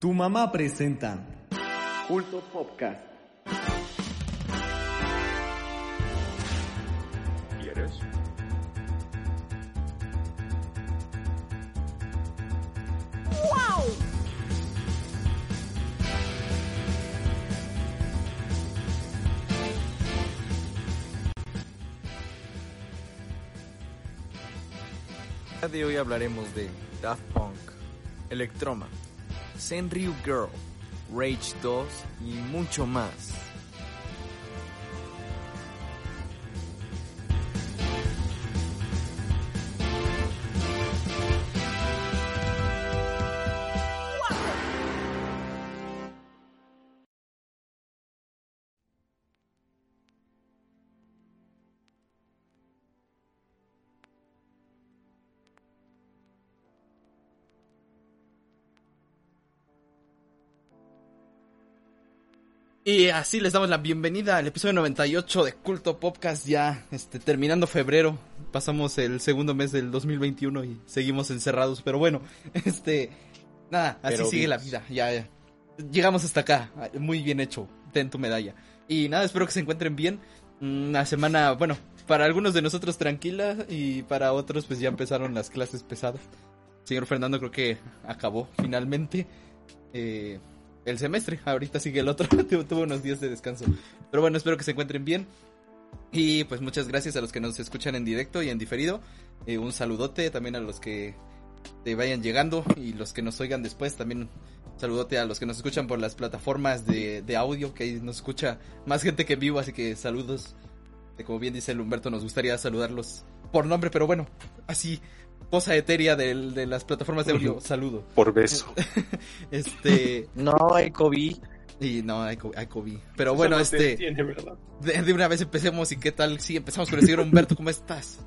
Tu mamá presenta Culto Podcast. ¿Quieres? de hoy hablaremos de Daft Punk, Electroma, Senryu Girl, Rage 2 y mucho más. Y así les damos la bienvenida al episodio 98 de Culto Podcast, ya este, terminando febrero, pasamos el segundo mes del 2021 y seguimos encerrados, pero bueno, este, nada, así Pero sigue la vida, ya, ya. Llegamos hasta acá, muy bien hecho, ten tu medalla. Y nada, espero que se encuentren bien, una semana, bueno, para algunos de nosotros tranquila y para otros pues ya empezaron las clases pesadas. Señor Fernando creo que acabó finalmente. Eh, el semestre. Ahorita sigue el otro. Tuvo unos días de descanso. Pero bueno, espero que se encuentren bien. Y pues muchas gracias a los que nos escuchan en directo y en diferido. Eh, un saludote también a los que te vayan llegando y los que nos oigan después. También un saludote a los que nos escuchan por las plataformas de, de audio, que ahí nos escucha más gente que en vivo. Así que saludos. Eh, Como bien dice el Humberto, nos gustaría saludarlos por nombre, pero bueno, así, cosa etérea de las plataformas de audio. Saludo. Por beso. Este. No, hay COVID. Y no, hay, co- hay COVID. Pero bueno, este, Tiene, ¿verdad? de, de una vez empecemos y qué tal. Sí, empezamos con el señor Humberto, ¿cómo estás?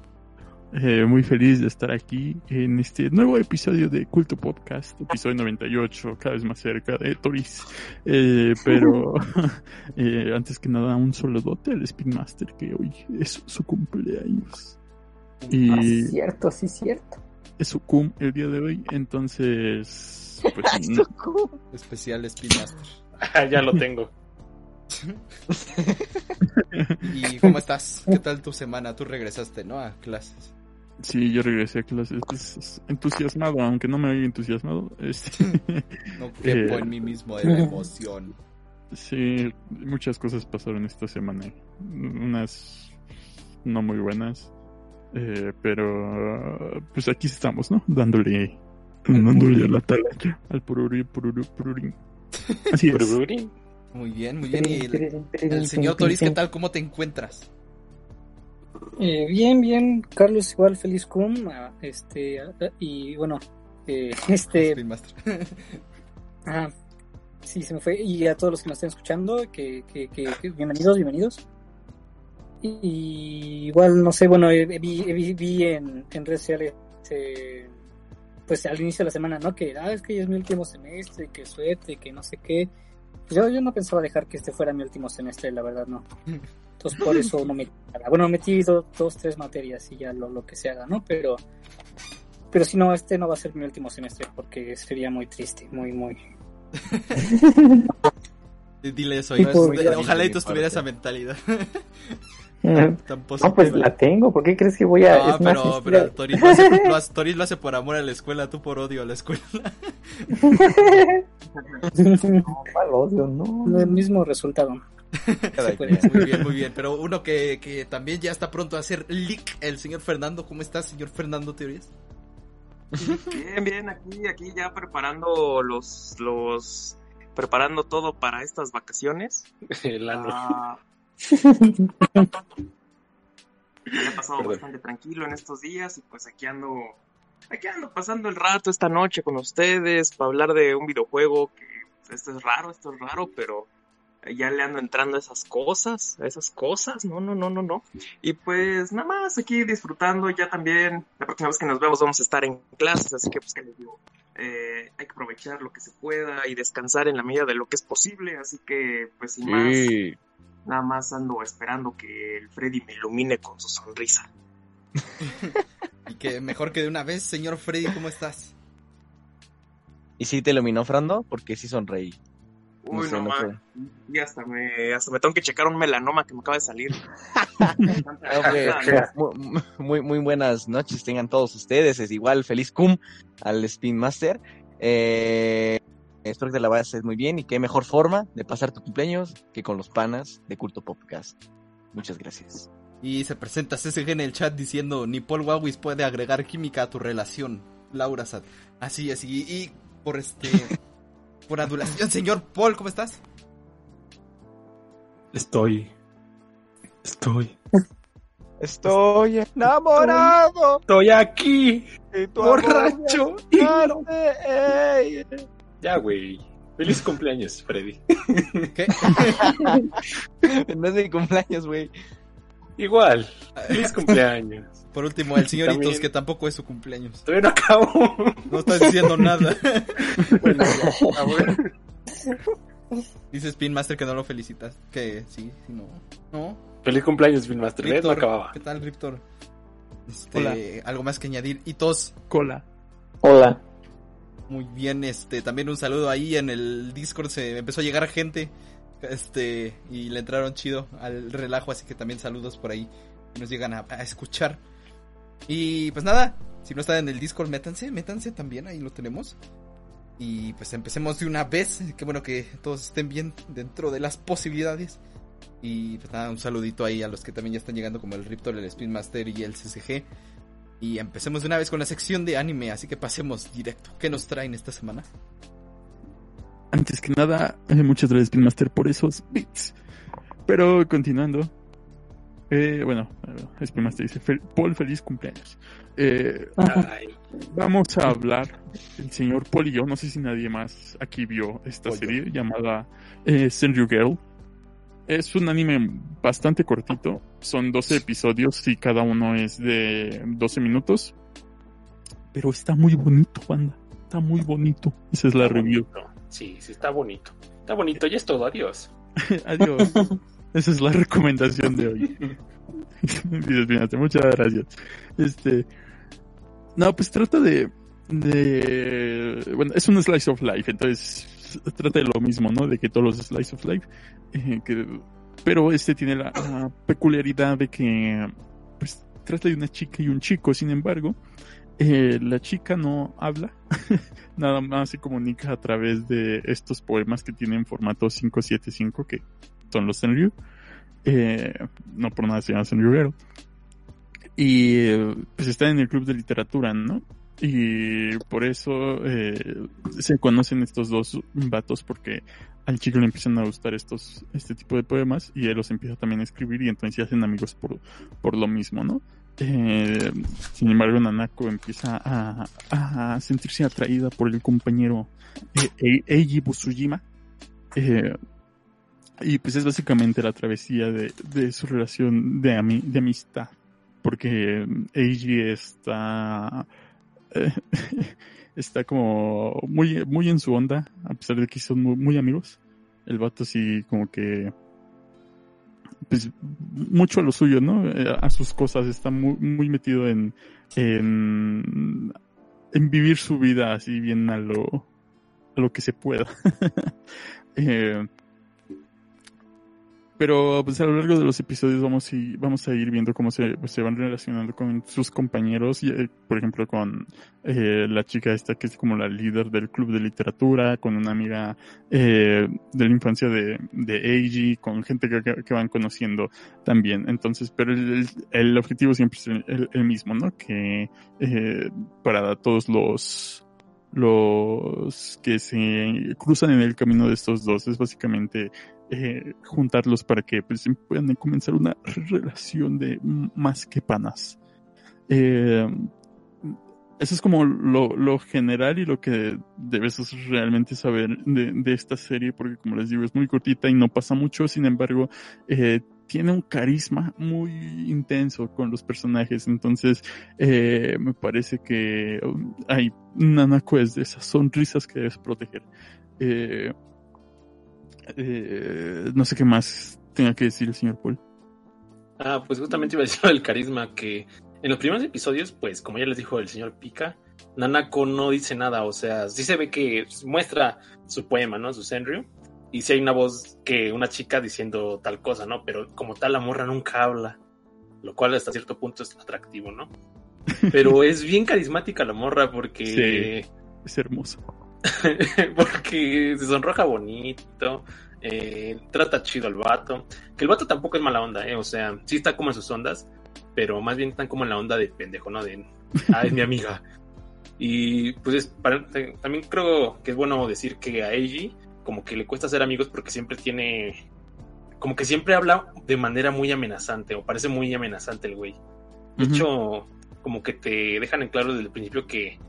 Eh, muy feliz de estar aquí en este nuevo episodio de Culto Podcast, episodio 98, cada vez más cerca de Toris. Eh, pero eh, antes que nada, un saludote al Spin Master que hoy es su cumpleaños. Y Ah, sí, cierto, sí, cierto. es su cum el día de hoy, entonces, pues no- Especial Spin Master. Ah, ya lo tengo. ¿Y cómo estás? ¿Qué tal tu semana? Tú regresaste, ¿no? A clases. sí, yo regresé a clases pues, entusiasmado, aunque no me había entusiasmado. Este, No quepo Eh. en mí mismo de la emoción. Sí, muchas cosas pasaron esta semana. Unas no muy buenas. Eh, pero pues aquí estamos, ¿no? Dándole, dándole a la tala al pururi, pururu, pururín. Así es. Muy bien, muy bien. Y el, el señor Toris, ¿qué tal? ¿Cómo te encuentras? Eh, bien, bien, Carlos, igual feliz cum, ah, este, ah, y bueno, eh, este, ah, sí, se me fue, y a todos los que nos estén escuchando, que, que, que, que bienvenidos, bienvenidos. Y, igual, no sé, bueno, eh, vi, eh, vi, vi en, en redes sociales, eh, pues al inicio de la semana, ¿no? Que, ah, es que ya es mi último semestre, que suerte, que no sé qué. Yo, yo no pensaba dejar que este fuera mi último semestre, la verdad, no. Entonces por eso no metí nada. Bueno, metí do- dos, tres materias y ya lo, lo que se haga, ¿no? Pero, pero si no, este no va a ser mi último semestre porque sería muy triste, muy, muy... Dile eso. Ojalá y tú mi estuvieras esa mentalidad. No, Tan positiva. pues la tengo, ¿por qué crees que voy a...? No, es más, pero, es- pero Toris, lo hace, lo hace- Toris lo hace por amor a la escuela, tú por odio a la escuela. no, ¿cuál odio? No, el mismo resultado. Puede. Muy bien, muy bien. Pero uno que, que también ya está pronto a hacer leak, el señor Fernando. ¿Cómo estás, señor Fernando Teorías? Bien, bien, aquí, aquí ya preparando los, los, preparando todo para estas vacaciones. El ano. Ah, me he pasado Perdón. bastante tranquilo en estos días y pues aquí ando, aquí ando pasando el rato esta noche con ustedes para hablar de un videojuego que pues, esto es raro, esto es raro, pero ya le ando entrando a esas cosas, a esas cosas, no, no, no, no, no. Y pues nada más aquí disfrutando ya también, la próxima vez que nos vemos vamos a estar en clases, así que pues que les digo, eh, hay que aprovechar lo que se pueda y descansar en la medida de lo que es posible, así que pues sin más, Sí. Nada más ando esperando que el Freddy me ilumine con su sonrisa. Y que mejor que de una vez, señor Freddy, ¿cómo estás? ¿Y sí te iluminó, Frando? Porque sí sonreí. No Uy, sé, no, no man. Y hasta me, hasta me tengo que checar un melanoma que me acaba de salir. Muy, muy buenas noches tengan todos ustedes. Es igual, feliz cum al Spin Master. Eh, espero que te la vayas a hacer muy bien y qué mejor forma de pasar tu cumpleaños que con los panas de Culto Podcast. Muchas gracias. Y se presenta CSG en el chat diciendo, ni Paul Wawis puede agregar química a tu relación, Laura Sad. Así, así, y por este... por adulación, señor Paul, ¿cómo estás? Estoy. Estoy. Estoy enamorado Estoy aquí. Borracho. y no- ey. Ya, güey. Feliz cumpleaños, Freddy. ¿Qué? No es mi cumpleaños, güey. Igual. Feliz cumpleaños. Por último, el señor También. Itos, que tampoco es su cumpleaños. Todavía no acabo. No estás diciendo nada. bueno, ya. Dice Spin Master que no lo felicitas. Que sí, sí, no. No. Feliz cumpleaños, Bill Master. ¿Ves? No acababa. ¿Qué tal, Riptor? Este, Hola. algo más que añadir. Itos, Cola. Hola. Muy bien, este, también un saludo ahí en el Discord se empezó a llegar gente, este, y le entraron chido al relajo, así que también saludos por ahí, que nos llegan a, escuchar. Y pues nada, si no están en el Discord, métanse, métanse también, ahí lo tenemos. Y pues empecemos de una vez, que bueno que todos estén bien dentro de las posibilidades. Y pues nada, un saludito ahí a los que también ya están llegando como el Riptor, el Spin Master y el CCG. Y empecemos de una vez con la sección de anime, así que pasemos directo. ¿Qué nos traen esta semana? Antes que nada, eh, muchas gracias, Pinmaster, por esos bits. Pero continuando. Eh, bueno, eh, Spinmaster dice: "Fel- Paul, feliz cumpleaños. Eh, vamos a hablar, el señor Paul y yo, no sé si nadie más aquí vio esta serie llamada eh, Senryu Girl. Es un anime bastante cortito, son 12 episodios y cada uno es de 12 minutos. Pero está muy bonito, banda. Está muy bonito. Esa es la está review. bonito. Sí, sí, está bonito. Está bonito, y es todo. Adiós. Adiós. Esa es la recomendación de hoy. Muchas gracias. Este. No, pues trata de. de. Bueno, es un slice of life, entonces trata de lo mismo, ¿no? De que todos los slice of life. Eh, pero este tiene la, peculiaridad de que. Pues trata de una chica y un chico, sin embargo. eh, la chica no habla, nada más se comunica a través de estos poemas que tienen formato 575, que son los Senryu. Eh, no por nada se llama Senryugero. Y eh, pues están en el club de literatura, ¿no? Y por eso eh, se conocen estos dos vatos porque al chico le empiezan a gustar estos, este tipo de poemas y él los empieza también a escribir y entonces se hacen amigos por, por lo mismo, ¿no? Eh, sin embargo, Nanako empieza a, sentirse atraída por el compañero eh, Ei- Eiji Busujima. Eh, y pues es básicamente la travesía de, de su relación de, de amistad. Porque Eiji está. está como muy, muy en su onda, a pesar de que son muy, muy amigos. El vato sí, como que. Pues mucho a lo suyo, ¿no? Eh, A sus cosas, está muy, muy metido en, en. en vivir su vida así bien a lo. a lo que se pueda. Eh, pero pues a lo largo de los episodios vamos, y, vamos a ir viendo cómo se, pues, se van relacionando con sus compañeros, y, eh, por ejemplo con eh, la chica esta que es como la líder del club de literatura, con una amiga eh, de la infancia de, de Eiji, con gente que, que- van conociendo también. Entonces, pero el, el- objetivo siempre es el- el mismo, ¿no? Que eh, para todos los los que se cruzan en el camino de estos dos es básicamente eh, juntarlos para que pues, puedan comenzar una relación de más que panas. Eh, eso es como lo, general y lo que debes realmente saber de, de esta serie, porque como les digo, es muy cortita y no pasa mucho, sin embargo, eh, tiene un carisma muy intenso con los personajes, entonces eh, me parece que um, hay Nanako es de esas sonrisas que debes proteger. Eh, eh, no sé qué más tenga que decir el señor Paul. Ah, pues justamente iba a decir lo del carisma que en los primeros episodios, pues como ya les dijo el señor Pika, Nanako no dice nada, o sea, sí se ve que muestra su poema, ¿no? Su Senryu, y si hay una voz que una chica diciendo tal cosa, ¿no? Pero como tal la morra nunca habla, lo cual hasta cierto punto es atractivo, ¿no? Pero es bien carismática la morra porque... Sí, es hermoso. porque se sonroja bonito, eh, trata chido al vato. Que el vato tampoco es mala onda, ¿eh? O sea, sí está como en sus ondas, pero más bien están como en la onda de pendejo, ¿no? De, ah, es mi amiga. Y pues es, para, también creo que es bueno decir que a Eiji como que le cuesta ser amigos porque siempre tiene, como que siempre habla de manera muy amenazante o parece muy amenazante el güey. De hecho, como que te dejan en claro desde el principio que,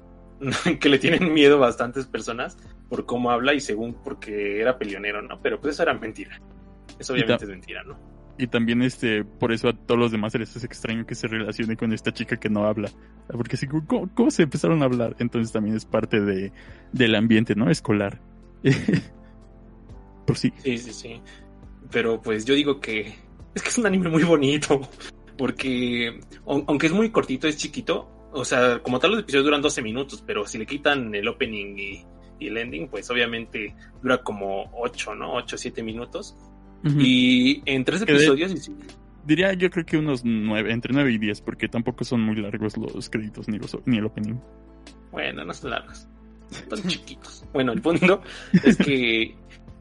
que le tienen miedo bastantes personas por cómo habla y según porque era peleonero, ¿no? Pero pues eso era mentira. Eso obviamente es mentira, ¿no? Y también este, por eso a todos los demás les es extraño que se relacione con esta chica que no habla. Porque así, ¿cómo, cómo se empezaron a hablar? Entonces también es parte de, del ambiente, ¿no? Escolar. por sí. Sí, sí, sí. Pero pues yo digo que es que es un anime muy bonito. Porque aunque es muy cortito, es chiquito. O sea, como tal los episodios duran 12 minutos, pero si le quitan el opening y, y el ending, pues obviamente dura como 8, ¿no? 8 o 7 minutos. Y en tres episodios. Diría yo creo que unos nueve, entre 9 y 10, porque tampoco son muy largos los créditos ni, los, ni el opening. Bueno, no son largos. Son chiquitos. Bueno, el punto es que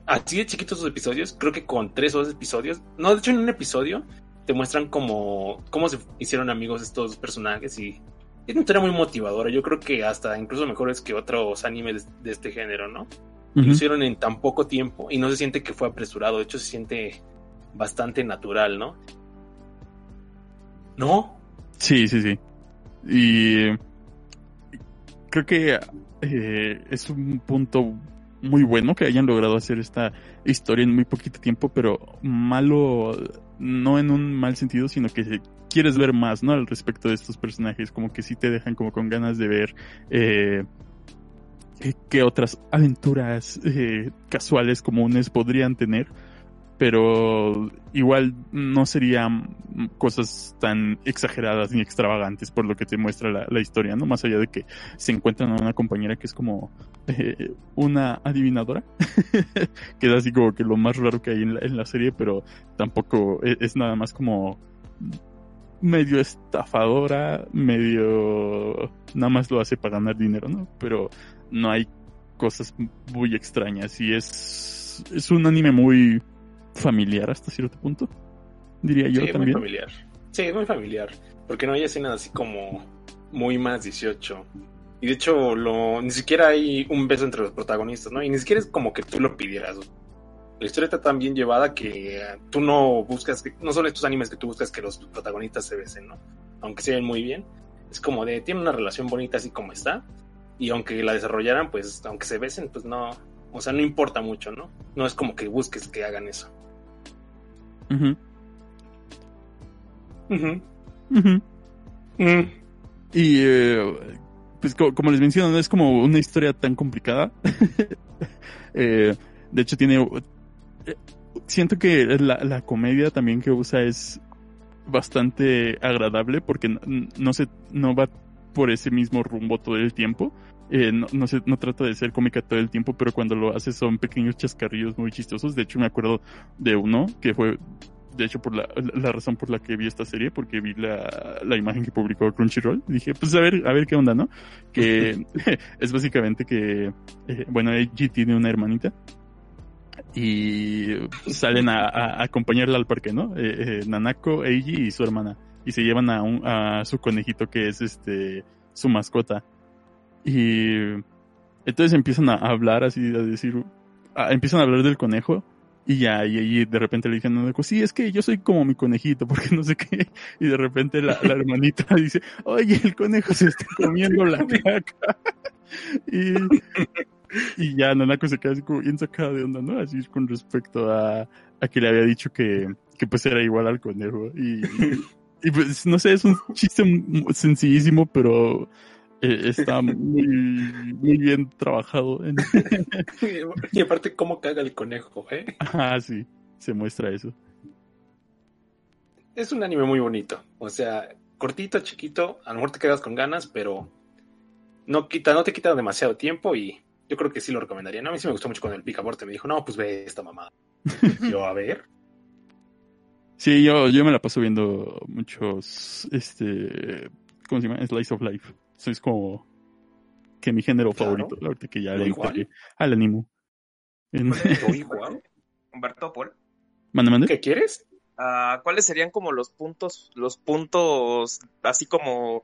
así de chiquitos los episodios, creo que con tres o dos episodios, no, de hecho en un episodio te muestran como cómo se hicieron amigos estos personajes y es una historia muy motivadora. Yo creo que hasta incluso mejores que otros animes de, este género, ¿no? Lo hicieron en tan poco tiempo y no se siente que fue apresurado, de hecho se siente bastante natural, ¿no? ¿No? Sí, sí, sí. Y creo que eh, es un punto muy bueno que hayan logrado hacer esta historia en muy poquito tiempo, pero malo, no en un mal sentido, sino que quieres ver más, ¿no? Al respecto de estos personajes, como que sí te dejan como con ganas de ver eh, qué otras aventuras eh, casuales comunes podrían tener, pero igual no serían cosas tan exageradas ni extravagantes por lo que te muestra la, historia, ¿no? Más allá de que se encuentran a una compañera que es como eh, una adivinadora, que es así como que lo más raro que hay en la, serie, pero tampoco es, es nada más como medio estafadora, medio nada más lo hace para ganar dinero, ¿no? Pero no hay cosas muy extrañas y es, es un anime muy familiar hasta cierto punto, diría yo sí, también. Muy familiar. Sí, es muy familiar, porque no hay escenas así como muy más 18. Y de hecho, lo, ni siquiera hay un beso entre los protagonistas, ¿no? Y ni siquiera es como que tú lo pidieras. La historia está tan bien llevada que tú no buscas, que, no son estos animes que tú buscas que los protagonistas se besen, ¿no? Aunque se ven muy bien. Es como de, tiene una relación bonita así como está, y aunque la desarrollaran, pues aunque se besen, pues no, o sea, no importa mucho, ¿no? No es como que busques que hagan eso. Y eh, pues como les menciono, no es como una historia tan complicada. eh, de hecho, tiene... Siento que la, la comedia también que usa es bastante agradable porque no, no se no va por ese mismo rumbo todo el tiempo. Eh, no, no, se, no trata de ser cómica todo el tiempo, pero cuando lo hace son pequeños chascarrillos muy chistosos. De hecho, me acuerdo de uno que fue, de hecho, por la, la razón por la que vi esta serie, porque vi la, la imagen que publicó Crunchyroll. Dije, pues a ver, a ver qué onda, ¿no? Que es básicamente que, eh, bueno, Eiji tiene una hermanita y salen a, acompañarla al parque, ¿no? Eh, eh, Nanako, Eiji y su hermana. Y se llevan a, un, su conejito que es este su mascota. Y entonces empiezan a hablar así, a decir, a, empiezan a hablar del conejo. Y ya, y, y de repente le dicen a Nanako, sí, es que yo soy como mi conejito, porque no sé qué. Y de repente la, la hermanita dice, oye, el conejo se está comiendo la caca. y, y ya Nanako se queda así como bien sacada de onda, ¿no? Así con respecto a, a que le había dicho que, que pues era igual al conejo. Y, y pues no sé, es un chiste sencillísimo, pero eh, está muy, muy bien trabajado. Y aparte, cómo caga el conejo, ¿eh? Ah, sí, se muestra eso. Es un anime muy bonito. O sea, cortito, chiquito, a lo mejor te quedas con ganas, pero no quita, no te quita demasiado tiempo y yo creo que sí lo recomendaría. ¿no? A mí sí me gustó mucho con el picaporte. Me dijo, no, pues ve esta mamada. yo, a ver. Sí, yo, yo me la paso viendo muchos, este, ¿cómo se llama? Slice of Life. Eso es como que mi género Claro. favorito, ahorita que ya Lo le igual. entré al animo. Igual. Humberto Paul. ¿Mande, mande? ¿Qué quieres? Ah, ¿Cuáles serían como los puntos, los puntos así como, como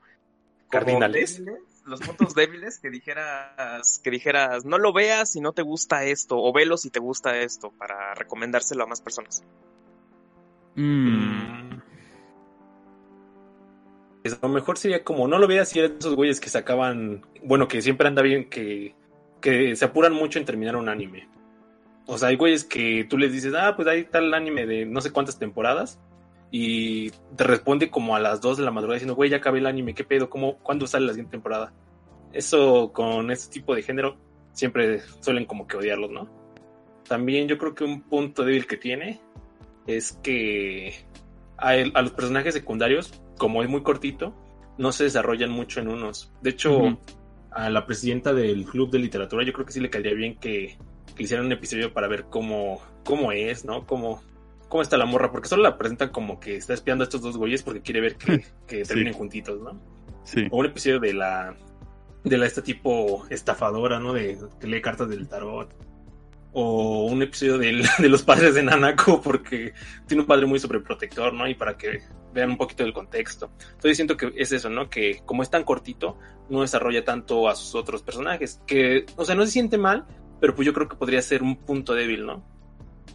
Cardinales. débiles? Los puntos débiles que dijeras, que dijeras, no lo veas si no te gusta esto, o velo si te gusta esto, para recomendárselo a más personas. Mm, Pues, a lo mejor sería como, no lo veas si eres de esos güeyes que sacaban, bueno, que siempre anda bien, que, que se apuran mucho en terminar un anime. O sea, hay güeyes que tú les dices, ah, pues hay tal anime de no sé cuántas temporadas, y te responde como a las 2 de la madrugada diciendo, güey, ya acabé el anime, ¿qué pedo? ¿Cómo, ¿Cuándo sale la siguiente temporada? Eso con este tipo de género siempre suelen como que odiarlos, ¿no? También yo creo que un punto débil que tiene es que a, el- a los personajes secundarios, como es muy cortito, no se desarrollan mucho en unos. De hecho, Ujú. a la presidenta del club de literatura, yo creo que sí le caería bien que, que hicieran un episodio para ver cómo, cómo es, ¿no? Cómo, cómo está la morra, porque solo la presentan como que está espiando a estos dos güeyes porque quiere ver que, que Sí. terminen juntitos, ¿no? sí. O un episodio de la de la este tipo estafadora, ¿no? De que lee cartas del tarot. O un episodio del- de los padres de Nanako porque tiene un padre muy sobreprotector, ¿no? Y para que vean un poquito del contexto. Entonces siento que es eso, ¿no? Que como es tan cortito, no desarrolla tanto a sus otros personajes. Que, o sea, no se siente mal, pero pues yo creo que podría ser un punto débil, ¿no?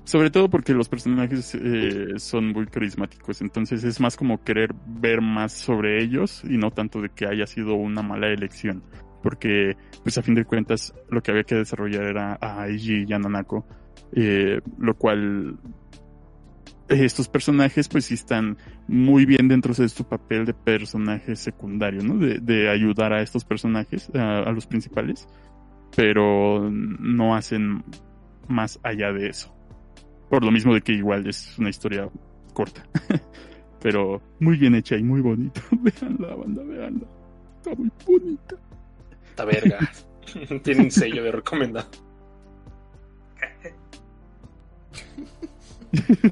Sobre todo porque los personajes eh, son muy carismáticos, entonces es más como querer ver más sobre ellos y no tanto de que haya sido una mala elección. Porque, pues a fin de cuentas, lo que había que desarrollar era a Eiji y a Nanako, eh, lo cual eh, estos personajes pues sí están muy bien dentro de su papel de personaje secundario, ¿no? De, de ayudar a estos personajes, a los principales, pero no hacen más allá de eso. Por lo mismo de que igual es una historia corta. Pero muy bien hecha y muy bonita. Veanla, banda, veanla. Está muy bonita. Esta verga. Tiene un sello de recomendado.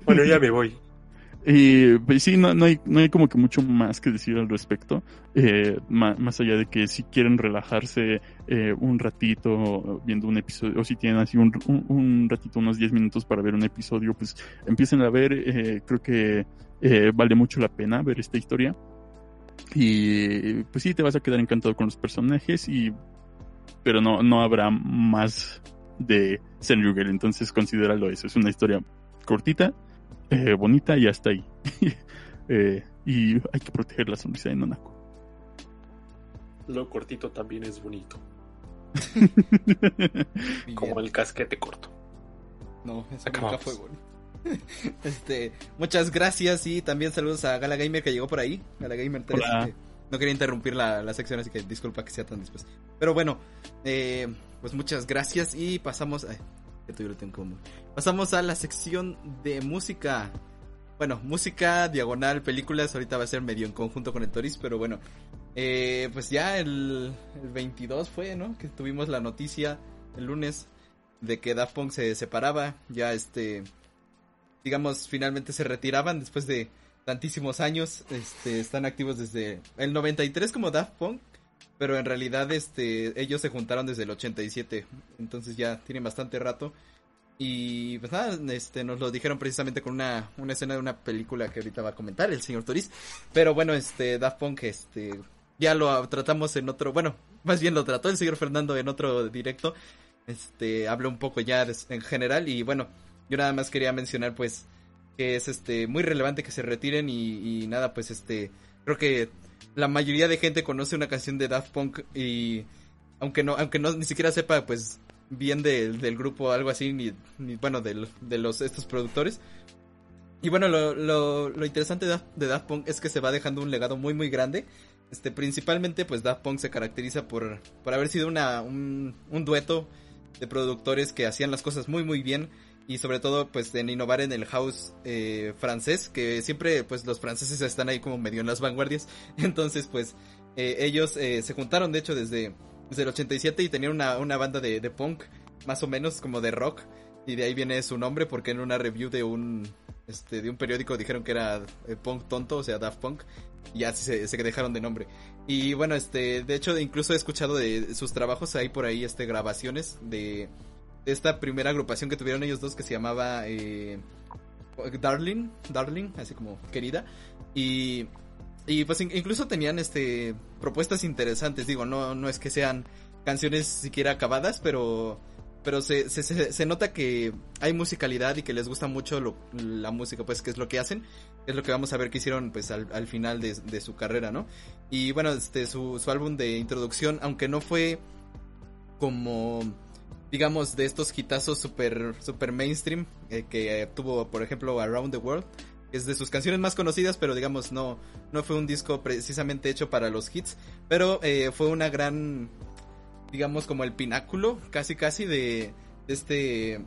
bueno, ya me voy. Y pues sí, no, no, hay, no hay como que mucho más que decir al respecto. Eh, ma- más allá de que si quieren relajarse eh, un ratito viendo un episodio, o si tienen así un, un, un ratito, unos 10 minutos para ver un episodio, pues empiecen a ver. eh, creo que vale mucho la pena ver esta historia. Y pues sí, te vas a quedar encantado con los personajes, y pero no, no habrá más de Senryugel, entonces considéralo eso. Es una historia cortita, eh, bonita y hasta ahí. Eh, y hay que proteger la sonrisa de Nanako. Lo cortito también es bonito. Como el casquete corto. No, eso Acabamos. nunca fue bueno. este, muchas gracias y también saludos a Gala Gamer que llegó por ahí. Gala Gamer 3. Hola. que no quería interrumpir la, la sección, así que disculpa que sea tan después. Pero bueno, eh, pues muchas gracias y pasamos. Ay, esto yo lo tengo como. Pasamos a la sección de música. Bueno, música, diagonal, películas. Ahorita va a ser medio en conjunto con el Toris, pero bueno. Eh, pues ya el, el 22 fue, ¿no? Que tuvimos la noticia el lunes de que Daft Punk se separaba, ya este, digamos, finalmente se retiraban después de tantísimos años, este, están activos desde el 93 como Daft Punk, pero en realidad este, ellos se juntaron desde el 87, entonces ya tienen bastante rato. Y pues nada, este, nos lo dijeron precisamente con una, una escena de una película que ahorita va a comentar el señor Toris. Pero bueno, este, Daft Punk, este, ya lo tratamos en otro, bueno, más bien lo trató el señor Fernando en otro directo este hablo un poco ya en general y bueno yo nada más quería mencionar pues que es este muy relevante que se retiren y, y nada pues este creo que la mayoría de gente conoce una canción de Daft Punk y aunque no aunque no ni siquiera sepa pues bien del, del grupo algo así ni, bueno del- de los estos productores. Y bueno lo, lo, interesante de, de Daft Punk es que se va dejando un legado muy muy grande. Este principalmente pues Daft Punk se caracteriza por por haber sido una un, un dueto de productores que hacían las cosas muy muy bien. Y sobre todo pues en innovar en el house eh, francés que siempre pues los franceses están ahí como medio en las vanguardias. Entonces pues eh, ellos eh, se juntaron de hecho desde desde el 87 y tenían una, una banda de, de punk, más o menos como de rock. Y de ahí viene su nombre porque en una review de un este de un periódico dijeron que era eh, punk tonto, o sea, Daft Punk. Y ya se, se dejaron de nombre. Y bueno, este, de hecho, incluso he escuchado de sus trabajos, hay por ahí este grabaciones de, de esta primera agrupación que tuvieron ellos dos que se llamaba eh, Darling, Darling, así como querida. Y, y pues in- incluso tenían este propuestas interesantes, digo, no, no es que sean canciones siquiera acabadas, pero pero se, se, se, se nota que hay musicalidad y que les gusta mucho lo- la música, pues que es lo que hacen, es lo que vamos a ver que hicieron pues al, al final de, de su carrera, ¿no? Y bueno, este su, su álbum de introducción, aunque no fue como digamos de estos hitazos super super mainstream eh, que tuvo por ejemplo Around the World, es de sus canciones más conocidas, pero digamos no no fue un disco precisamente hecho para los hits, pero eh, fue una gran digamos como el pináculo casi casi de, este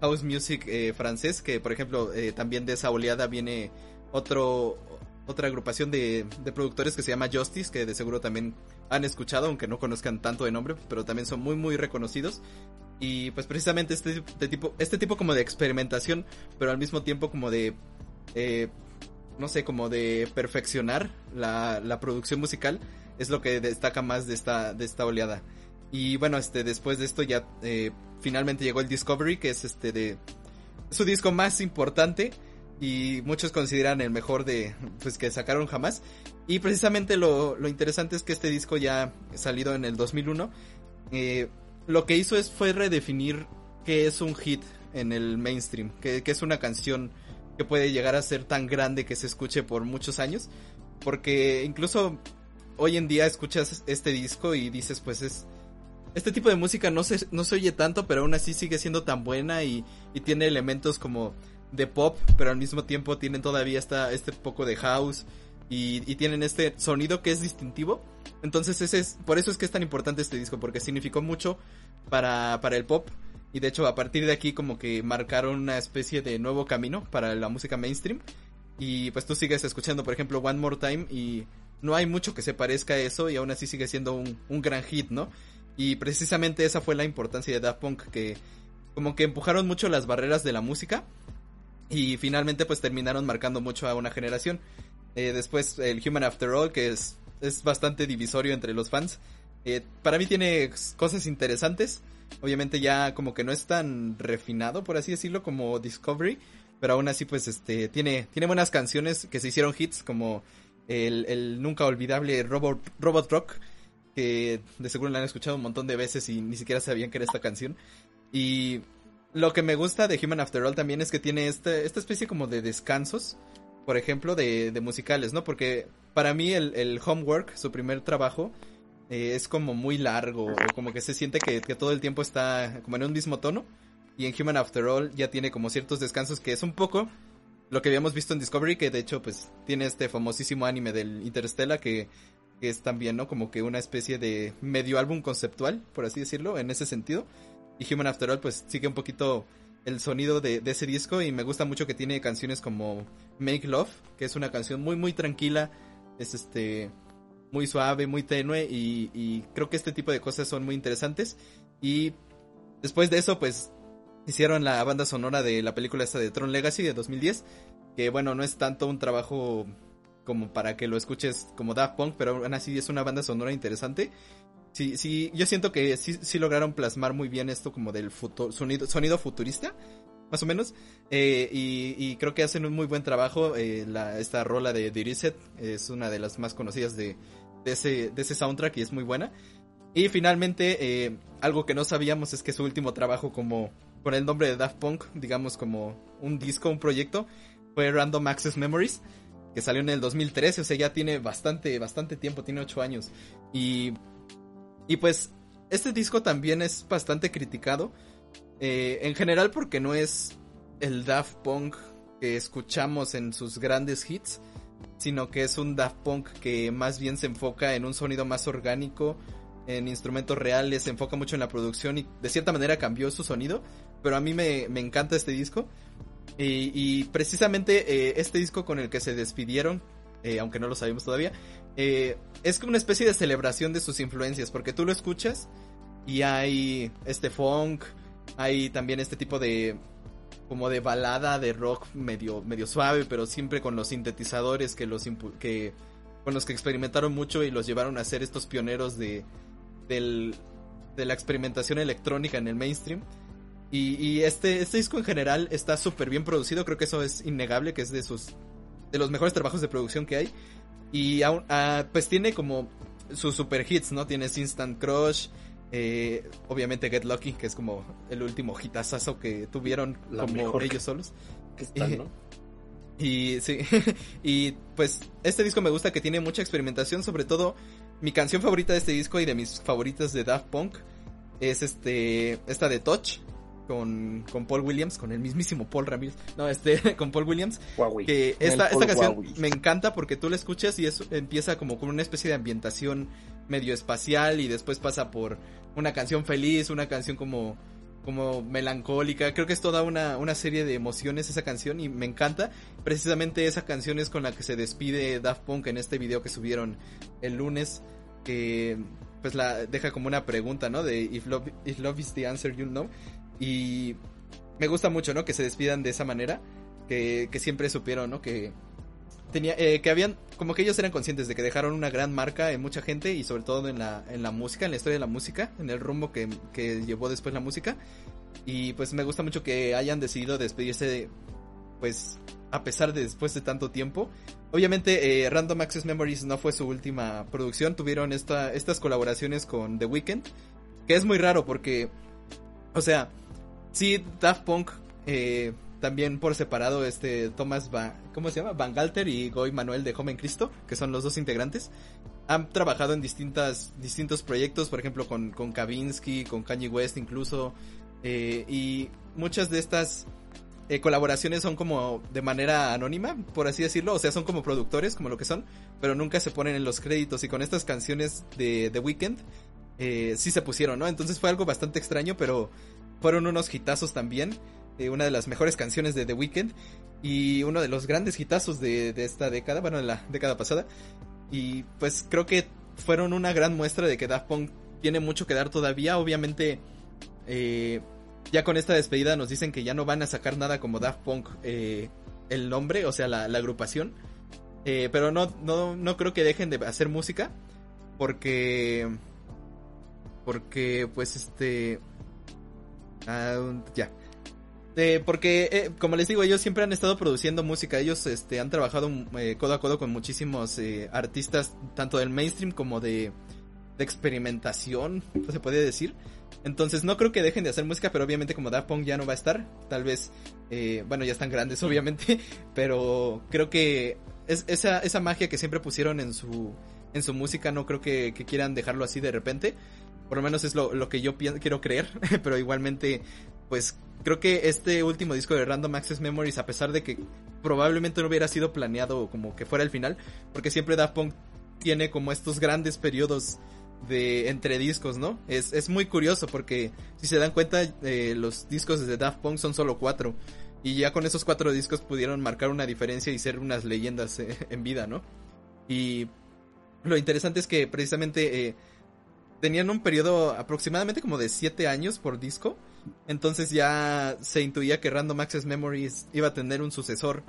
house music eh, francés que por ejemplo eh, también de esa oleada viene otro otra agrupación de, de productores que se llama Justice que de seguro también han escuchado aunque no conozcan tanto de nombre pero también son muy muy reconocidos. Y pues precisamente este, de tipo este tipo como de experimentación pero al mismo tiempo como de eh, no sé como de perfeccionar la, la producción musical es lo que destaca más de esta de esta oleada y bueno, este, después de esto ya eh, finalmente llegó el Discovery, que es este de su disco más importante y muchos consideran el mejor de pues que sacaron jamás. Y precisamente lo, lo interesante es que este disco ya salido en el 2001, eh, lo que hizo es fue redefinir qué es un hit en el mainstream, que, que es una canción puede llegar a ser tan grande que se escuche por muchos años, porque incluso hoy en día escuchas este disco y dices pues es este tipo de música no se, no se oye tanto, pero aún así sigue siendo tan buena y, y tiene elementos como de pop, pero al mismo tiempo tienen todavía esta, este poco de house y, y tienen este sonido que es distintivo. Entonces ese es, por eso es que es tan importante este disco, porque significó mucho para, para el pop. Y de hecho a partir de aquí como que marcaron una especie de nuevo camino para la música mainstream. Y pues tú sigues escuchando por ejemplo One More Time y no hay mucho que se parezca a eso y aún así sigue siendo un, un gran hit, ¿no? Y precisamente esa fue la importancia de Daft Punk, que como que empujaron mucho las barreras de la música y finalmente pues terminaron marcando mucho a una generación. Eh, después el Human After All, que es, es bastante divisorio entre los fans. Eh, para mí tiene cosas interesantes. Obviamente ya como que no es tan refinado, por así decirlo, como Discovery. Pero aún así pues este tiene, tiene buenas canciones que se hicieron hits como el, el nunca olvidable Robot, Robot Rock que de seguro la han escuchado un montón de veces y ni siquiera sabían que era esta canción. Y lo que me gusta de Human After All también es que tiene este, esta especie como de descansos, por ejemplo, de, de musicales, ¿no? Porque para mí el, el Homework, su primer trabajo, eh, es como muy largo, o como que se siente que, todo el tiempo está como en un mismo tono. Y en Human After All ya tiene como ciertos descansos que es un poco lo que habíamos visto en Discovery, que de hecho pues tiene este famosísimo anime del Interstellar que que es también, ¿no? Como que una especie de medio álbum conceptual, por así decirlo, en ese sentido. Y Human After All, pues sigue un poquito el sonido de, de, ese disco y me gusta mucho que tiene canciones como Make Love, que es una canción muy, muy tranquila, es este, muy suave, muy tenue y, y creo que este tipo de cosas son muy interesantes. Y después de eso, pues hicieron la banda sonora de la película esta de Tron Legacy de 2010, que bueno, no es tanto un trabajo como para que lo escuches como Daft Punk, pero aún así es una banda sonora interesante. Sí, sí, yo siento que sí, sí lograron plasmar muy bien esto como del futuro, sonido, sonido futurista, más o menos. Eh, y, y, creo que hacen un muy buen trabajo. Eh, la, esta rola de The Reset es una de las más conocidas de, de, ese, de ese soundtrack y es muy buena. Y finalmente, eh, algo que no sabíamos es que su último trabajo como con el nombre de Daft Punk, digamos como un disco, un proyecto, fue Random Access Memories que salió en el 2013, o sea, ya tiene bastante, bastante tiempo, tiene 8 años. Y, y pues, este disco también es bastante criticado, eh, en general porque no es el Daft Punk que escuchamos en sus grandes hits, sino que es un Daft Punk que más bien se enfoca en un sonido más orgánico, en instrumentos reales, se enfoca mucho en la producción y de cierta manera cambió su sonido, pero a mí me, me encanta este disco. Y, precisamente eh, este disco con el que se despidieron, eh, aunque no lo sabemos todavía, eh, es como una especie de celebración de sus influencias, porque tú lo escuchas y hay este funk, hay también este tipo de como de balada de rock medio medio suave, pero siempre con los sintetizadores que los que con los que experimentaron mucho y los llevaron a ser estos pioneros de del, de la experimentación electrónica en el mainstream. Y, este, este disco en general está súper bien producido, creo que eso es innegable, que es de sus de los mejores trabajos de producción que hay. Y aún, ah, pues tiene como sus super hits, ¿no? Tienes Instant Crush, eh, obviamente Get Lucky, que es como el último hitazazo que tuvieron como ellos solos. Que están, ¿no? Y sí, y pues este disco me gusta que tiene mucha experimentación, sobre todo mi canción favorita de este disco y de mis favoritas de Daft Punk es este esta de Touch, con, con Paul Williams, con el mismísimo Paul Ramírez, no, este, con Paul Williams, que esta, esta canción me encanta porque tú la escuchas y eso empieza como con una especie de ambientación medio espacial y después pasa por una canción feliz, una canción como como melancólica, creo que es toda una, una serie de emociones esa canción y me encanta, precisamente esa canción es con la que se despide Daft Punk en este video que subieron el lunes, que pues la deja como una pregunta, ¿no? De if love, if love is the answer, you know. Y me gusta mucho, ¿no? Que se despidan de esa manera. Que, que siempre supieron, ¿no? Que tenía, eh, que habían, como que ellos eran conscientes de que dejaron una gran marca en mucha gente y sobre todo en la, en la música, en la historia de la música, en el rumbo que, que llevó después la música. Y pues me gusta mucho que hayan decidido despedirse de, pues, a pesar de después de tanto tiempo. Obviamente, eh, Random Access Memories no fue su última producción, tuvieron esta, estas colaboraciones con The Weeknd, que es muy raro porque, o sea, Sí, Daft Punk, eh, también por separado, este Thomas Van, ¿cómo se llama? Van Galter y Goy Manuel de Joven Cristo, que son los dos integrantes, han trabajado en distintas, distintos proyectos, por ejemplo con, con Kavinsky, con Kanye West incluso, eh, y muchas de estas eh, colaboraciones son como de manera anónima, por así decirlo, o sea, son como productores, como lo que son, pero nunca se ponen en los créditos y con estas canciones de The Weeknd eh, sí se pusieron, ¿no? Entonces fue algo bastante extraño, pero fueron unos hitazos también. Eh, una de las mejores canciones de The Weeknd y uno de los grandes hitazos de, esta década, bueno, de la década pasada. Y pues creo que fueron una gran muestra de que Daft Punk tiene mucho que dar todavía. Obviamente, eh, ya con esta despedida nos dicen que ya no van a sacar nada como Daft Punk eh, el nombre, o sea, la, agrupación. pero no, no, no creo que dejen de hacer música. Porque. Porque, pues, este. Ah, ya. Porque, eh, como les digo, ellos siempre han estado produciendo música. Ellos este, han trabajado eh, codo a codo con muchísimos eh, artistas, tanto del mainstream como de, de experimentación, se puede decir. Entonces no creo que dejen de hacer música, pero obviamente como Daft Punk ya no va a estar, tal vez, bueno, ya están grandes obviamente, pero creo que es, esa, esa magia que siempre pusieron en su, en su música no creo que, que quieran dejarlo así de repente. Por lo menos es lo, que yo quiero creer, pero igualmente, pues creo que este último disco de Random Access Memories, a pesar de que probablemente no hubiera sido planeado como que fuera el final, porque siempre Daft Punk tiene como estos grandes periodos de entre discos, ¿no? Es, es muy curioso porque si se dan cuenta, eh, los discos de Daft Punk son solo cuatro. Y ya con esos cuatro discos pudieron marcar una diferencia y ser unas leyendas eh, en vida, ¿no? Y lo interesante es que precisamente eh, tenían un periodo aproximadamente como de 7 años por disco. Entonces ya se intuía que Random Access Memories iba a tener un sucesor.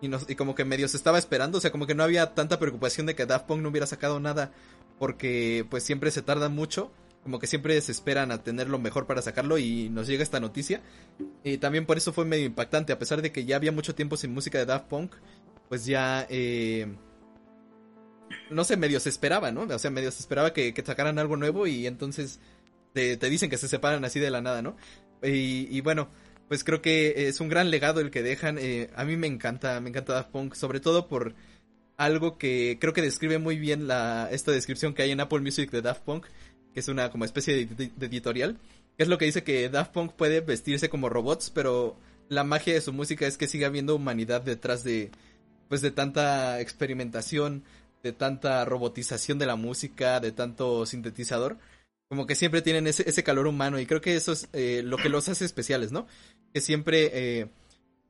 Y, como que medio se estaba esperando. O sea, como que no había tanta preocupación de que Daft Punk no hubiera sacado nada. Porque pues siempre se tarda mucho. Como que siempre se esperan a tener lo mejor para sacarlo. Y nos llega esta noticia. Y también por eso fue medio impactante. A pesar de que ya había mucho tiempo sin música de Daft Punk. Pues ya... Eh, no sé, medio se esperaba, ¿no? O sea, medio se esperaba que, sacaran algo nuevo y entonces te, dicen que se separan así de la nada, ¿no? Y, bueno, pues creo que es un gran legado el que dejan. Eh, a mí me encanta, me encanta Daft Punk, sobre todo por algo que creo que describe muy bien la, esta descripción que hay en Apple Music de Daft Punk, que es una como especie de, de editorial, que es lo que dice que Daft Punk puede vestirse como robots, pero la magia de su música es que sigue habiendo humanidad detrás de, pues de tanta experimentación, de tanta robotización de la música, de tanto sintetizador, como que siempre tienen ese, ese calor humano y creo que eso es eh, lo que los hace especiales, ¿no? Que siempre, eh,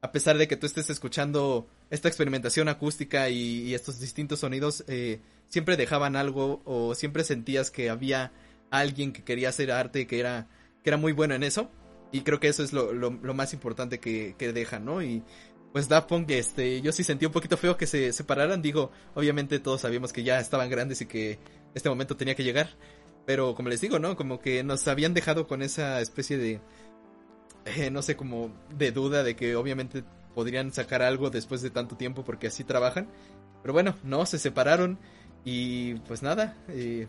a pesar de que tú estés escuchando esta experimentación acústica y, estos distintos sonidos eh, siempre dejaban algo o siempre sentías que había alguien que quería hacer arte que era que era muy bueno en eso y creo que eso es lo, lo, lo más importante que, que dejan, ¿no? Y pues Daft Punk, este, yo sí sentí un poquito feo que se separaran, digo, obviamente todos sabíamos que ya estaban grandes y que este momento tenía que llegar, pero como les digo, ¿no? Como que nos habían dejado con esa especie de, eh, no sé, como de duda de que obviamente podrían sacar algo después de tanto tiempo porque así trabajan, pero bueno, no, se separaron y pues nada, eh,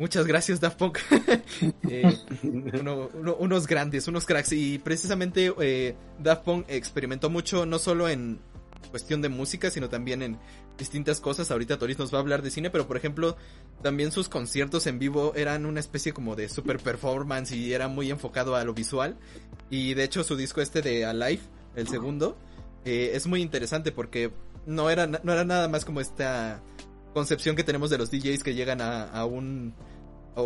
Muchas gracias, Daft Punk. eh, uno, uno, unos grandes, unos cracks. Y precisamente Daft Punk experimentó mucho, no solo en cuestión de música, sino también en distintas cosas. Ahorita Toris nos va a hablar de cine, pero por ejemplo, también sus conciertos en vivo eran una especie como de super performance y era muy enfocado a lo visual. Y de hecho, su disco este de Alive, el segundo, eh, es muy interesante porque no era, no era nada más como esta concepción que tenemos de los DJs que llegan a, a un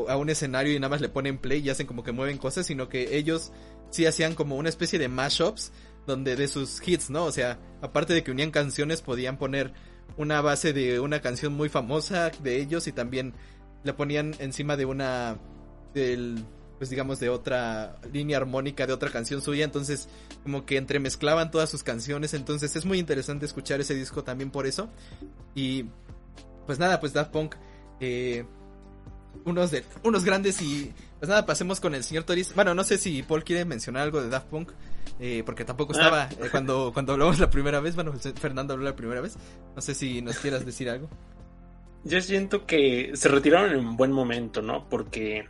a un escenario y nada más le ponen play y hacen como que mueven cosas, sino que ellos sí hacían como una especie de mashups donde de sus hits, ¿no? O sea, aparte de que unían canciones, podían poner una base de una canción muy famosa de ellos y también le ponían encima de una del pues digamos de otra línea armónica de otra canción suya, entonces como que entremezclaban todas sus canciones, entonces es muy interesante escuchar ese disco también por eso. Y pues nada, pues Daft Punk eh, unos de unos grandes y pues nada, pasemos con el señor Toris. Bueno, no sé si Paul quiere mencionar algo de Daft Punk, eh, porque tampoco estaba eh, cuando, cuando hablamos la primera vez. Bueno, Fernando habló la primera vez. No sé si nos quieras decir algo. Yo siento que se retiraron en un buen momento, ¿no? Porque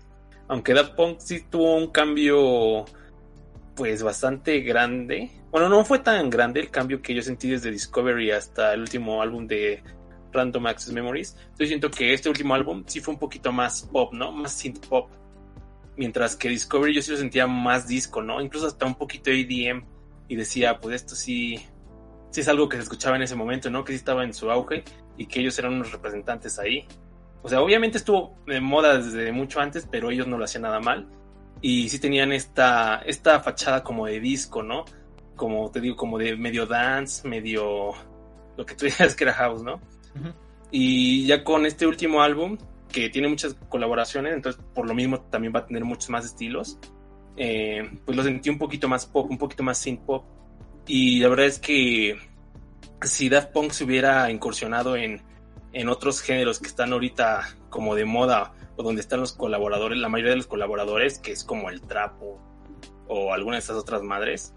aunque Daft Punk sí tuvo un cambio pues bastante grande. Bueno, no fue tan grande el cambio que yo sentí desde Discovery hasta el último álbum de Random Access Memories. Yo siento que este último álbum sí fue un poquito más pop, ¿no? Más synth pop. Mientras que Discovery yo sí lo sentía más disco, ¿no? Incluso hasta un poquito EDM. Y decía, pues esto sí, sí es algo que se escuchaba en ese momento, ¿no? Que sí estaba en su auge y que ellos eran unos representantes ahí. O sea, obviamente estuvo de moda desde mucho antes, pero ellos no lo hacían nada mal. Y sí tenían esta, esta fachada como de disco, ¿no? Como te digo, como de medio dance, medio lo que tú dices que era house, ¿no? Uh -huh. Y ya con este último álbum, que tiene muchas colaboraciones, entonces por lo mismo también va a tener muchos más estilos, eh, pues lo sentí un poquito más pop, un poquito más synth pop. Y la verdad es que si Daft Punk se hubiera incursionado en, en otros géneros que están ahorita como de moda o donde están los colaboradores, la mayoría de los colaboradores, que es como el trapo o alguna de estas otras madres,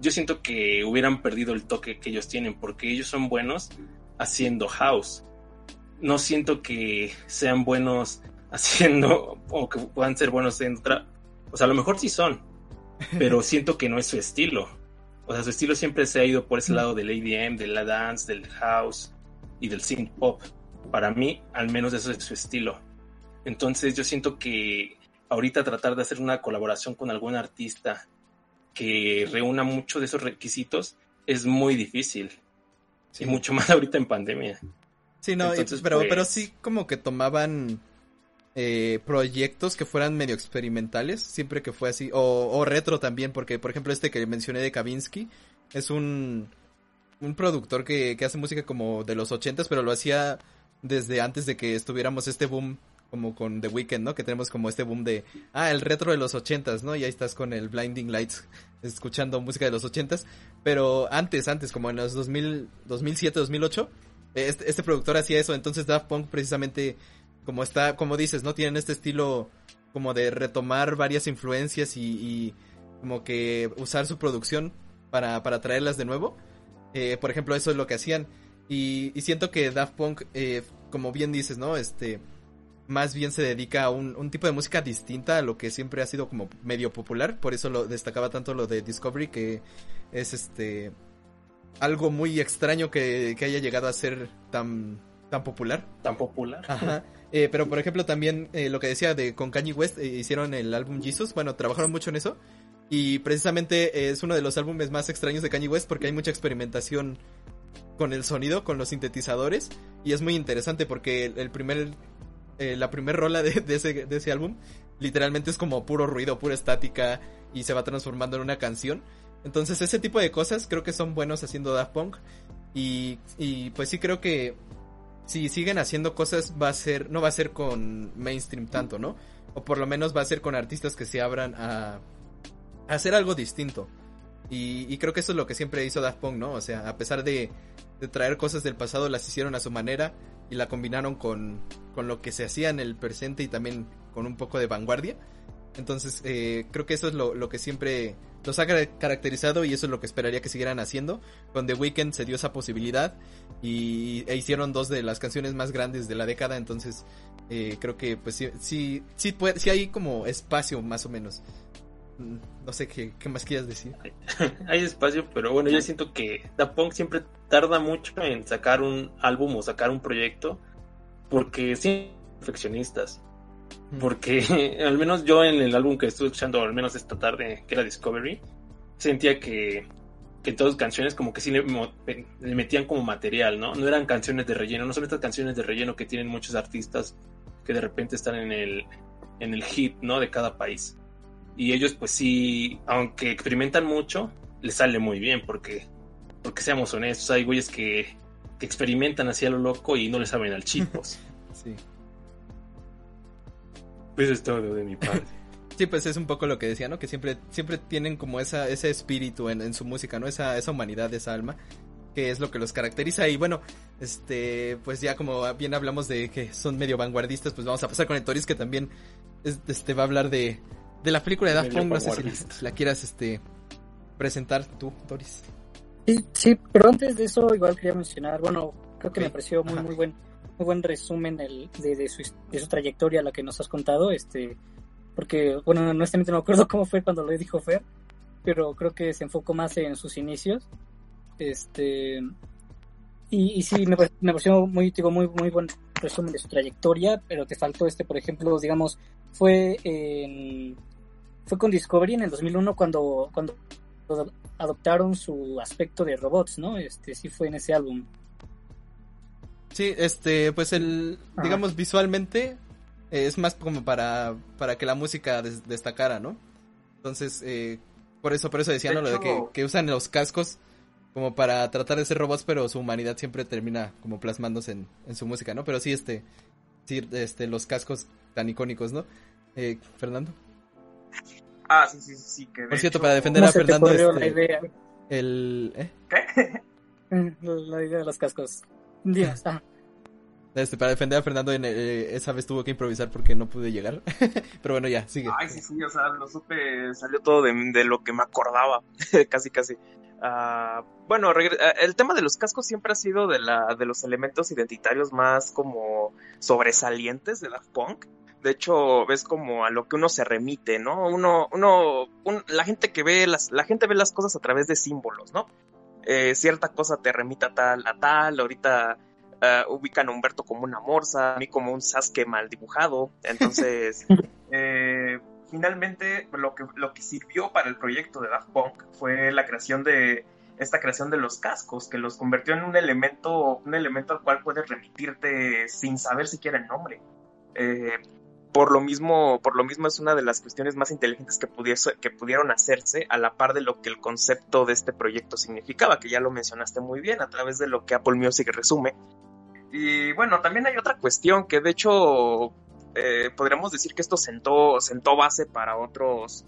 yo siento que hubieran perdido el toque que ellos tienen porque ellos son buenos haciendo house. No siento que sean buenos haciendo o que puedan ser buenos en otra. O sea, a lo mejor sí son, pero siento que no es su estilo. O sea, su estilo siempre se ha ido por ese lado del ADM, de la dance, del house y del synth pop. Para mí, al menos eso es su estilo. Entonces yo siento que ahorita tratar de hacer una colaboración con algún artista que reúna mucho de esos requisitos es muy difícil. Sí. Y mucho más ahorita en pandemia. Sí, no, Entonces, pero, pues... pero sí como que tomaban eh, proyectos que fueran medio experimentales, siempre que fue así, o, o, retro también, porque por ejemplo este que mencioné de Kavinsky es un, un productor que, que hace música como de los ochentas, pero lo hacía desde antes de que estuviéramos este boom como con The Weeknd, ¿no? Que tenemos como este boom de, ah, el retro de los ochentas, ¿no? Y ahí estás con el Blinding Lights escuchando música de los ochentas. Pero antes, antes, como en los 2000, 2007, 2008, este, este productor hacía eso. Entonces Daft Punk precisamente, como está, como dices, ¿no? Tienen este estilo como de retomar varias influencias y, como que usar su producción para, para traerlas de nuevo. Eh, por ejemplo, eso es lo que hacían. Y, y siento que Daft Punk, eh, como bien dices, ¿no? Este, más bien se dedica a un, un, tipo de música distinta a lo que siempre ha sido como medio popular, por eso lo destacaba tanto lo de Discovery, que es este algo muy extraño que, que haya llegado a ser tan, tan popular. Tan popular. Ajá. Eh, pero por ejemplo también eh, lo que decía de con Kanye West, eh, hicieron el álbum Jesus, bueno, trabajaron mucho en eso. Y precisamente es uno de los álbumes más extraños de Kanye West porque hay mucha experimentación con el sonido, con los sintetizadores. Y es muy interesante porque el, el primer la primera rola de, de, ese, de ese álbum literalmente es como puro ruido, pura estática y se va transformando en una canción. Entonces ese tipo de cosas creo que son buenos haciendo Daft Punk. Y, y pues sí creo que si siguen haciendo cosas va a ser, no va a ser con mainstream tanto, ¿no? O por lo menos va a ser con artistas que se abran a, hacer algo distinto. Y, y, creo que eso es lo que siempre hizo Daft Punk, ¿no? O sea, a pesar de, de traer cosas del pasado, las hicieron a su manera y la combinaron con, con lo que se hacía en el presente y también con un poco de vanguardia. Entonces, eh, creo que eso es lo, lo, que siempre los ha caracterizado y eso es lo que esperaría que siguieran haciendo. Con The Weeknd se dio esa posibilidad y e hicieron dos de las canciones más grandes de la década. Entonces, eh, creo que pues sí, sí, sí, puede, sí hay como espacio más o menos. Mm, no sé qué, qué más quieras decir. Hay espacio, pero bueno, yo siento que Da Punk siempre tarda mucho en sacar un álbum o sacar un proyecto porque sí, perfeccionistas. Porque al menos yo en el álbum que estuve escuchando, al menos esta tarde, que era Discovery, sentía que, que todas las canciones como que sí le, le, metían como material, ¿no? No eran canciones de relleno, no son estas canciones de relleno que tienen muchos artistas que de repente están en el, en el hit, ¿no? De cada país. Y ellos pues sí, aunque experimentan mucho, les sale muy bien porque, porque seamos honestos, hay güeyes que, que experimentan hacia lo loco y no le saben al chipos. sí. Pues es todo de mi parte. Sí, pues es un poco lo que decía, ¿no? Que siempre, siempre tienen como esa, ese espíritu en, en su música, ¿no? Esa, esa humanidad, esa alma, que es lo que los caracteriza. Y bueno, este, pues ya como bien hablamos de que son medio vanguardistas, pues vamos a pasar con el Toris, que también este, va a hablar de, de la película de Daft Punk. No sé si la, la, quieras este, presentar tú, Toris. Sí, sí, pero antes de eso igual quería mencionar, bueno, creo que okay. me pareció muy, muy buen buen resumen de, su, trayectoria, la que nos has contado, este, porque, bueno, honestamente no me acuerdo cómo fue cuando lo dijo Fer, pero creo que se enfocó más en sus inicios, este, y, sí, me, me pareció muy, digo, muy, muy buen resumen de su trayectoria, pero te faltó este, por ejemplo, digamos, fue fue con Discovery en el 2001 cuando, cuando adoptaron su aspecto de robots, ¿no? Este, sí fue en ese álbum. Sí, este, pues el, Ajá. digamos, visualmente eh, es más como para, para que la música des destacara, ¿no? Entonces, eh, por eso, por eso decían, ¿no? Lo de que, que, usan los cascos como para tratar de ser robots, pero su humanidad siempre termina como plasmándose en, en su música, ¿no? Pero sí, este, sí, este, los cascos tan icónicos, ¿no? Eh, Fernando. Ah, sí, sí, sí. Que por cierto, hecho... para defender a Fernando, este, la idea? el, ¿eh? ¿Qué? La idea de los cascos. Dios, ah. Este, para defender a Fernando, en, eh, esa vez tuvo que improvisar porque no pude llegar. Pero bueno, ya, sigue. Ay, sí, sí, o sea, lo supe, salió todo de, de lo que me acordaba, casi, casi. Uh, bueno, el tema de los cascos siempre ha sido de, la, de los elementos identitarios más como sobresalientes de Daft Punk. De hecho, ves como a lo que uno se remite, ¿no? Uno, uno, un, la gente que ve las, la gente ve las cosas a través de símbolos, ¿no? Eh, cierta cosa te remita a tal, a tal, ahorita uh, ubican a Humberto como una morsa, a mí como un Sasuke mal dibujado, entonces, eh, finalmente lo que, lo que sirvió para el proyecto de Daft Punk fue la creación de esta creación de los cascos, que los convirtió en un elemento, un elemento al cual puedes remitirte sin saber siquiera el nombre. Eh, por lo mismo, por lo mismo es una de las cuestiones más inteligentes que, pudiese, que pudieron hacerse a la par de lo que el concepto de este proyecto significaba, que ya lo mencionaste muy bien a través de lo que Apple Music resume. Y bueno, también hay otra cuestión que de hecho eh, podríamos decir que esto sentó, sentó base para otros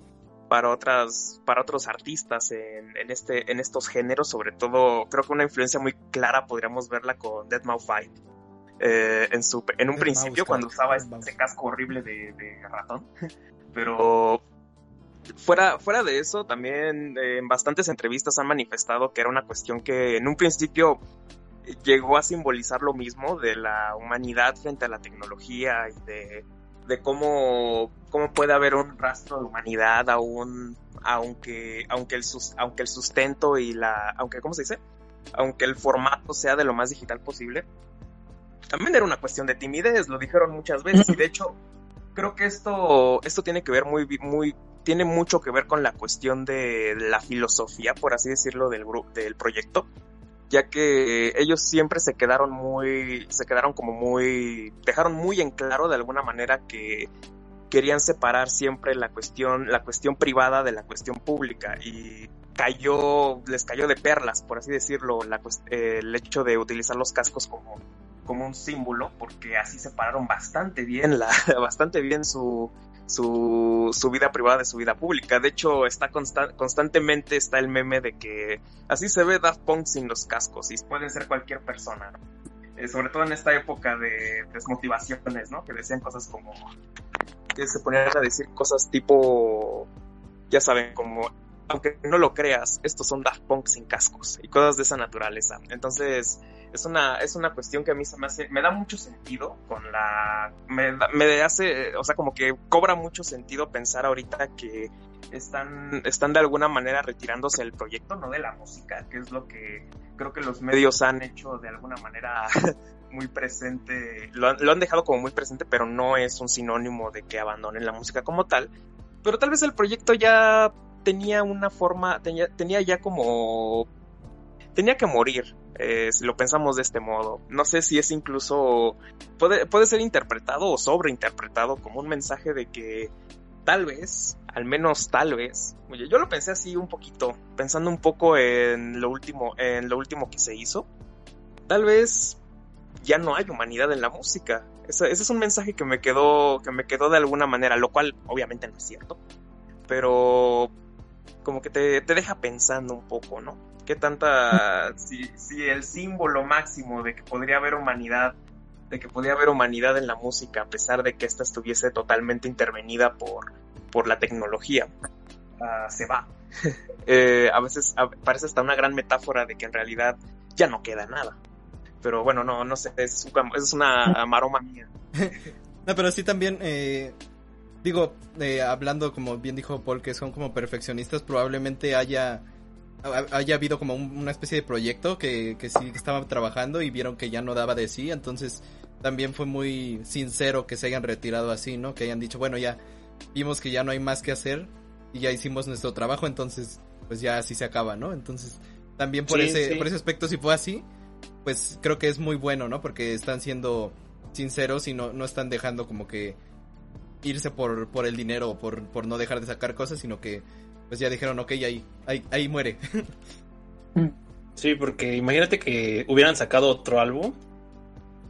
para otras para otros artistas en, en, este en estos géneros sobre todo creo que una influencia muy clara podríamos verla con Dead Mouse Fight eh, en, su, en un principio cuando usaba ese casco horrible de, de ratón pero fuera, fuera de eso, también eh, en bastantes entrevistas han manifestado que era una cuestión que en un principio llegó a simbolizar lo mismo de la humanidad frente a la tecnología y de, de cómo, cómo puede haber un rastro de humanidad aún, aunque, aunque, el, aunque el sustento y la, aunque, ¿cómo se dice? Aunque el formato sea de lo más digital posible. También era una cuestión de timidez, lo dijeron muchas veces y de hecho creo que esto, esto tiene que ver muy, muy, tiene mucho que ver con la cuestión de la filosofía, por así decirlo, del, del proyecto ya que ellos siempre se quedaron muy, se quedaron como muy, dejaron muy en claro de alguna manera que querían separar siempre la cuestión, la cuestión privada de la cuestión pública y cayó, les cayó de perlas, por así decirlo, la, el hecho de utilizar los cascos como, como un símbolo, porque así separaron bastante bien, la, bastante bien su, su, vida privada de su vida pública. De hecho, está constantemente está el meme de que así se ve Daft Punk sin los cascos y puede ser cualquier persona. Eh, sobre todo en esta época de desmotivaciones, ¿no? Que decían cosas como que se ponían a decir cosas tipo, ya saben, como aunque no lo creas, estos son Daft Punk sin cascos y cosas de esa naturaleza. Entonces, es una, es una cuestión que a mí se me hace, me da mucho sentido con la, me, me hace, o sea, como que cobra mucho sentido pensar ahorita que están, están de alguna manera retirándose del proyecto, no de la música, que es lo que creo que los medios han hecho de alguna manera muy presente, lo, lo han dejado como muy presente, pero no es un sinónimo de que abandonen la música como tal. Pero tal vez el proyecto ya tenía una forma, tenía, tenía ya como tenía que morir, eh, si lo pensamos de este modo. No sé si es incluso, puede, puede ser interpretado o sobreinterpretado como un mensaje de que tal vez, al menos tal vez, yo lo pensé así un poquito, pensando un poco en lo último, en lo último que se hizo. Tal vez ya no hay humanidad en la música. Ese, ese es un mensaje que me quedó, que me quedó de alguna manera, lo cual obviamente no es cierto. Pero como que te, te deja pensando un poco, ¿no? ¿Qué tanta, si, si el símbolo máximo de que podría haber humanidad, de que podría haber humanidad en la música, a pesar de que ésta estuviese totalmente intervenida por, por la tecnología, uh, se va. eh, a veces a, parece hasta una gran metáfora de que en realidad ya no queda nada. Pero bueno, no, no sé, es, es una maroma mía. no, pero sí también, eh, digo, eh, hablando como bien dijo Paul, que son como perfeccionistas, probablemente haya haya habido como una especie de proyecto que, que sí estaban trabajando y vieron que ya no daba de sí, entonces también fue muy sincero que se hayan retirado así, ¿no? Que hayan dicho, bueno, ya vimos que ya no hay más que hacer y ya hicimos nuestro trabajo, entonces pues ya así se acaba, ¿no? Entonces también por ese por ese aspecto si fue así, pues creo que es muy bueno, ¿no? Porque están siendo sinceros y no, no están dejando como que irse por, por el dinero o por, por no dejar de sacar cosas, sino que pues ya dijeron, ok, ahí, ahí, ahí muere. sí, porque imagínate que hubieran sacado otro álbum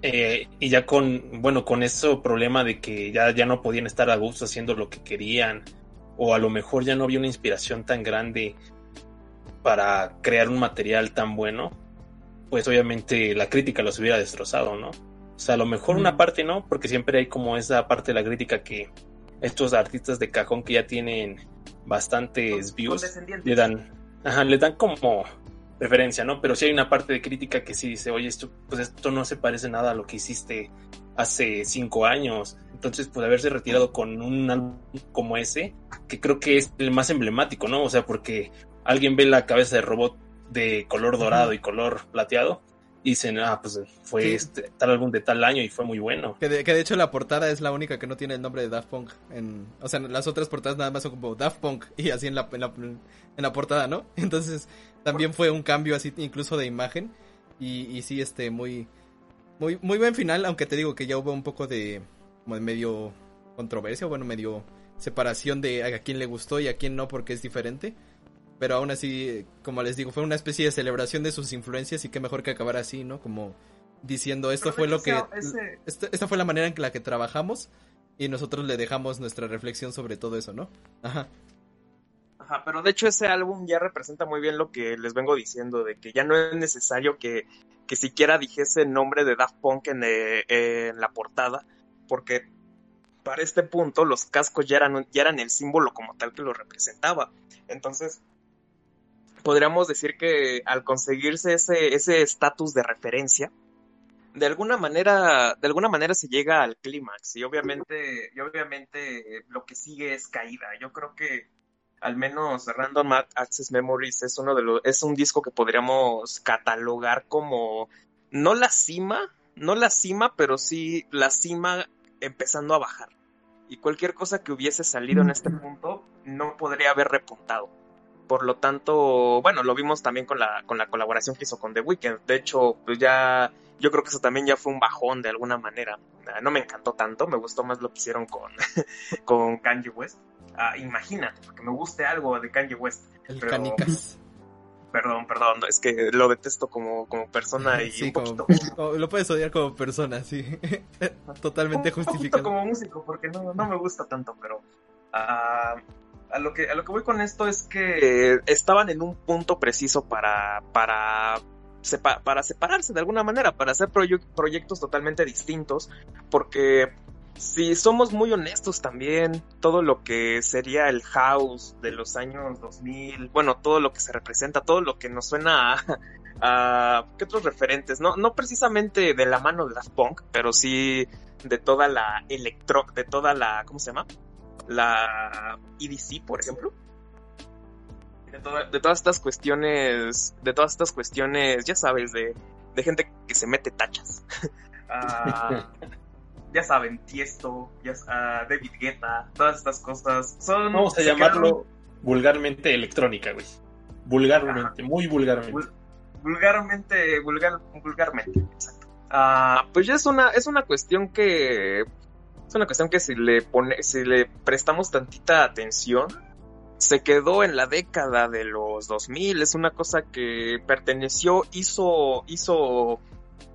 eh, y ya con, bueno, con ese problema de que ya, ya no podían estar a gusto haciendo lo que querían, o a lo mejor ya no había una inspiración tan grande para crear un material tan bueno, pues obviamente la crítica los hubiera destrozado, ¿no? O sea, a lo mejor una parte no, porque siempre hay como esa parte de la crítica que estos artistas de cajón que ya tienen bastantes views le dan, ajá, le dan como referencia, ¿no? Pero sí hay una parte de crítica que sí dice, oye, esto, pues esto no se parece nada a lo que hiciste hace cinco años. Entonces, pues haberse retirado con un álbum como ese, que creo que es el más emblemático, ¿no? O sea, porque alguien ve la cabeza de robot de color dorado y color plateado dicen, ah, pues fue este, tal álbum de tal año y fue muy bueno. Que de, que de hecho la portada es la única que no tiene el nombre de Daft Punk. En, o sea, las otras portadas nada más son como Daft Punk y así en la, en la, en la portada, ¿no? Entonces también fue un cambio así incluso de imagen y, y sí, este, muy, muy, muy buen final, aunque te digo que ya hubo un poco de, como de medio controversia, bueno, medio separación de a quién le gustó y a quién no porque es diferente pero aún así, como les digo, fue una especie de celebración de sus influencias y qué mejor que acabar así, ¿no? Como diciendo, esto fue lo que... Esta, fue la manera en la que trabajamos y nosotros le dejamos nuestra reflexión sobre todo eso, ¿no? Ajá. Ajá, pero de hecho ese álbum ya representa muy bien lo que les vengo diciendo, de que ya no es necesario que, que siquiera dijese el nombre de Daft Punk en, eh, en la portada, porque para este punto los cascos ya eran, ya eran el símbolo como tal que lo representaba. Entonces, podríamos decir que al conseguirse ese ese estatus de referencia, de alguna manera, de alguna manera se llega al clímax y obviamente, y obviamente lo que sigue es caída. Yo creo que al menos Random Access Memories es uno de los, es un disco que podríamos catalogar como no la cima, no la cima, pero sí la cima empezando a bajar. Y cualquier cosa que hubiese salido en este punto no podría haber repuntado. Por lo tanto, bueno, lo vimos también con la, con la colaboración que hizo con The Weeknd. De hecho, pues ya, yo creo que eso también ya fue un bajón de alguna manera. No me encantó tanto, me gustó más lo que hicieron con, con Kanye West. Ah, imagínate, que me guste algo de Kanye West. El Pero- canicas. Perdón, perdón, es que lo detesto como, como persona y Sí, un como, poquito, como- lo puedes odiar como persona, sí. Totalmente justificado. como músico, porque no, no me gusta tanto, pero ah, a, lo que, a lo que voy con esto es que estaban en un punto preciso para, para, para separarse de alguna manera, para hacer proye- proyectos totalmente distintos, porque si somos muy honestos también, todo lo que sería el house de los años 2000, bueno, todo lo que se representa, todo lo que nos suena a, ¿qué otros referentes? No, no precisamente de la mano de Daft Punk, pero sí de toda la electro, de toda la, ¿cómo se llama? La EDC, por ejemplo. De, toda- de todas estas cuestiones, de todas estas cuestiones, ya sabes, de, de gente que se mete tachas. Ah, ya saben, Tiesto, ya, ah, David Guetta, todas estas cosas. Son, Vamos a llamarlo vulgarmente electrónica, güey. Vulgarmente, muy vulgarmente. Vul- vulgarmente, vulgar, vulgarmente, exacto. Ah, pues ya es una, es una cuestión que, es una cuestión que si le pone, si le prestamos tantita atención, se quedó en la década de los 2000, es una cosa que perteneció, hizo, hizo,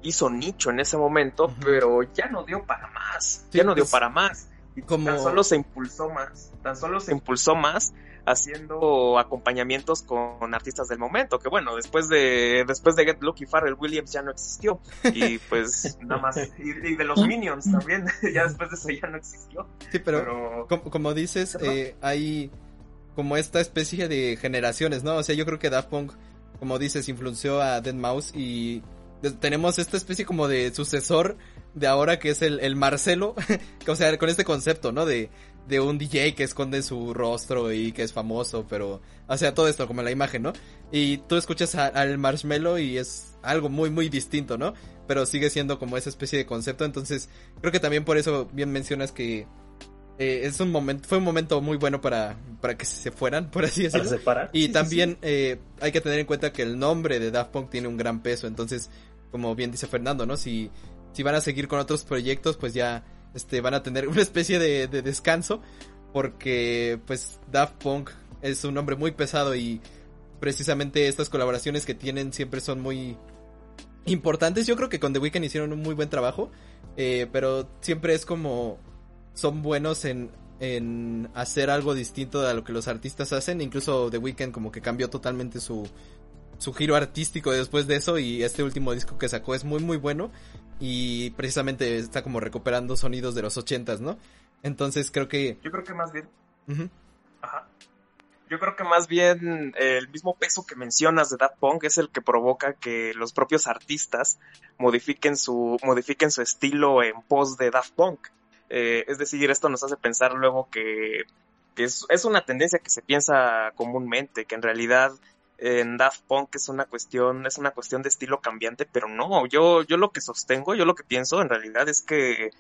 hizo nicho en ese momento, pero ya no dio para más, Sí, ya no dio pues, para más. Y como- tan solo se impulsó más, tan solo se impulsó más haciendo acompañamientos con artistas del momento, que bueno, después de después de Get Lucky Farrell Williams ya no existió y pues nada más y, y de los Minions también, ya después de eso ya no existió, Sí, pero, pero como, como dices, eh, hay como esta especie de generaciones, ¿no? O sea, yo creo que Daft Punk, como dices, influenció a Dead Mouse y tenemos esta especie como de sucesor de ahora que es el, el Marcelo, o sea, con este concepto, ¿no? De, de un DJ que esconde su rostro y que es famoso, pero, o sea, todo esto como la imagen, ¿no? Y tú escuchas a- al Marshmello y es algo muy, muy distinto, ¿no? Pero sigue siendo como esa especie de concepto, entonces creo que también por eso bien mencionas que eh, es un momento, fue un momento muy bueno para, para que se fueran, por así Para decirlo. separar. Y Sí, sí, también eh, hay que tener en cuenta que el nombre de Daft Punk tiene un gran peso, entonces, como bien dice Fernando, ¿no? Si, si van a seguir con otros proyectos, pues ya este, van a tener una especie de, de descanso, porque pues Daft Punk es un nombre muy pesado y precisamente estas colaboraciones que tienen siempre son muy importantes. Yo creo que con The Weeknd hicieron un muy buen trabajo, eh, pero siempre es como son buenos en, en hacer algo distinto de lo que los artistas hacen. Incluso The Weeknd como que cambió totalmente su, su giro artístico después de eso y este último disco que sacó es muy muy bueno y precisamente está como recuperando sonidos de los ochentas, ¿no? Entonces creo que... yo creo que más bien Ajá. Yo creo que más bien eh, el mismo peso que mencionas de Daft Punk es el que provoca que los propios artistas modifiquen su, modifiquen su estilo en pos de Daft Punk. Eh, es decir, esto nos hace pensar luego que, que es, es una tendencia que se piensa comúnmente, que en realidad en Daft Punk es una cuestión, es una cuestión de estilo cambiante, pero no, yo, yo lo que sostengo, yo lo que pienso en realidad es que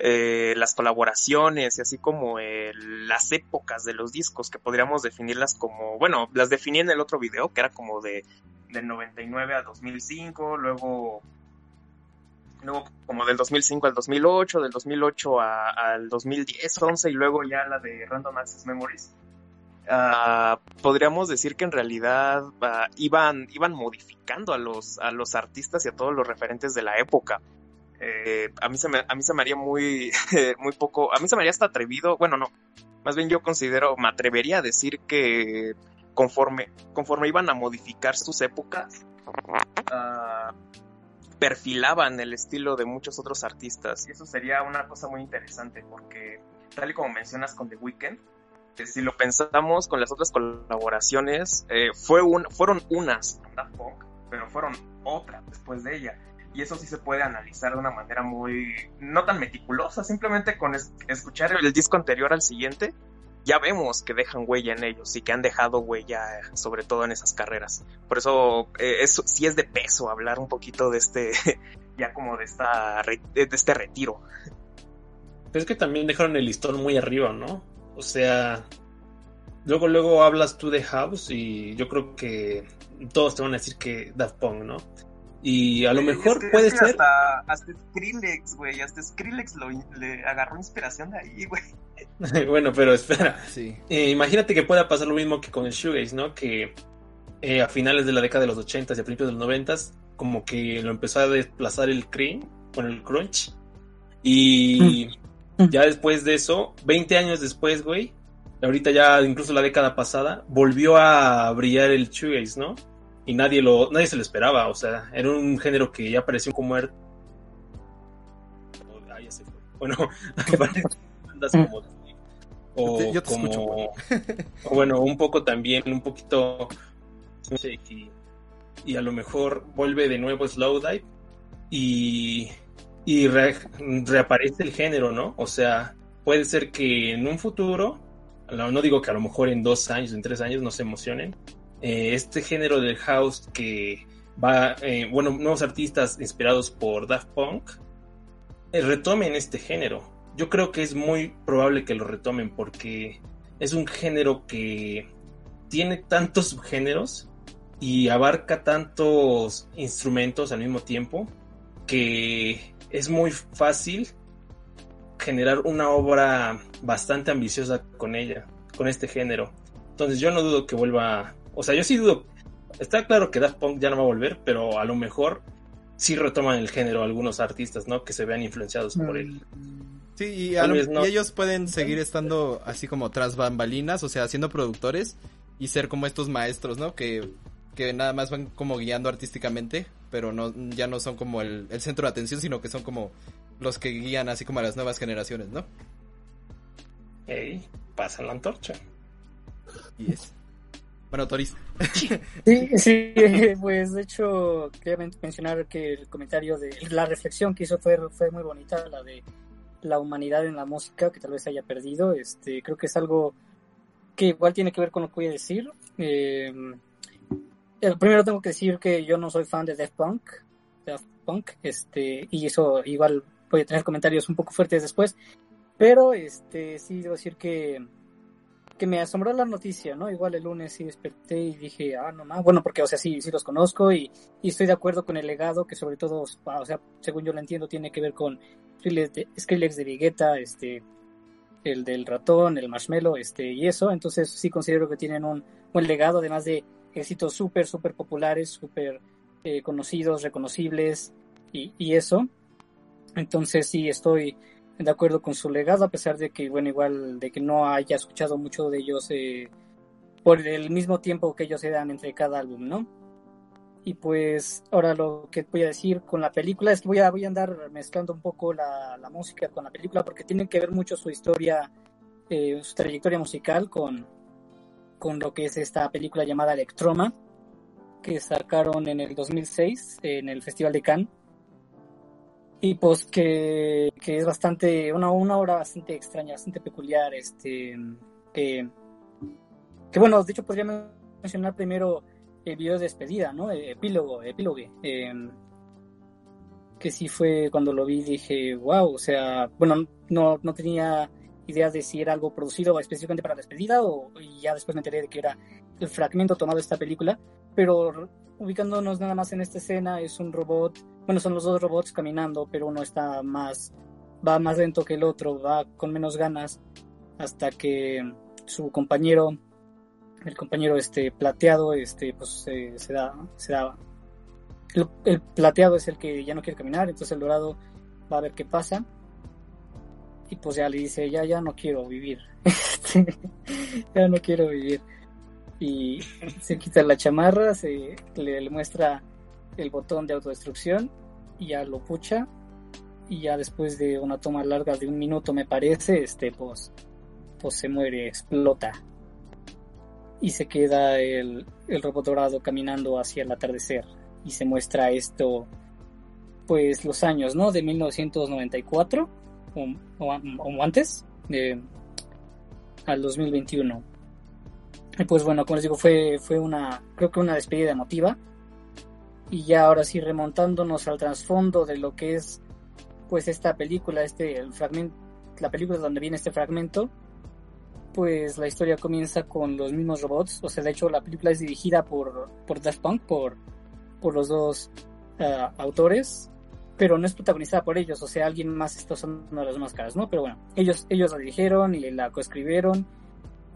eh, las colaboraciones y así como las épocas de los discos que podríamos definirlas como, bueno, las definí en el otro video que era como de del 99 a 2005, luego luego como del 2005 al 2008, del 2008 a- al 2010, 11 y luego ya la de Random Access Memories. Ah, podríamos decir que en realidad ah, iban iban modificando a los a los artistas y a todos los referentes de la época. Eh, a mí se me a mí se me haría muy muy poco a mí se me haría hasta atrevido bueno no más bien yo considero me atrevería a decir que conforme conforme iban a modificar sus épocas ah, perfilaban el estilo de muchos otros artistas. Y eso sería una cosa muy interesante porque tal y como mencionas con The Weeknd si lo pensamos con las otras colaboraciones eh, fue un, fueron unas Daft Punk pero fueron otras después de ella y eso sí se puede analizar de una manera muy no tan meticulosa, simplemente con es- escuchar el disco anterior al siguiente, ya vemos que dejan huella en ellos y que han dejado huella sobre todo en esas carreras. Por eso eh, eso sí es de peso hablar un poquito de este ya como de esta de este retiro. Pero es que también dejaron el listón muy arriba, ¿no? O sea, luego, luego hablas tú de House y yo creo que todos te van a decir que Daft Punk, ¿no? Y a lo Es mejor que- puede es que ser. Hasta, hasta Skrillex, güey. Hasta Skrillex lo, le agarró inspiración de ahí, güey. bueno, pero espera. Sí. Eh, imagínate que pueda pasar lo mismo que con el shoegaze, ¿no? Que eh, a finales de la década de los 80 y a principios de los 90 como que lo empezó a desplazar el cream con el crunch. Y Mm. Ya después de eso, 20 años después, güey, ahorita ya incluso la década pasada, volvió a brillar el shoegaze, ¿no? Y nadie lo nadie se lo esperaba, o sea, era un género que ya pareció como muerto. Ah, ya se fue. Bueno, bandas como o Yo te- como escucho, güey. o bueno, un poco también, un poquito y, y a lo mejor vuelve de nuevo Slowdive y, y re- reaparece el género, ¿no? O sea, puede ser que en un futuro, no digo que a lo mejor en dos años, en tres años, no se emocionen, eh, este género del house que va, eh, bueno, nuevos artistas inspirados por Daft Punk, eh, retomen este género. Yo creo que es muy probable que lo retomen porque es un género que tiene tantos subgéneros y abarca tantos instrumentos al mismo tiempo que es muy fácil generar una obra bastante ambiciosa con ella, con este género. Entonces yo no dudo que vuelva, o sea, yo sí dudo, está claro que Daft Punk ya no va a volver, pero a lo mejor sí retoman el género algunos artistas, ¿no? Que se vean influenciados por él. Sí, y, a lo- vez no. y ellos pueden seguir estando así como tras bambalinas, o sea, siendo productores y ser como estos maestros, ¿no? Que, que nada más van como guiando artísticamente, pero no ya no son como el, el centro de atención, sino que son como los que guían así como a las nuevas generaciones, ¿no? Ey, pasan la antorcha. Y es. Bueno, Toris. Sí, sí, pues de hecho quería men- mencionar que el comentario de la reflexión que hizo fue, fue muy bonita, la de la humanidad en la música, que tal vez se haya perdido. Este, creo que es algo que igual tiene que ver con lo que voy a decir. Eh, primero tengo que decir que yo no soy fan de Daft Punk, Daft Punk, este, y eso igual voy a tener comentarios un poco fuertes después, pero este, sí debo decir que que me asombró la noticia, ¿no? Igual el lunes sí desperté y dije, ah, no más, bueno, porque, o sea, sí, sí los conozco y, y estoy de acuerdo con el legado que sobre todo, o sea, según yo lo entiendo, tiene que ver con Skrillex de, Skrillex de Vegeta, este, el del ratón, el marshmallow, este, y eso, entonces sí considero que tienen un buen legado, además de éxitos súper, súper populares, súper eh, conocidos, reconocibles y, y eso. Entonces sí estoy de acuerdo con su legado, a pesar de que, bueno, igual de que no haya escuchado mucho de ellos eh, por el mismo tiempo que ellos se dan entre cada álbum, ¿no? Y pues ahora lo que voy a decir con la película es que voy a, voy a andar mezclando un poco la, la música con la película porque tiene que ver mucho su historia, eh, su trayectoria musical con, con lo que es esta película llamada Electroma, que sacaron en el 2006 en el Festival de Cannes y pues que, que es bastante, una, una obra bastante extraña, bastante peculiar, este, que, que bueno, de hecho podría mencionar primero el video de despedida, ¿no? El epílogo, epílogo, eh, que sí fue cuando lo vi dije, wow, o sea, bueno, no, no tenía idea de si era algo producido específicamente para la despedida o y ya después me enteré de que era el fragmento tomado de esta película, pero ubicándonos nada más en esta escena es un robot bueno, son los dos robots caminando, pero uno está más, va más lento que el otro, va con menos ganas, hasta que su compañero, el compañero este plateado, este, pues se da, se da, el, el, plateado es el que ya no quiere caminar, entonces el dorado va a ver qué pasa, y pues ya le dice, ya, ya no quiero vivir, ya no quiero vivir, y se quita la chamarra, se le, le muestra el botón de autodestrucción y ya lo pucha. Y ya después de una toma larga de un minuto me parece este pues pues se muere explota. Y se queda el, el robot dorado caminando hacia el atardecer. Y se muestra esto pues los años no de 1994 o, o, o antes de, al 2021 y pues bueno como les digo fue fue una creo que una despedida emotiva. Y ya ahora sí remontándonos al trasfondo de lo que es pues esta película, este el fragmento, la película donde viene este fragmento, pues la historia comienza con los mismos robots, o sea, de hecho la película es dirigida por, por Daft Punk, por, por los dos eh, autores, pero no es protagonizada por ellos, o sea, alguien más está usando las máscaras, ¿no? Pero bueno, ellos, ellos la dirigieron y la coescribieron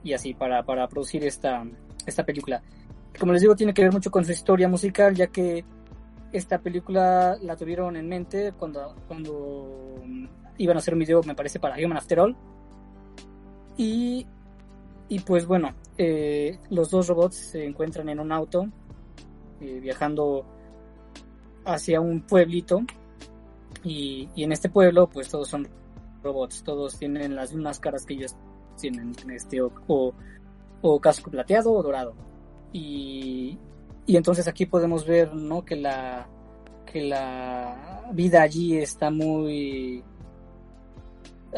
y así para, para producir esta, esta película. Como les digo, tiene que ver mucho con su historia musical, ya que esta película la tuvieron en mente cuando, cuando iban a hacer un video, me parece, para Human After All. Y, y pues bueno, eh, los dos robots se encuentran en un auto eh, viajando hacia un pueblito y, en este pueblo pues todos son robots, todos tienen las mismas caras que ellos tienen, este o, o, casco plateado o dorado. Y, entonces aquí podemos ver ¿no? que la que la vida allí está muy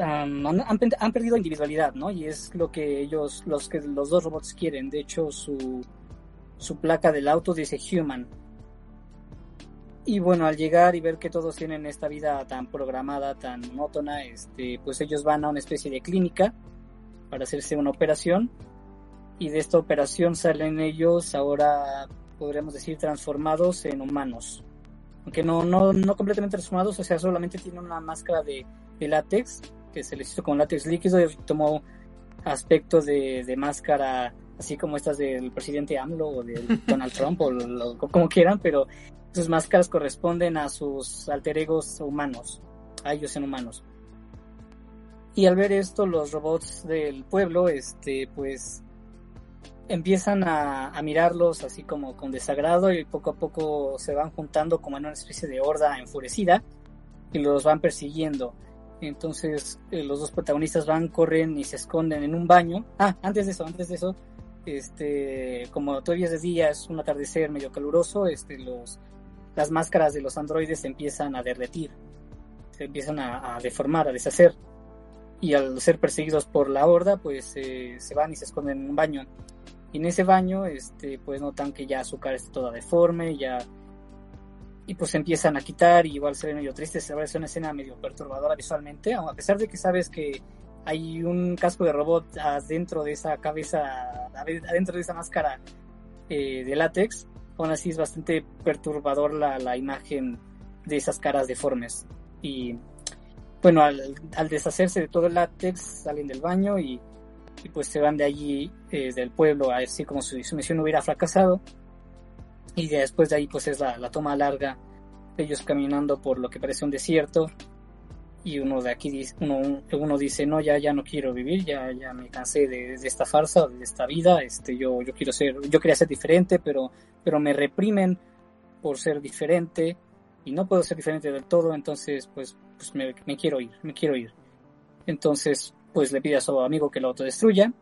han, han, perdido individualidad no y es lo que ellos los que los dos robots quieren de hecho su su placa del auto dice human y bueno al llegar y ver que todos tienen esta vida tan programada tan monótona este pues ellos van a una especie de clínica para hacerse una operación. Y de esta operación salen ellos ahora podríamos decir transformados en humanos. Aunque no, no, no completamente transformados o sea solamente tienen una máscara de, de látex que se les hizo con látex líquido y tomó aspecto de, de máscara así como estas del presidente AMLO o de Donald Trump o como quieran pero sus máscaras corresponden a sus alter egos humanos a ellos en humanos y al ver esto, los robots del pueblo, este, pues empiezan a, mirarlos así como con desagrado y poco a poco se van juntando como en una especie de horda enfurecida y los van persiguiendo. Entonces eh, los dos protagonistas van, corren y se esconden en un baño. Ah, antes de eso, antes de eso, este, como todavía es de día, es un atardecer medio caluroso, este, los, las máscaras de los androides se empiezan a derretir, se empiezan a, deformar, a deshacer y al ser perseguidos por la horda, pues eh, se van y se esconden en un baño. Y en ese baño, este, pues notan que ya cara está toda deforme, ya y pues empiezan a quitar y igual se ve medio triste, se ve una escena medio perturbadora visualmente, a pesar de que sabes que hay un casco de robot adentro de esa cabeza, adentro de esa máscara eh, de látex, aún así es bastante perturbador la, la imagen de esas caras deformes. Y bueno, al, al, deshacerse de todo el látex, salen del baño y, y pues se van de allí, eh, del pueblo, así como si su misión hubiera fracasado. Y después de ahí, pues es la, la toma larga ellos caminando por lo que parece un desierto. Y uno de aquí dice, uno, uno dice, no, ya, ya no quiero vivir, ya, ya me cansé de, esta farsa, de esta vida, este, yo, yo quiero ser, yo quería ser diferente, pero, pero me reprimen por ser diferente y no puedo ser diferente del todo, entonces pues, pues me, me, quiero ir, me quiero ir. Entonces pues le pide a su amigo que lo autodestruya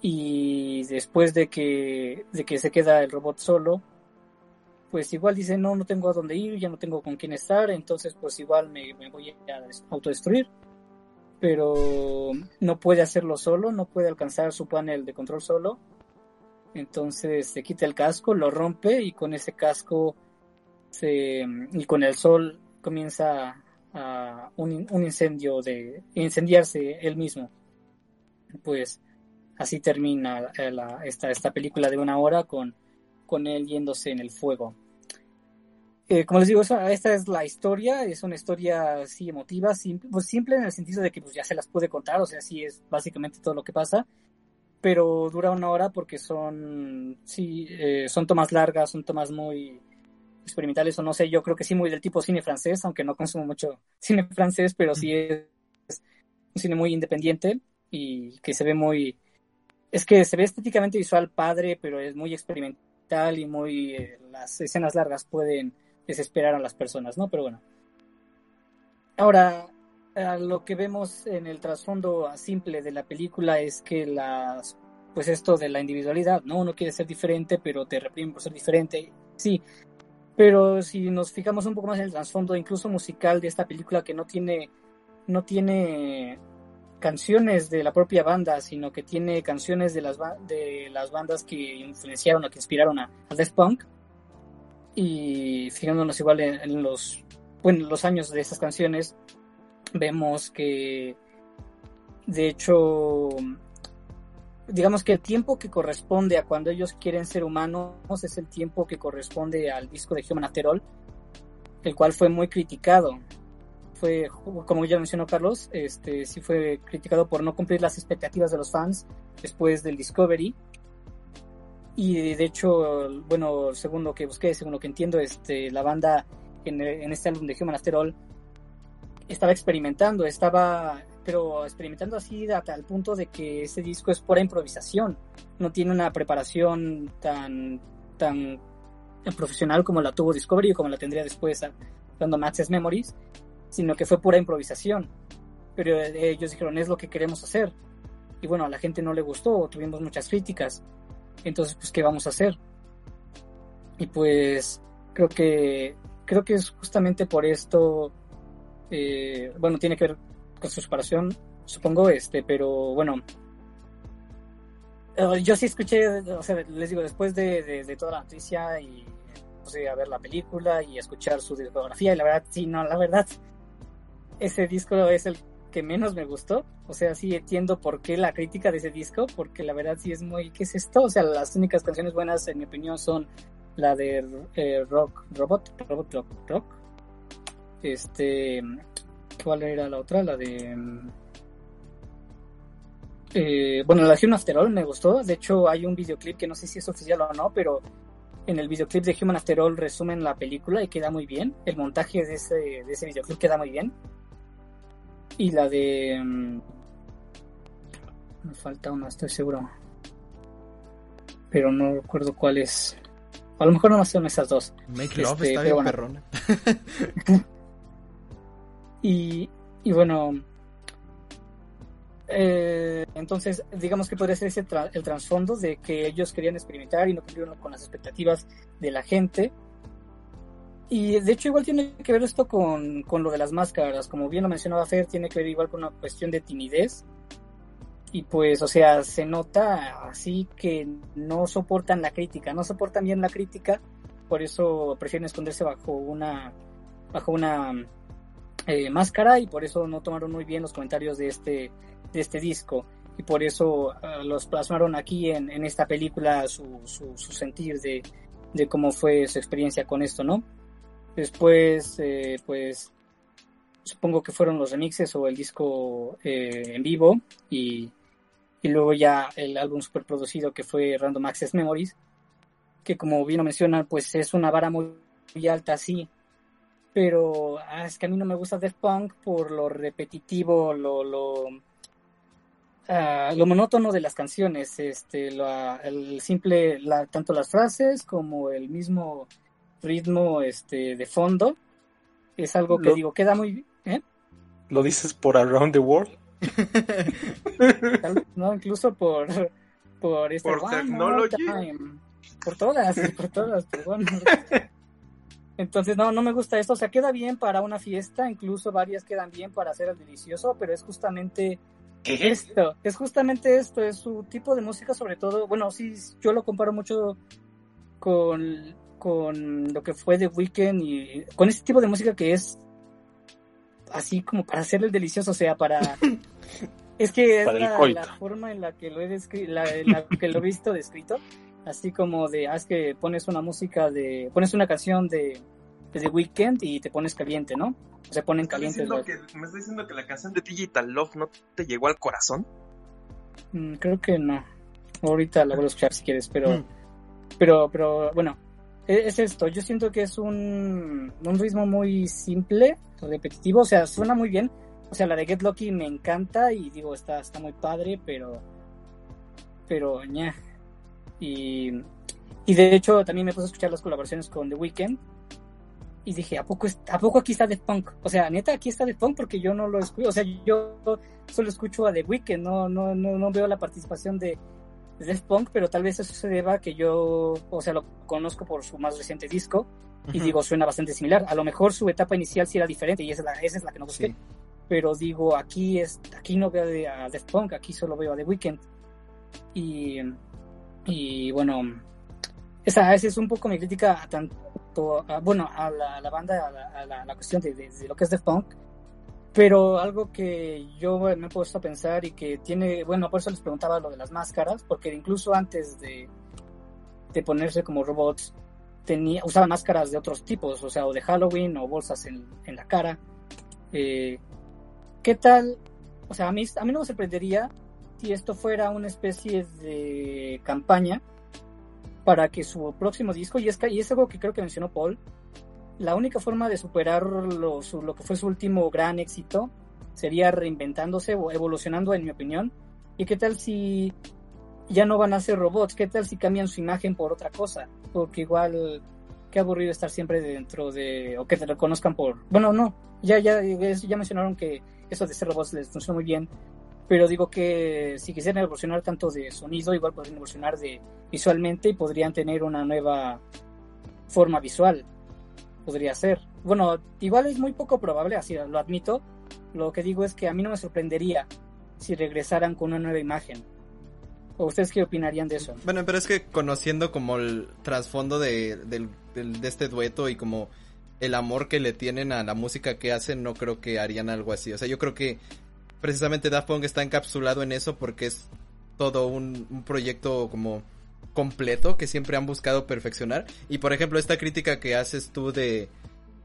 y después de que, de que se queda el robot solo, pues igual dice no, no tengo a dónde ir, ya no tengo con quién estar, entonces pues igual me, me voy a autodestruir. Pero no puede hacerlo solo, no puede alcanzar su panel de control solo. Entonces se quita el casco, lo rompe y con ese casco se, y con el sol comienza a un, un, incendio de incendiarse él mismo. Pues así termina la, esta, esta película de una hora con, con él yéndose en el fuego. Eh, como les digo, esta, esta es la historia, es una historia así emotiva, simple, pues simple en el sentido de que pues, ya se las pude contar, o sea, sí es básicamente todo lo que pasa, pero dura una hora porque son, sí, eh, son tomas largas, son tomas muy, experimentales o no sé, yo creo que sí muy del tipo cine francés, aunque no consumo mucho cine francés, pero sí es un cine muy independiente y que se ve muy, es que se ve estéticamente visual padre, pero es muy experimental y muy, eh, las escenas largas pueden desesperar a las personas, ¿no? Pero bueno. Ahora, lo que vemos en el trasfondo simple de la película es que las, pues esto de la individualidad, ¿no? Uno quiere ser diferente, pero te reprimen por ser diferente. Sí, pero si nos fijamos un poco más en el trasfondo, incluso musical de esta película, que no tiene, no tiene canciones de la propia banda, sino que tiene canciones de las, de las bandas que influenciaron o que inspiraron a, a Death Punk. Y fijándonos igual en, los, bueno, los años de estas canciones, vemos que de hecho digamos que el tiempo que corresponde a cuando ellos quieren ser humanos es el tiempo que corresponde al disco de Human After el cual fue muy criticado. Fue, como ya mencionó Carlos, este sí fue criticado por no cumplir las expectativas de los fans después del Discovery. Y de hecho, bueno, según lo que busqué, según lo que entiendo, este, la banda en, en este álbum de Human After All estaba experimentando, estaba, pero experimentando así hasta el punto de que ese disco es pura improvisación, no tiene una preparación tan, tan profesional como la tuvo Discovery o como la tendría después dando Access Memories, sino que fue pura improvisación. Pero ellos dijeron, es lo que queremos hacer. Y bueno, a la gente no le gustó, tuvimos muchas críticas. Entonces, pues, ¿qué vamos a hacer? Y pues, creo que, creo que es justamente por esto, eh, bueno, tiene que ver con su separación, supongo, este, pero bueno, eh, yo sí escuché, o sea, les digo, después de, de, toda la noticia y a ver la película y escuchar su discografía y la verdad, sí, no, la verdad, ese disco es el que menos me gustó. O sea, sí entiendo por qué la crítica de ese disco, porque la verdad sí es muy, ¿qué es esto? O sea, las únicas canciones buenas, en mi opinión, son la de eh, Rock, Robot, Robot Rock, Rock. Este, ¿cuál era la otra? La de... Eh, bueno, la de Human After All me gustó. De hecho, hay un videoclip que no sé si es oficial o no, pero en el videoclip de Human After All resumen la película y queda muy bien. El montaje de ese, de ese videoclip queda muy bien. Y la de... Mm, me falta una, estoy seguro. Pero no recuerdo cuál es. A lo mejor no son esas dos. Make Love este, está bien bueno. perrona. y, y bueno... Eh, entonces, digamos que podría ser ese tra el trasfondo de que ellos querían experimentar y no cumplieron con las expectativas de la gente y de hecho igual tiene que ver esto con, con, lo de las máscaras, como bien lo mencionaba Fer, tiene que ver igual con una cuestión de timidez. Y pues, o sea, se nota así que no soportan la crítica, no soportan bien la crítica, por eso prefieren esconderse bajo una, bajo una eh, máscara y por eso no tomaron muy bien los comentarios de este, de este disco. Y por eso uh, los plasmaron aquí en, en esta película su, su, su sentir de, de cómo fue su experiencia con esto, ¿no? Después, eh, pues, supongo que fueron los remixes o el disco eh, en vivo y, y, luego ya el álbum super producido que fue Random Access Memories, que como bien lo mencionan, pues es una vara muy, alta, sí, pero ah, es que a mí no me gusta Death Punk por lo repetitivo, lo, lo, ah, lo monótono de las canciones, este, lo, el simple, la, tanto las frases como el mismo ritmo este de fondo es algo que digo queda muy ¿eh? lo dices por Around the World no incluso por por este por Technology. Por todas por todas entonces no no me gusta esto o sea queda bien para una fiesta incluso varias quedan bien para hacer el delicioso pero es justamente esto es justamente esto es su tipo de música sobre todo bueno sí yo lo comparo mucho con con lo que fue The Weeknd y con este tipo de música que es así como para hacerle el delicioso, o sea, para... es que es la, forma en la que lo he descrito, la, que lo he visto descrito, así como de, ah, es que pones una música de, pones una canción de, de The Weeknd y te pones caliente, ¿no? Se ponen calientes. ¿Me estás diciendo que la canción de Digital Love no te llegó al corazón? Mm, creo que no. Ahorita la voy a escuchar si quieres, pero, mm. pero, pero, bueno, es esto, yo siento que es un, un ritmo muy simple, repetitivo, o sea, suena muy bien. O sea, la de Get Lucky me encanta y digo, está, está muy padre, pero. Pero, ña. Y, y de hecho, también me puse a escuchar las colaboraciones con The Weeknd. Y dije, ¿a poco, ¿a poco aquí está The Punk? O sea, neta, aquí está The Punk porque yo no lo escucho. O sea, yo solo escucho a The Weeknd, no, no, no, no veo la participación de, Death Punk, pero tal vez eso se deba que yo, o sea, lo conozco por su más reciente disco y digo, suena bastante similar. A lo mejor su etapa inicial sí era diferente y esa es la, esa es la que no busqué. Pero digo, aquí es aquí no veo a Death Punk, aquí solo veo a The Weeknd. Y, y bueno, esa, esa es un poco mi crítica a tanto, bueno, a la, banda, a la, cuestión de, de, lo que es Death Punk pero algo que yo me he puesto a pensar y que tiene, bueno, por eso les preguntaba lo de las máscaras, porque incluso antes de, de ponerse como robots, tenía, usaba máscaras de otros tipos, o sea, o de Halloween o bolsas en, en la cara. Eh, ¿Qué tal? O sea, a mí, a mí no me sorprendería si esto fuera una especie de campaña para que su próximo disco, y es, y es algo que creo que mencionó Paul, la única forma de superar lo, que fue su último gran éxito sería reinventándose o evolucionando, en mi opinión. ¿Y qué tal si ya no van a ser robots? ¿Qué tal si cambian su imagen por otra cosa? Porque igual, qué aburrido estar siempre dentro de, o que te reconozcan por, bueno, no, ya, ya, ya mencionaron que eso de ser robots les funciona muy bien, pero digo que si quisieran evolucionar tanto de sonido, igual podrían evolucionar de visualmente y podrían tener una nueva forma visual. Podría ser. Bueno, igual es muy poco probable, así lo admito. Lo que digo es que a mí no me sorprendería si regresaran con una nueva imagen. ¿O ustedes qué opinarían de eso? Bueno, pero es que conociendo como el trasfondo de, del- de este dueto y como el amor que le tienen a la música que hacen, no creo que harían algo así. O sea, yo creo que precisamente Daft Punk está encapsulado en eso porque es todo un proyecto como completo que siempre han buscado perfeccionar. Y por ejemplo, esta crítica que haces tú de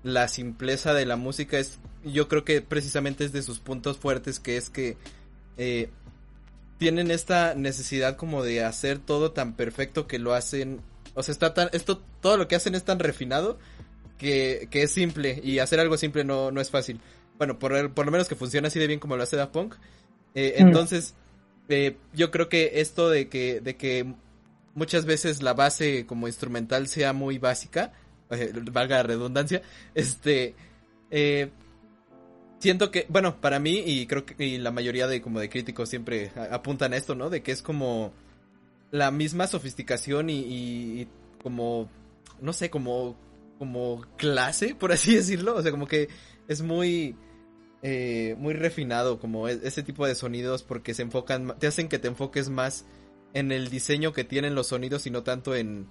la simpleza de la música es, yo creo que precisamente es de sus puntos fuertes, que es que eh, tienen esta necesidad como de hacer todo tan perfecto que lo hacen, o sea, está tan, esto, todo lo que hacen es tan refinado que, que es simple y hacer algo simple no, no es fácil. Bueno, por, por lo menos que funcione así de bien como lo hace Daft Punk. Eh, Mm. entonces, eh, yo creo que esto de que, de que muchas veces la base como instrumental sea muy básica, eh, valga la redundancia, este, eh, siento que, bueno, para mí y creo que y la mayoría de como de críticos siempre apuntan a esto, ¿no? De que es como la misma sofisticación y, y- como, no sé, como, como clase, por así decirlo, o sea, como que es muy, eh, muy refinado como e- ese tipo de sonidos porque se enfocan, te hacen que te enfoques más en el diseño que tienen los sonidos y no tanto en,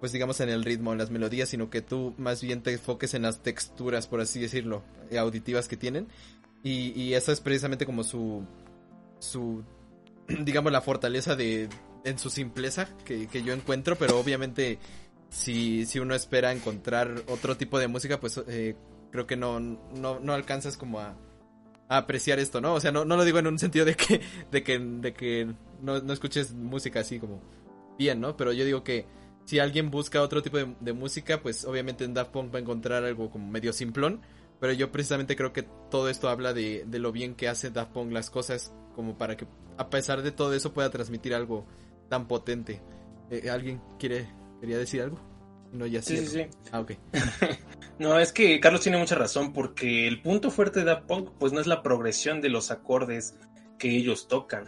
pues digamos en el ritmo, en las melodías, sino que tú más bien te enfoques en las texturas, por así decirlo, eh, auditivas que tienen. Y, y esa es precisamente como su, su, digamos, la fortaleza de, en su simpleza que, que yo encuentro, pero obviamente si, si uno espera encontrar otro tipo de música, pues eh, creo que no, no, no alcanzas como a, apreciar esto, ¿no? O sea, no, no lo digo en un sentido de que, de que, de que no, no escuches música así como bien, ¿no? Pero yo digo que si alguien busca otro tipo de, de música, pues obviamente en Daft Punk va a encontrar algo como medio simplón. Pero yo precisamente creo que todo esto habla de, de lo bien que hace Daft Punk las cosas, como para que a pesar de todo eso pueda transmitir algo tan potente. Eh, ¿Alguien quiere quería decir algo? No, ya Sí, sí, sí. Ah, ok. No, es que Carlos tiene mucha razón porque el punto fuerte de Daft Punk pues no es la progresión de los acordes que ellos tocan.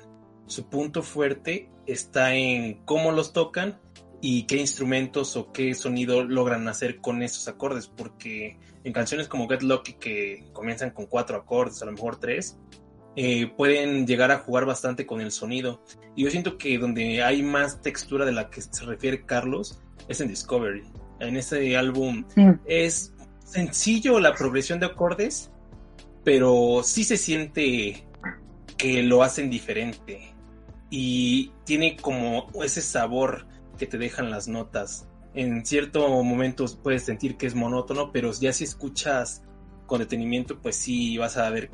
Su punto fuerte está en cómo los tocan y qué instrumentos o qué sonido logran hacer con esos acordes porque en canciones como Get Lucky que comienzan con cuatro acordes, a lo mejor tres, eh, pueden llegar a jugar bastante con el sonido. Y yo siento que donde hay más textura de la que se refiere Carlos es en Discovery. En ese álbum Mm. es sencillo la progresión de acordes, pero sí se siente que lo hacen diferente. Y tiene como ese sabor que te dejan las notas. En ciertos momentos puedes sentir que es monótono, pero ya si escuchas con detenimiento, pues sí vas a ver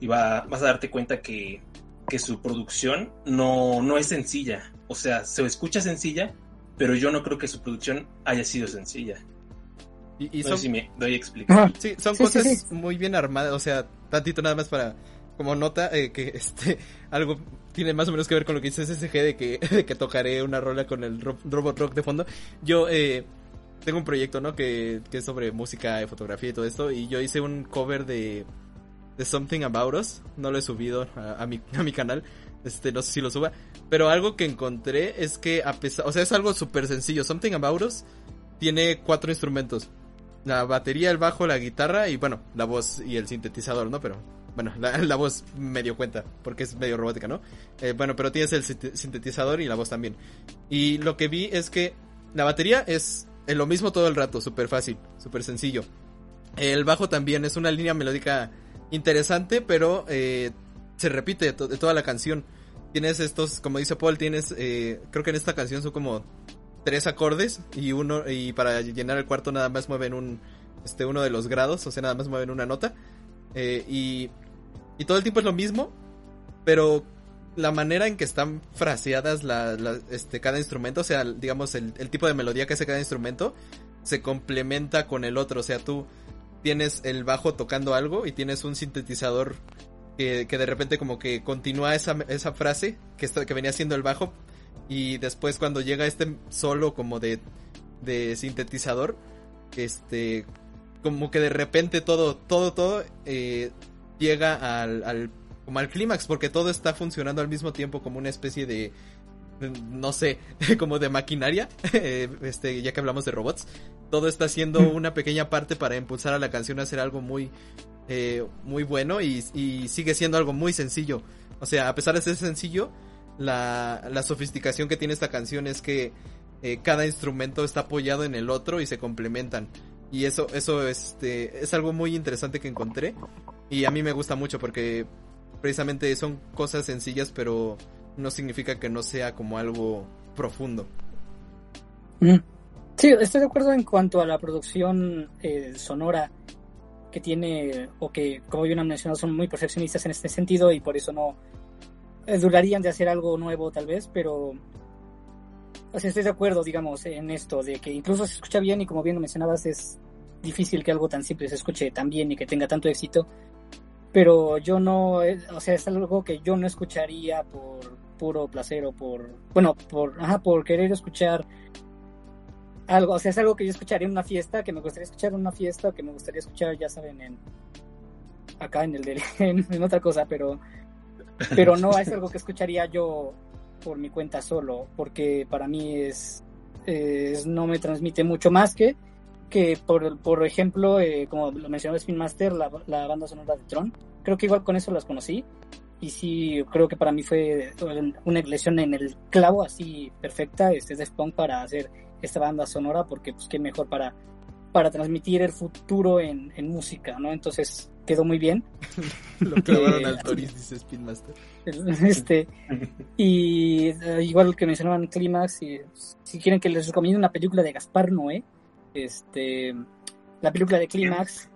y va, vas a darte cuenta que, que su producción no, no es sencilla. O sea, se escucha sencilla, pero yo no creo que su producción haya sido sencilla. Y, y no son, sé si me doy a explicar. Ajá. Sí, son Sí, cosas sí. muy bien armadas, o sea, tantito nada más para como nota eh, que este algo tiene más o menos que ver con lo que dice SSG de que, de que tocaré una rola con el ro- robot rock de fondo. Yo eh, tengo un proyecto, ¿no? Que, que es sobre música, fotografía y todo esto y yo hice un cover de de Something About Us, no lo he subido a, a mi, a mi canal, este, no sé si lo suba, pero algo que encontré es que a pesar, o sea, es algo súper sencillo, Something About Us tiene cuatro instrumentos, la batería, el bajo, la guitarra y bueno, la voz y el sintetizador, ¿no? Pero bueno, la, la voz medio cuenta porque es medio robótica, ¿no? Eh, bueno, pero tienes el sinte- sintetizador y la voz también. Y lo que vi es que la batería es lo mismo todo el rato, súper fácil, súper sencillo. El bajo también es una línea melódica interesante, pero eh, se repite de toda la canción. Tienes estos, como dice Paul, tienes, eh, creo que en esta canción son como tres acordes y uno y para llenar el cuarto nada más mueven un este uno de los grados, o sea, nada más mueven una nota. Eh, y, y todo el tiempo es lo mismo, pero la manera en que están fraseadas la, este, cada instrumento, o sea, digamos, el, el tipo de melodía que hace cada instrumento, se complementa con el otro. O sea, tú tienes el bajo tocando algo y tienes un sintetizador que, que de repente como que continúa esa, esa frase que, está- que venía siendo el bajo. Y después cuando llega este solo como de, de sintetizador, este, como que de repente todo, todo, todo eh, llega al, al, como al clímax, porque todo está funcionando al mismo tiempo como una especie de, no sé, como de maquinaria, eh, este, ya que hablamos de robots, todo está haciendo una pequeña parte para impulsar a la canción a hacer algo muy, eh, muy bueno y, sigue siendo algo muy sencillo. O sea, a pesar de ser sencillo, la, la sofisticación que tiene esta canción es que eh, cada instrumento está apoyado en el otro y se complementan. Y eso, eso este, es algo muy interesante que encontré. Y a mí me gusta mucho porque precisamente son cosas sencillas, pero no significa que no sea como algo profundo. Mm. Sí, estoy de acuerdo en cuanto a la producción eh, sonora que tiene, o que, como bien han mencionado, son muy perfeccionistas en este sentido y por eso no eh, dudarían de hacer algo nuevo tal vez, pero o sea, estoy de acuerdo, digamos, en esto, de que incluso se escucha bien y como bien lo mencionabas, es difícil que algo tan simple se escuche tan bien y que tenga tanto éxito, pero yo no, eh, o sea, es algo que yo no escucharía por puro placer o por, bueno, por, ajá, por querer escuchar algo, o sea, es algo que yo escucharía en una fiesta, que me gustaría escuchar en una fiesta, que me gustaría escuchar, ya saben, en acá en el de, en, otra cosa, pero pero no es algo que escucharía yo por mi cuenta solo, porque para mí es, es no me transmite mucho más que que por, por ejemplo, eh, como lo mencionó Spin Master, la, la banda sonora de Tron, creo que igual con eso las conocí y sí creo que para mí fue una elección en el clavo así perfecta este Daft Punk para hacer esta banda sonora porque pues qué mejor para para transmitir el futuro en, en música no entonces quedó muy bien Lo clavaron Eh, al Toris, dice Spin Master. este y eh, igual que mencionaban Clímax y si quieren que les recomiende una película de Gaspar Noé este la película de Clímax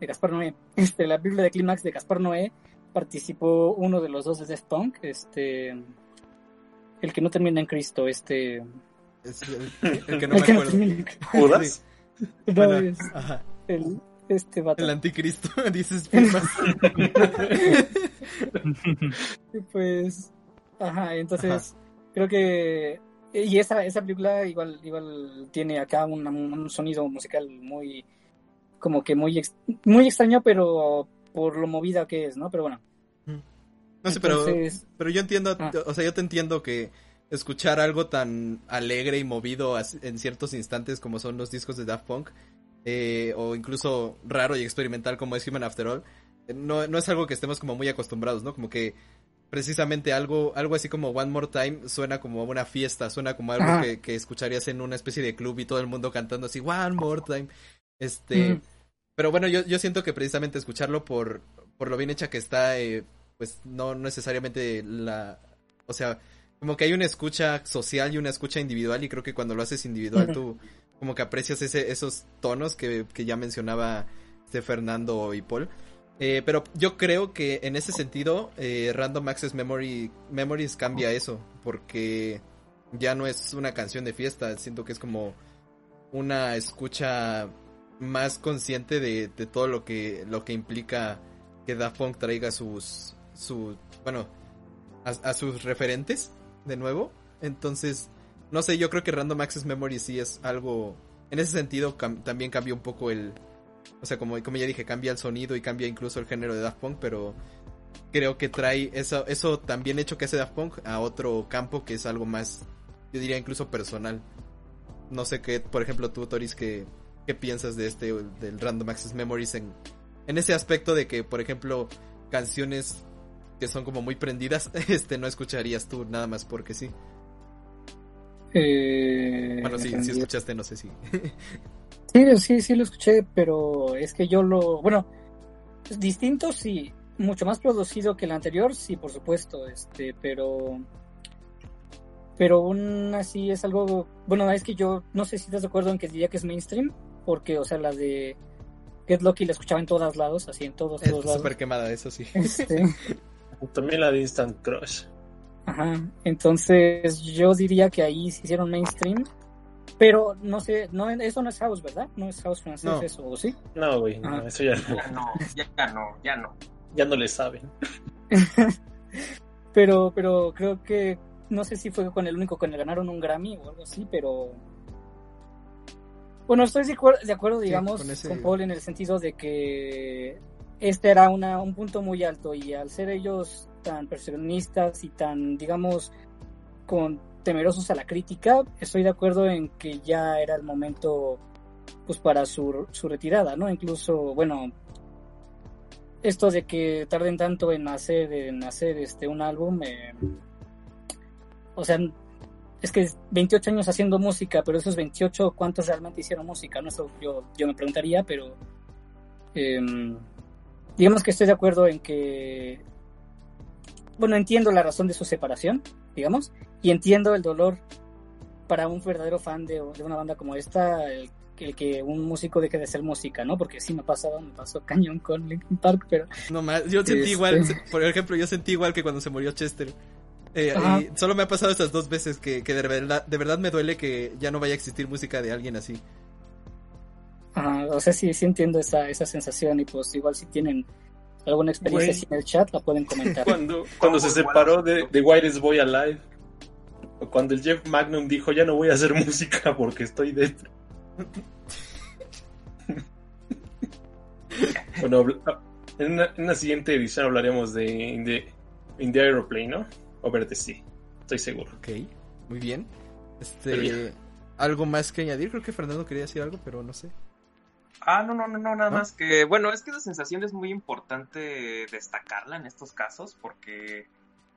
de Gaspar Noé este la película de Clímax de Gaspar Noé participó uno de los dos de Death Punk este el que no termina en Cristo este Es el, el que no el me que acuerdo. termina en ¿Judas? No, Bueno, es ajá. el, este vato. El anticristo, dice Spin Master. Y pues, ajá, entonces creo que y esa esa película igual igual tiene acá un, un sonido musical muy como que muy ex- muy extraño, pero por lo movida que es, ¿no? Pero bueno. No sé, pero, entonces, pero yo entiendo, Ah. o sea, yo te entiendo que escuchar algo tan alegre y movido en ciertos instantes como son los discos de Daft Punk, eh, o incluso raro y experimental como es Human After All, eh, no, no es algo que estemos como muy acostumbrados, ¿no? Como que precisamente algo, algo así como One More Time suena como una fiesta, suena como algo que, que escucharías en una especie de club y todo el mundo cantando así, One More Time. Este, Mm. pero bueno, yo, yo siento que precisamente escucharlo por, por lo bien hecha que está, eh, pues no necesariamente la, o sea, como que hay una escucha social y una escucha individual y creo que cuando lo haces individual tú como que aprecias ese, esos tonos que, que ya mencionaba este Fernando y Paul. Eh, pero yo creo que en ese sentido eh, Random Access Memory, Memories cambia eso porque ya no es una canción de fiesta, siento que es como una escucha más consciente de, de todo lo que lo que implica que Daft Punk traiga sus su bueno a, a sus referentes de nuevo. Entonces no sé yo creo que Random Access Memory sí es algo en ese sentido también cambia un poco el o sea como como ya dije cambia el sonido y cambia incluso el género de Daft Punk pero creo que trae eso eso también hecho que hace Daft Punk a otro campo que es algo más yo diría incluso personal. No sé qué por ejemplo tú Toris que qué piensas de este del Random Access Memories en en ese aspecto de que por ejemplo canciones que son como muy prendidas este no escucharías tú nada más porque sí eh, bueno sí sí escuchaste no sé si Sí, sí, sí lo escuché, pero es que yo lo, bueno, es distinto sí, mucho más producido que el anterior, sí, por supuesto, este, pero pero aún así es algo, bueno, es que yo no sé si estás de acuerdo en que diría que es mainstream, porque, o sea, la de Get Lucky la escuchaba en todos lados, así en todos, Es todos lados. súper quemada, eso sí. Este, También la de Instant Crush. Ajá, entonces yo diría que ahí se hicieron mainstream, pero no sé, no, eso no es house, ¿verdad? No es house francés No. eso, ¿o sí? No, güey, no, Ajá. eso ya no, Ya no, ya, no, ya no. ya no le saben. Pero, pero creo que, no sé si fue con el único que le ganaron un Grammy o algo así, pero... Bueno, estoy de acuerdo, de acuerdo digamos, con ese- con Paul en el sentido de que este era una, un punto muy alto y al ser ellos tan perfeccionistas y tan, digamos, con temerosos a la crítica, estoy de acuerdo en que ya era el momento pues para su, su retirada, ¿no? Incluso, bueno, esto de que tarden tanto en hacer, en hacer este un álbum, eh, o sea, es que 28 años haciendo música, pero esos 28, ¿cuántos realmente hicieron música? No, eso yo, yo me preguntaría, pero em, digamos que estoy de acuerdo en que, bueno, entiendo la razón de su separación, digamos, y entiendo el dolor para un verdadero fan de, de una banda como esta, el, el que un músico deje de hacer música, ¿no? Porque sí me ha pasado, me pasó cañón con Linkin Park, pero No más, yo sentí Este- igual, por ejemplo, yo sentí igual que cuando se murió Chester. Eh, y solo me ha pasado estas dos veces que, que de verdad, de verdad me duele que ya no vaya a existir música de alguien así. O sea, sí, sí entiendo esa, esa sensación y pues igual si tienen alguna experiencia así en el chat la pueden comentar. Cuando, cuando se separó de, de Whitest Boy Alive. O cuando el Jeff Magnum dijo, ya no voy a hacer música porque estoy dentro. bueno, habla- en una, en una siguiente edición hablaremos de In the, In the Aeroplane, ¿no? Over the Sea. Estoy seguro. Ok, muy bien. Este, algo más que añadir, creo que Fernando quería decir algo, pero no sé. Ah, no, no, no, no, nada ¿No? más que, bueno, es que esa sensación es muy importante destacarla en estos casos porque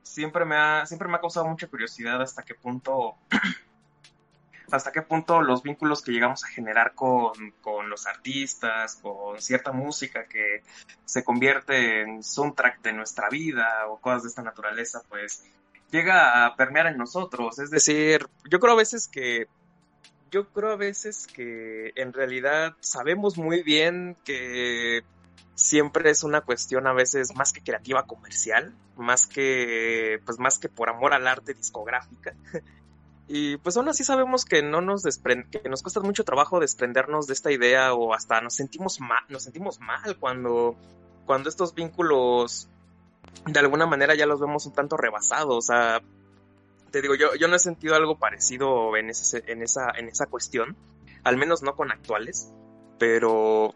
siempre me ha, siempre me ha causado mucha curiosidad hasta qué punto, hasta qué punto los vínculos que llegamos a generar con, con los artistas, con cierta música que se convierte en soundtrack de nuestra vida o cosas de esta naturaleza, pues llega a permear en nosotros. Es decir, yo creo a veces que yo creo a veces que en realidad sabemos muy bien que siempre es una cuestión a veces más que creativa comercial, más que pues más que por amor al arte discográfica. Y pues aún así sabemos que no nos que nos cuesta mucho trabajo desprendernos de esta idea o hasta nos sentimos mal, nos sentimos mal cuando cuando estos vínculos de alguna manera ya los vemos un tanto rebasados, o sea, te digo, yo, yo no he sentido algo parecido en, ese, en, esa, en esa cuestión, al menos no con actuales, pero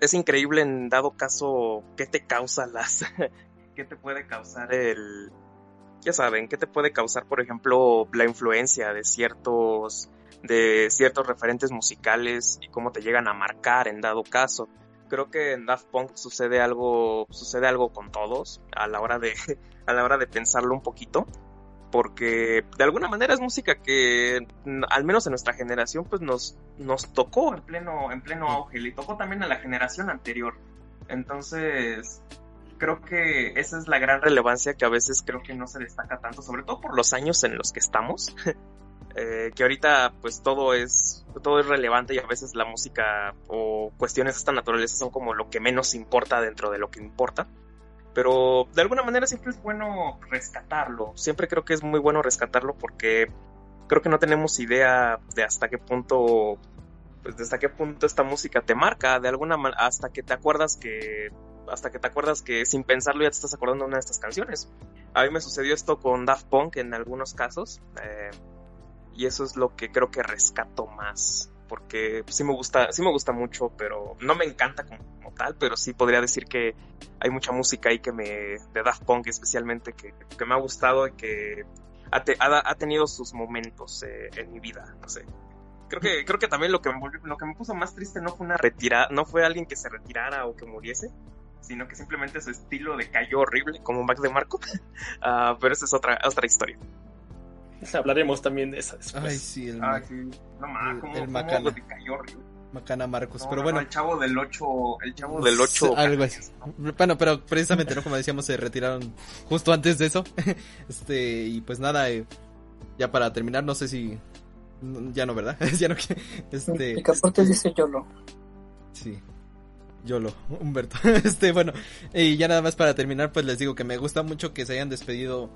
es increíble en dado caso qué te causa las, qué te puede causar el, ya saben, qué te puede causar, por ejemplo, la influencia de ciertos, de ciertos referentes musicales y cómo te llegan a marcar en dado caso. Creo que en Daft Punk sucede algo, sucede algo con todos a la hora de, a la hora de pensarlo un poquito porque de alguna manera es música que al menos en nuestra generación pues nos, nos tocó en pleno, en pleno auge, le tocó también a la generación anterior. Entonces, creo que esa es la gran relevancia que a veces creo que no se destaca tanto, sobre todo por los años en los que estamos. eh, que ahorita pues todo es todo es relevante y a veces la música o cuestiones de esta naturaleza son como lo que menos importa dentro de lo que importa pero de alguna manera siempre es bueno rescatarlo. Siempre creo que es muy bueno rescatarlo porque creo que no tenemos idea de hasta qué punto, pues hasta qué punto esta música te marca, de alguna hasta que te acuerdas que, hasta que te acuerdas que sin pensarlo ya te estás acordando de una de estas canciones. A mí me sucedió esto con Daft Punk en algunos casos, eh, y eso es lo que creo que rescato más. Porque sí me gusta, sí me gusta mucho, pero no me encanta como, como tal, pero sí podría decir que hay mucha música ahí que me, de Daft Punk especialmente, que, que me ha gustado y que ha, te- ha- ha tenido sus momentos eh, en mi vida, no sé. Creo que, creo que también lo que, me volvió- lo que me puso más triste no fue una retirada, no fue alguien que se retirara o que muriese, sino que simplemente su estilo decayó horrible, como Mac de Marco. Ah, pero esa es otra, otra historia. Hablaremos también de esa después. Ay, sí, el Ah, Ma- sí. No mames, el- Macana. Macana Marcos. No, pero no, bueno, no, el chavo del 8, el chavo del 8. algo así. Bueno, pero precisamente, ¿no? Como decíamos, se retiraron justo antes de eso. Este, y pues nada, eh, ya para terminar, no sé si... Ya no, ¿verdad? ya no Este... Picaporte dice YOLO. Sí. YOLO, Humberto. Este, bueno, y ya nada más para terminar, pues les digo que me gusta mucho que se hayan despedido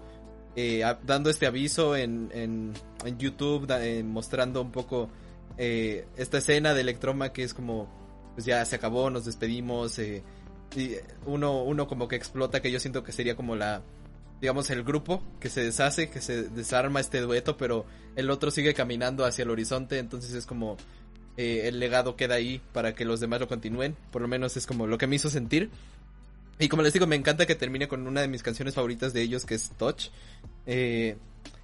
eh, dando este aviso en, en, YouTube, eh, mostrando un poco eh, esta escena de Electroma que es como, pues ya se acabó, nos despedimos, y uno, uno como que explota, que yo siento que sería como la, digamos, el grupo que se deshace, que se desarma este dueto, pero el otro sigue caminando hacia el horizonte, entonces es como eh, el legado queda ahí para que los demás lo continúen, por lo menos es como lo que me hizo sentir. Y como les digo, me encanta que termine con una de mis canciones favoritas de ellos, que es Touch. Eh,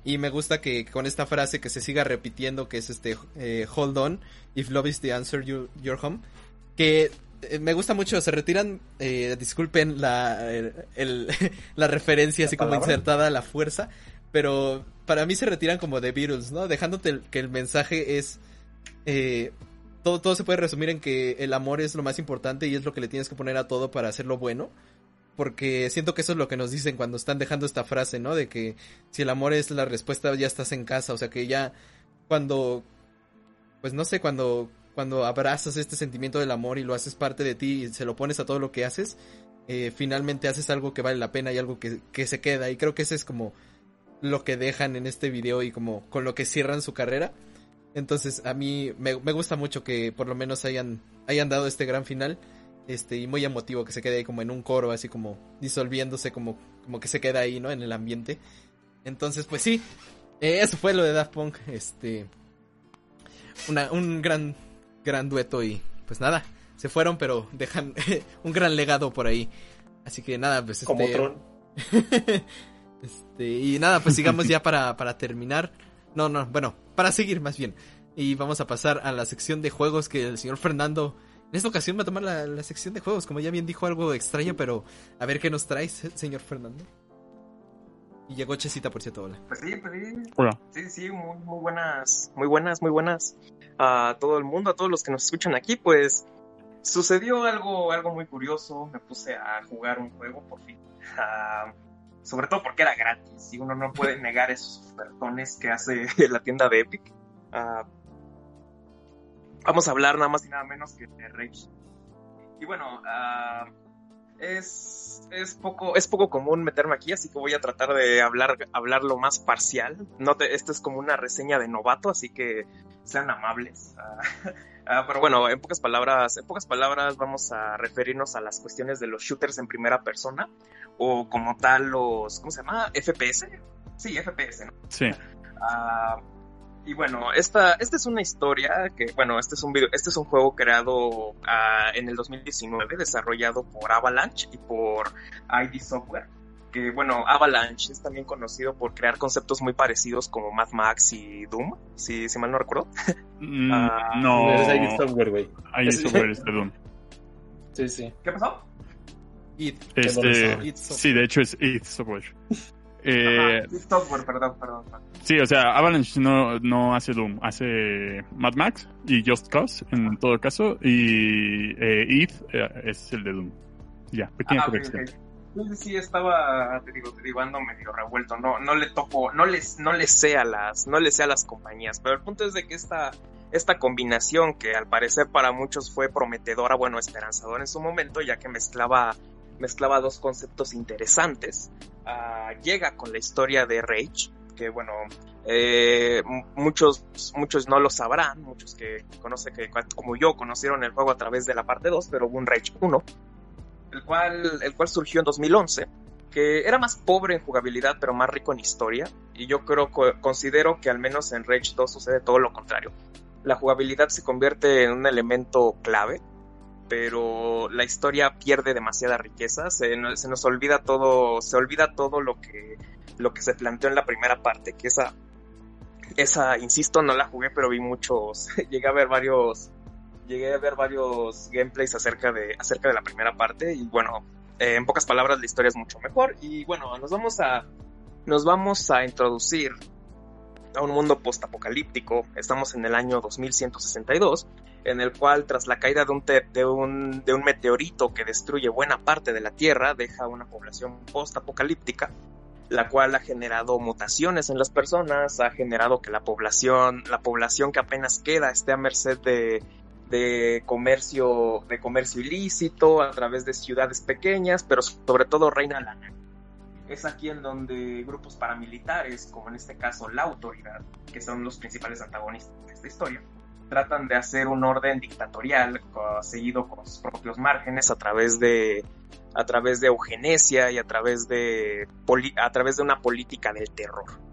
y me gusta que con esta frase que se siga repitiendo, que es este, eh, hold on, if love is the answer, you, you're home. Que eh, me gusta mucho, se retiran, disculpen la, el, la referencia así como insertada a la fuerza, pero para mí se retiran como de Beatles, ¿no? Dejándote que el mensaje es... Eh, todo, se puede resumir en que el amor es lo más importante y es lo que le tienes que poner a todo para hacerlo bueno. Porque siento que eso es lo que nos dicen cuando están dejando esta frase, ¿no? De que si el amor es la respuesta ya estás en casa. O sea que ya cuando... Pues no sé, cuando cuando abrazas este sentimiento del amor y lo haces parte de ti y se lo pones a todo lo que haces, eh, finalmente haces algo que vale la pena y algo que, que, se queda. Y creo que ese es como lo que dejan en este video y como con lo que cierran su carrera. Entonces a mí me, me gusta mucho que por lo menos hayan, hayan dado este gran final. Este, y muy emotivo que se quede ahí como en un coro, así como disolviéndose, como, como que se queda ahí, ¿no? En el ambiente. Entonces, pues sí, eh, eso fue lo de Daft Punk. Este, una, un gran gran dueto y pues nada, se fueron, pero dejan un gran legado por ahí. Así que nada, pues Como este... este, y nada, pues sigamos ya para, para terminar. No, no, bueno, para seguir más bien. Y vamos a pasar a la sección de juegos que el señor Fernando en esta ocasión va a tomar la, la sección de juegos. Como ya bien dijo algo extraño, pero a ver qué nos traes, señor Fernando. Y llegó Chesita, por cierto, hola. Pues sí, pues sí. Hola. Sí, sí, muy, muy buenas, muy buenas, muy buenas a todo el mundo, a todos los que nos escuchan aquí, pues sucedió algo, algo muy curioso. Me puse a jugar un juego por fin. Uh, sobre todo porque era gratis y uno no puede negar esos ofertones que hace la tienda de Epic. Uh, vamos a hablar nada más y nada menos que de Rage. Y bueno, uh, es, es, poco, es poco común meterme aquí, así que voy a tratar de hablar, hablar lo más parcial. No te, esto es como una reseña de novato, así que sean amables. Uh, pero bueno, en pocas palabras, en pocas palabras vamos a referirnos a las cuestiones de los shooters en primera persona o como tal los, ¿cómo se llama? FPS. Sí, FPS, ¿no? Sí. Uh, y bueno, esta, esta es una historia que, bueno, este es un video, este es un juego creado uh, en el 2019, desarrollado por Avalanche y por ID Software. Que bueno, Avalanche es también conocido por crear conceptos muy parecidos como Mad Max y Doom, si, si mal no recuerdo. Mm, uh, no. Es ID Software, güey. ID Software es de Doom. Sí, sí. ¿Qué pasó? It. Este, sí, de hecho es ID Software. Eh, software, perdón, perdón, Sí, o sea, Avalanche no, no hace Doom, hace Mad Max y Just Cause en todo caso, y eh, Eve eh, es el de Doom. Ya, pequeña ah, corrección. Okay, Sí, estaba, te digo, te digo, ando medio revuelto, no, no le toco, no les, no les sé a las, no les sé a las compañías, pero el punto es de que esta, esta combinación que al parecer para muchos fue prometedora, bueno, esperanzadora en su momento, ya que mezclaba mezclaba dos conceptos interesantes. Uh, llega con la historia de Rage, que bueno, eh, muchos, muchos no lo sabrán, muchos que conocen que como yo conocieron el juego a través de la parte 2, pero hubo un Rage 1, el cual, el cual surgió en 2011, que era más pobre en jugabilidad, pero más rico en historia, y yo creo, considero que al menos en Rage 2 sucede todo lo contrario. La jugabilidad se convierte en un elemento clave, pero la historia pierde demasiada riqueza, se, se, nos olvida todo, se olvida todo lo que, lo que se planteó en la primera parte, que esa, esa, insisto, no la jugué, pero vi muchos, llegué a ver varios, llegué a ver varios gameplays acerca de, acerca de la primera parte, y bueno, eh, en pocas palabras la historia es mucho mejor, y bueno, nos vamos a, nos vamos a introducir a un mundo postapocalíptico. Estamos en el año 2162, en el cual tras la caída de un, de un, de un meteorito que destruye buena parte de la Tierra, deja una población postapocalíptica, la cual ha generado mutaciones en las personas, ha generado que la población, la población que apenas queda esté a merced de, de comercio, de comercio ilícito a través de ciudades pequeñas, pero sobre todo reina la es aquí en donde grupos paramilitares, como en este caso la autoridad, que son los principales antagonistas de esta historia, tratan de hacer un orden dictatorial seguido con sus propios márgenes a través de a través de eugenesia y a través de a través de una política del terror.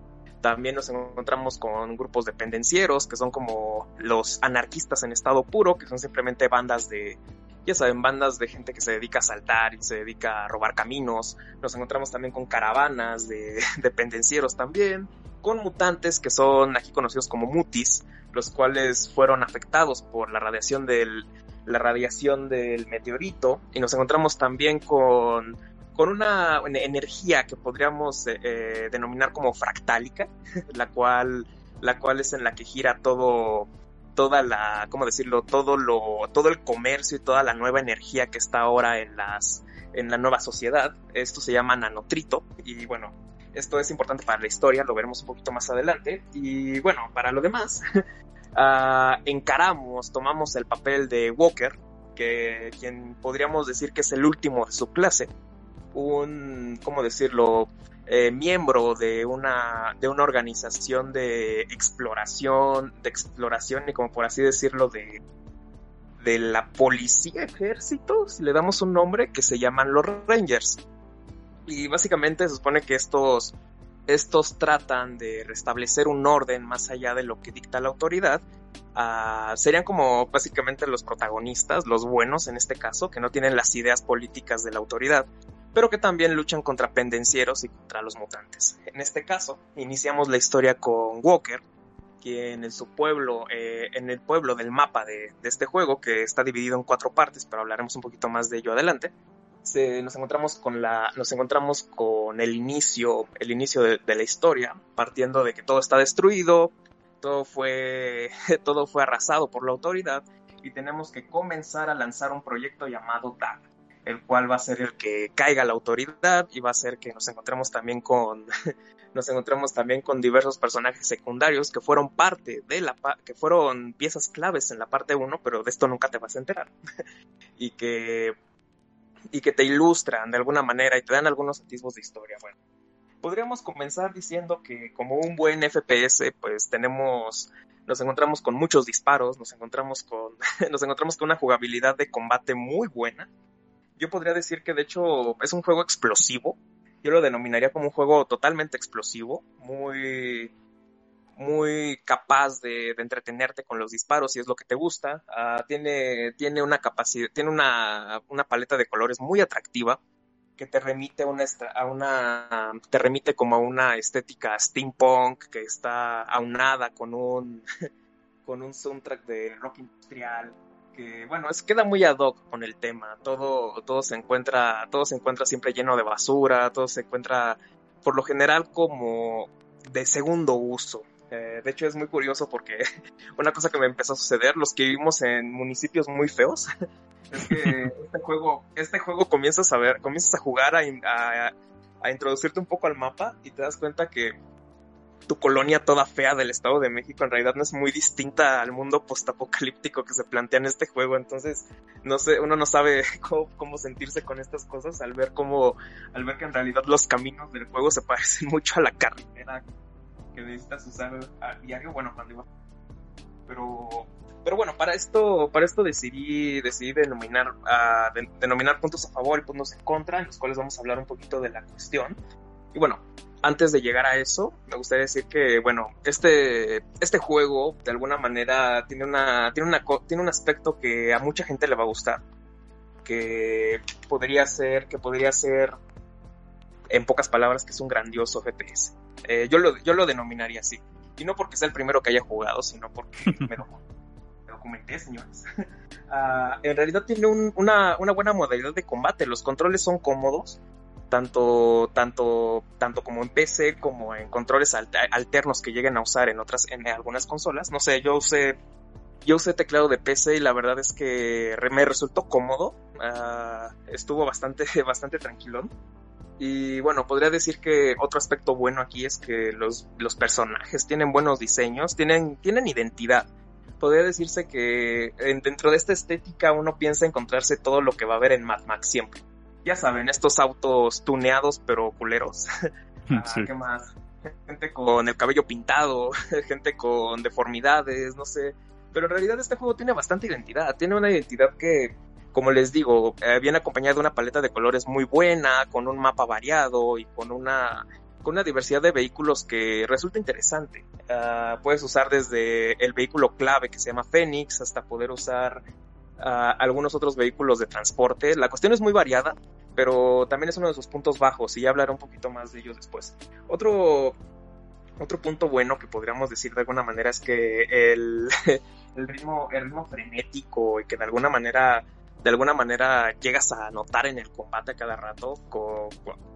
También nos encontramos con grupos de pendencieros, que son como los anarquistas en estado puro, que son simplemente bandas de, ya saben, bandas de gente que se dedica a saltar y se dedica a robar caminos. Nos encontramos también con caravanas de, de pendencieros también, con mutantes que son aquí conocidos como mutis, los cuales fueron afectados por la radiación del, la radiación del meteorito. Y nos encontramos también con, con una energía que podríamos eh, eh, denominar como fractálica, la cual, la cual es en la que gira todo toda la, ¿cómo decirlo? Todo lo, todo el comercio y toda la nueva energía que está ahora en las, en la nueva sociedad. Esto se llama nanotrito y bueno, esto es importante para la historia, lo veremos un poquito más adelante. Y bueno, para lo demás, uh, encaramos, tomamos el papel de Walker, que quien podríamos decir que es el último de su clase, un, ¿cómo decirlo? Eh, miembro de una, de una organización de exploración, de exploración y como por así decirlo, de, de la policía ejército, si le damos un nombre, que se llaman los Rangers. Y básicamente se supone que estos, estos tratan de restablecer un orden más allá de lo que dicta la autoridad. Uh, serían como básicamente los protagonistas, los buenos en este caso, que no tienen las ideas políticas de la autoridad, pero que también luchan contra pendencieros y contra los mutantes. En este caso, iniciamos la historia con Walker, quien en su pueblo, eh, en el pueblo del mapa de, este juego, que está dividido en cuatro partes, pero hablaremos un poquito más de ello adelante, se, nos encontramos con la, nos encontramos con el inicio, el inicio de, de la historia, partiendo de que todo está destruido, todo fue, todo fue arrasado por la autoridad y tenemos que comenzar a lanzar un proyecto llamado DAG el cual va a ser el que caiga la autoridad y va a ser que nos encontremos también con nos encontremos también con diversos personajes secundarios que fueron parte de la que fueron piezas claves en la parte 1, pero de esto nunca te vas a enterar. y que y que te ilustran de alguna manera y te dan algunos atisbos de historia, bueno. Podríamos comenzar diciendo que como un buen FPS, pues tenemos nos encontramos con muchos disparos, nos encontramos con nos encontramos con una jugabilidad de combate muy buena yo podría decir que de hecho es un juego explosivo. Yo lo denominaría como un juego totalmente explosivo, muy, muy capaz de, entretenerte con los disparos si es lo que te gusta. Uh, tiene, tiene una capacidad, tiene una, una paleta de colores muy atractiva que te remite a una, a una, te remite como a una estética steampunk que está aunada con un, con un soundtrack de rock industrial que bueno, es queda muy ad hoc con el tema. Todo todo se encuentra todo se encuentra siempre lleno de basura, todo se encuentra por lo general como de segundo uso. Eh, de hecho es muy curioso porque una cosa que me empezó a suceder, los que vivimos en municipios muy feos, es que este juego, este juego comienzas a ver, comienzas a jugar a, a, a introducirte un poco al mapa y te das cuenta que tu colonia toda fea del Estado de México en realidad no es muy distinta al mundo postapocalíptico que se plantea en este juego. Entonces, no sé, uno no sabe cómo, sentirse con estas cosas al ver cómo, al ver que en realidad los caminos del juego se parecen mucho a la carretera que necesitas usar a diario, bueno, cuando iba. Pero, pero bueno, para esto, para esto decidí, decidí denominar, uh, de, denominar puntos a favor y puntos en contra, en los cuales vamos a hablar un poquito de la cuestión. Y bueno, antes de llegar a eso, me gustaría decir que, bueno, este, este juego de alguna manera tiene, una, tiene, una, tiene un aspecto que a mucha gente le va a gustar, que podría ser, que podría ser, en pocas palabras, que es un grandioso FPS. Eh, yo, lo, yo lo denominaría así. Y no porque sea el primero que haya jugado, sino porque me, lo, me documenté, señores. uh, en realidad tiene un, una, una buena modalidad de combate. Los controles son cómodos tanto, tanto, tanto como en PC como en controles alternos que lleguen a usar en otras, en algunas consolas. No sé, yo usé, yo usé teclado de PC y la verdad es que me resultó cómodo. Uh, estuvo bastante, bastante tranquilón. Y bueno, podría decir que otro aspecto bueno aquí es que los, los personajes tienen buenos diseños, tienen, tienen identidad. Podría decirse que en- dentro de esta estética uno piensa encontrarse todo lo que va a haber en Mad Max siempre. Ya saben, estos autos tuneados pero culeros. Ah, Sí. ¿Qué más? Gente con el cabello pintado, gente con deformidades, no sé. Pero en realidad este juego tiene bastante identidad. Tiene una identidad que, como les digo, eh, viene acompañada de una paleta de colores muy buena, con un mapa variado y con una, con una diversidad de vehículos que resulta interesante. Ah, puedes usar desde el vehículo clave que se llama Fénix hasta poder usar algunos otros vehículos de transporte. La cuestión es muy variada, pero también es uno de sus puntos bajos y ya hablaré un poquito más de ellos después. Otro, otro punto bueno que podríamos decir de alguna manera es que el, ritmo, frenético y que de alguna manera, de alguna manera llegas a notar en el combate a cada rato,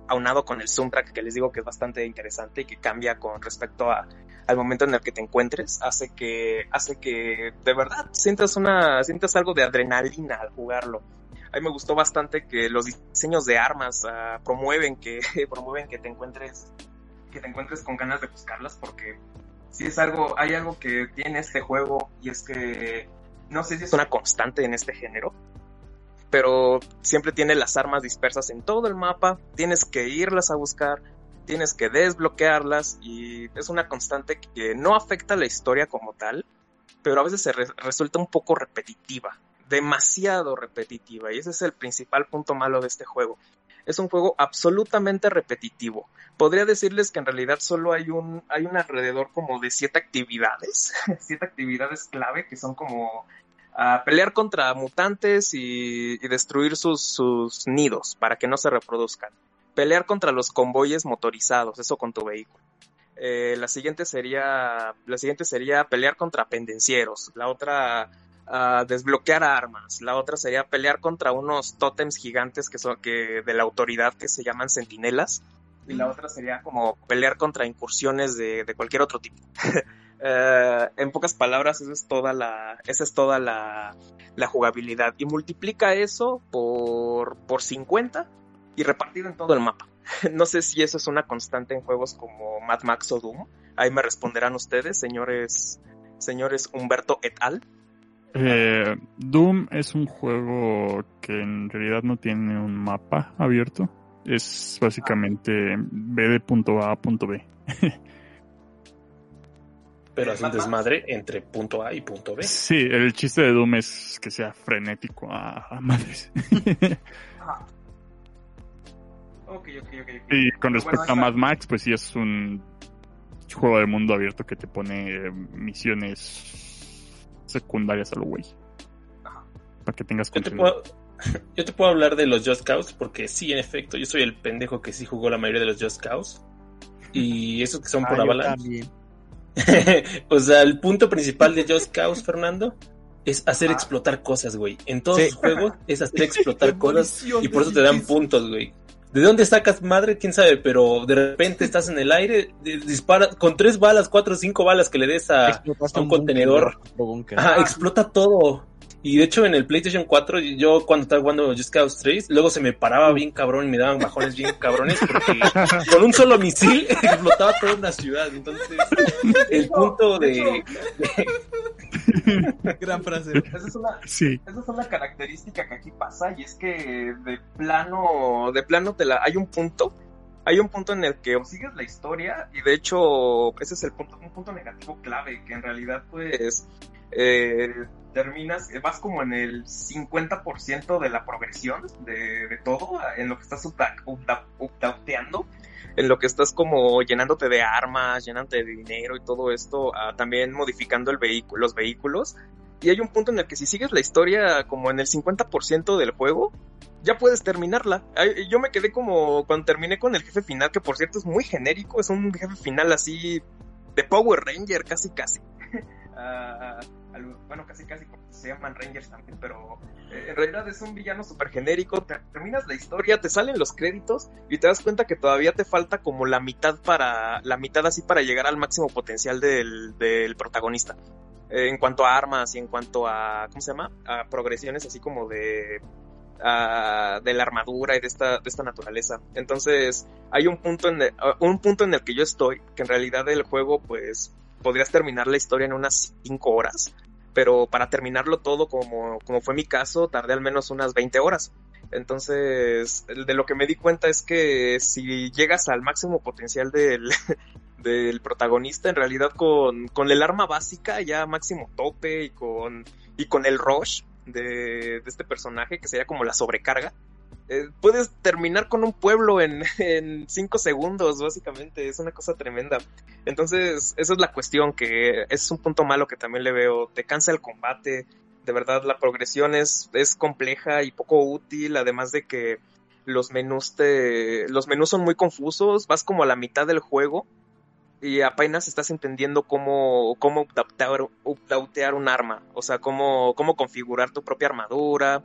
aunado con el soundtrack que les digo que es bastante interesante y que cambia con respecto a, al momento en el que te encuentres, hace que, hace que de verdad sientas una, sientas algo de adrenalina al jugarlo. A mí me gustó bastante que los diseños de armas ah, promueven que promueven que te encuentres que te encuentres con ganas de buscarlas porque si es algo hay algo que tiene este juego y es que no sé si es una constante en este género pero siempre tiene las armas dispersas en todo el mapa tienes que irlas a buscar tienes que desbloquearlas y es una constante que no afecta la historia como tal pero a veces se re- resulta un poco repetitiva demasiado repetitiva y ese es el principal punto malo de este juego. Es un juego absolutamente repetitivo. Podría decirles que en realidad solo hay un hay un alrededor como de siete actividades, siete actividades clave que son como ah, pelear contra mutantes y, y destruir sus, sus nidos para que no se reproduzcan. Pelear contra los convoyes motorizados, eso con tu vehículo. Eh, la siguiente sería la siguiente sería pelear contra pendencieros. La otra a desbloquear armas. La otra sería pelear contra unos tótems gigantes que son que de la autoridad que se llaman sentinelas. Y la otra sería como pelear contra incursiones de, de cualquier otro tipo. Eh, en pocas palabras, esa es toda la, esa es toda la, la jugabilidad. Y multiplica eso por, por 50 y repartido en todo el mapa. No sé si eso es una constante en juegos como Mad Max o Doom. Ahí me responderán ustedes, señores, señores Humberto et al. Eh, Doom es un juego que en realidad no tiene un mapa abierto. Es básicamente ve de punto A a punto B. Pero un desmadre entre punto A y punto B. Sí, el chiste de Doom es que sea frenético a, a madres. Ajá. Ok, ok, ok. ok. y con Bueno, respecto a Mad Max, pues sí es un juego de mundo abierto que te pone eh, misiones secundarias a lo güey. Ajá. Para que tengas Yo te, contenido. puedo, yo te puedo hablar de los Just Cause porque sí, en efecto, yo soy el pendejo que sí jugó la mayoría de los Just Cause. Y esos que son Ah, por también. o sea, el punto principal de Just Cause, Fernando, es hacer Ajá. explotar cosas, güey. En todos Sí. los juegos es hacer explotar cosas y por eso te dan puntos, güey. ¿De dónde sacas madre? ¿Quién sabe? Pero de repente estás en el aire, di- disparas con tres balas, cuatro o cinco balas que le des a, un contenedor. Ajá, explota todo. Y de hecho en el PlayStation 4, yo cuando estaba jugando Just Cause 3, luego se me paraba bien cabrón y me daban bajones bien cabrones porque con un solo misil explotaba toda una ciudad. Entonces, el punto de... Gran frase. Esa es una, Sí, esa es una característica que aquí pasa y es que de plano, de plano te la, hay un punto, hay un punto en el que o sigues la historia y de hecho ese es el punto, un punto negativo clave que en realidad pues eh, terminas, vas como en el 50% de la progresión de, de todo, en lo que estás upda- upda- updateando, en lo que estás como llenándote de armas, llenándote de dinero y todo esto, ah, también modificando el vehículo, los vehículos. Y hay un punto en el que si sigues la historia como en el 50% del juego, ya puedes terminarla. Yo me quedé como cuando terminé con el jefe final, que por cierto es muy genérico, es un jefe final así de Power Ranger, casi casi. Al- bueno, casi casi se llaman Rangers también, pero eh, en realidad es un villano súper genérico. Te- terminas la historia, te salen los créditos y te das cuenta que todavía te falta como la mitad para, la mitad así para llegar al máximo potencial del, del protagonista. Eh, en cuanto a armas y en cuanto a, ¿cómo se llama? A progresiones así como de de la armadura y de esta, de esta naturaleza. Entonces, hay un punto, en ah, un punto en el que yo estoy, que en realidad el juego, pues, podrías terminar la historia en unas 5 horas, pero para terminarlo todo, como, como fue mi caso, tardé al menos unas 20 horas. Entonces, de lo que me di cuenta es que si llegas al máximo potencial del, del protagonista, en realidad con, con el arma básica ya máximo tope y con, y con el rush de, de este personaje, que sería como la sobrecarga, eh, puedes terminar con un pueblo en, cinco segundos, básicamente. Es una cosa tremenda. Entonces, esa es la cuestión, que es un punto malo que también le veo. Te cansa el combate. De verdad, la progresión es, es compleja y poco útil, además de que los menús te, los menús son muy confusos. Vas como a la mitad del juego y apenas estás entendiendo cómo, cómo updatear, un arma, o sea, cómo, cómo configurar tu propia armadura,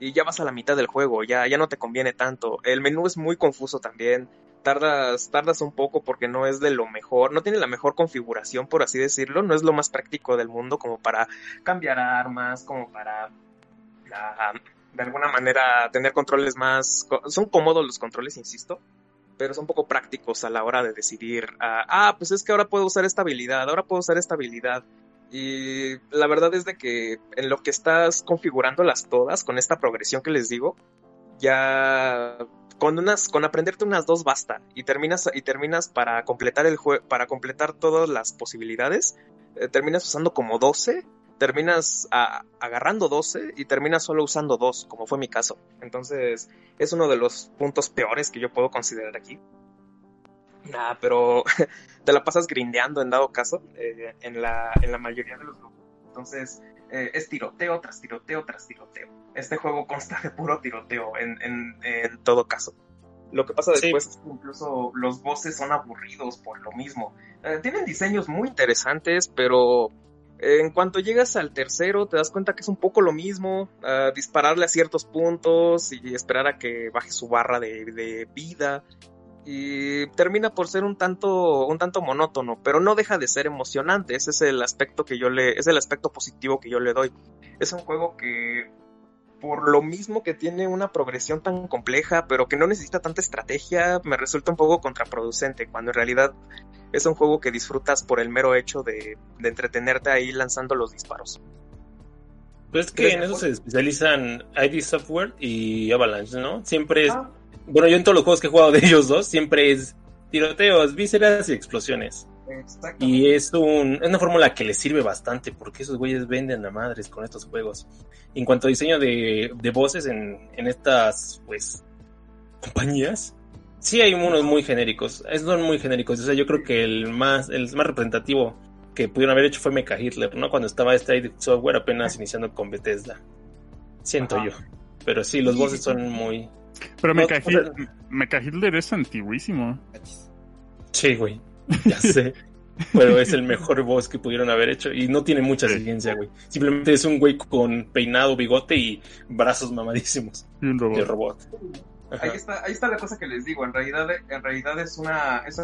y ya vas a la mitad del juego, ya, ya no te conviene tanto. El menú es muy confuso también, tardas, tardas un poco porque no es de lo mejor, no tiene la mejor configuración, por así decirlo, no es lo más práctico del mundo como para cambiar armas, como para... de alguna manera tener controles más... Son cómodos los controles, insisto, pero son poco prácticos a la hora de decidir, ah, ah, pues es que ahora puedo usar esta habilidad, ahora puedo usar esta habilidad. Y la verdad es de que en lo que estás configurándolas todas, con esta progresión que les digo, ya con unas, con aprenderte unas dos basta. Y terminas, y terminas para completar el juego, para completar todas las posibilidades, eh, terminas usando como 12 terminas agarrando 12 y terminas solo usando 2, como fue mi caso. Entonces, es uno de los puntos peores que yo puedo considerar aquí. Nah, pero te la pasas grindeando en dado caso, eh, en, la, en la mayoría de los grupos. Entonces, eh, es tiroteo tras tiroteo tras tiroteo. Este juego consta de puro tiroteo en, en, en todo caso. Lo que pasa después es que incluso los bosses son aburridos por lo mismo. Eh, tienen diseños muy interesantes, pero en cuanto llegas al tercero, te das cuenta que es un poco lo mismo, dispararle a ciertos puntos y esperar a que baje su barra de, vida. Y termina por ser un tanto, un tanto monótono, pero no deja de ser emocionante. Ese es el aspecto que yo le, es el aspecto positivo que yo le doy. Es un juego que, por lo mismo que tiene una progresión tan compleja, pero que no necesita tanta estrategia, me resulta un poco contraproducente, cuando en realidad es un juego que disfrutas por el mero hecho de, entretenerte ahí lanzando los disparos. Pues que en eso se especializan ID Software y Avalanche, ¿no? Siempre es... Ah. Bueno, yo en todos los juegos que he jugado de ellos dos, siempre es tiroteos, vísceras y explosiones. Y es, un, es una fórmula que les sirve bastante porque esos güeyes venden a madres con estos juegos. En cuanto a diseño de, de voces en, en estas, pues, compañías, Sí, hay unos muy genéricos. Son muy genéricos. O sea, yo creo que el más, el más representativo que pudieron haber hecho fue Mecha Hitler, ¿no? Cuando estaba este software apenas iniciando con Bethesda. Siento yo. Pero sí, los voces son muy. Pero Mecha, Hitler, es antiguísimo. Sí, güey. Ya sé. Pero es el mejor voz que pudieron haber hecho. Y no tiene mucha ciencia, güey. Simplemente es un güey con peinado, bigote y brazos mamadísimos. Y un robot. De robot. Ahí está, ahí está la cosa que les digo. En realidad, en realidad es una, es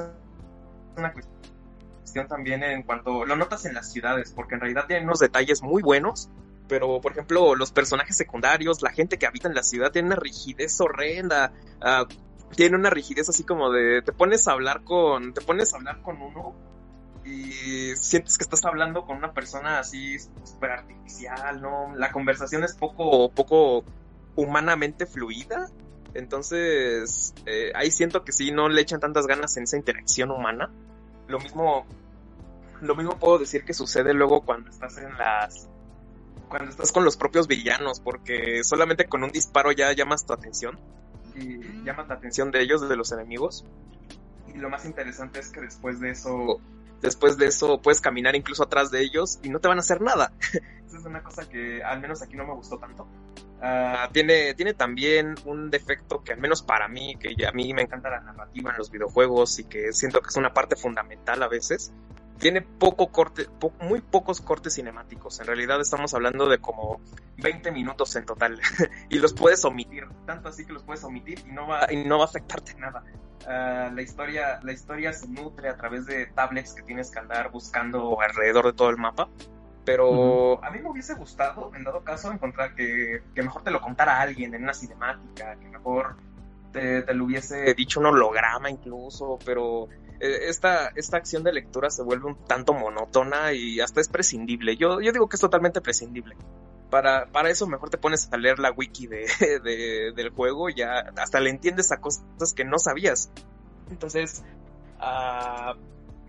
una cuestión también en cuanto lo notas en las ciudades, porque en realidad tienen unos detalles muy buenos. Pero, por ejemplo, los personajes secundarios, la gente que habita en la ciudad, tiene una rigidez horrenda. Uh, tiene una rigidez así como de te pones a hablar con te pones a hablar con uno y sientes que estás hablando con una persona así súper artificial, ¿no? La conversación es poco poco humanamente fluida entonces, eh, ahí siento que sí, no le echan tantas ganas en esa interacción humana. Lo mismo, lo mismo puedo decir que sucede luego cuando estás en las, cuando estás con los propios villanos, porque solamente con un disparo ya llamas tu atención y llamas la atención de ellos, de los enemigos. Y lo más interesante es que después de eso, después de eso puedes caminar incluso atrás de ellos y no te van a hacer nada. Esa es una cosa que al menos aquí no me gustó tanto. Ah, tiene, tiene también un defecto que al menos para mí, que a mí me encanta la narrativa en los videojuegos y que siento que es una parte fundamental a veces, tiene poco corte, muy pocos cortes cinemáticos. En realidad estamos hablando de como 20 minutos en total y los puedes omitir, tanto así que los puedes omitir y no va, y no va a afectarte nada. Ah, la historia, la historia se nutre a través de tablets que tienes que andar buscando alrededor de todo el mapa Pero a mí me hubiese gustado, en dado caso, encontrar que, que mejor te lo contara alguien en una cinemática, que mejor te, te lo hubiese dicho un holograma incluso, pero esta, esta acción de lectura se vuelve un tanto monótona y hasta es prescindible. Yo, yo digo que es totalmente prescindible. Para, para eso mejor te pones a leer la wiki de, de- del juego ya hasta le entiendes a cosas que no sabías. Entonces, ah,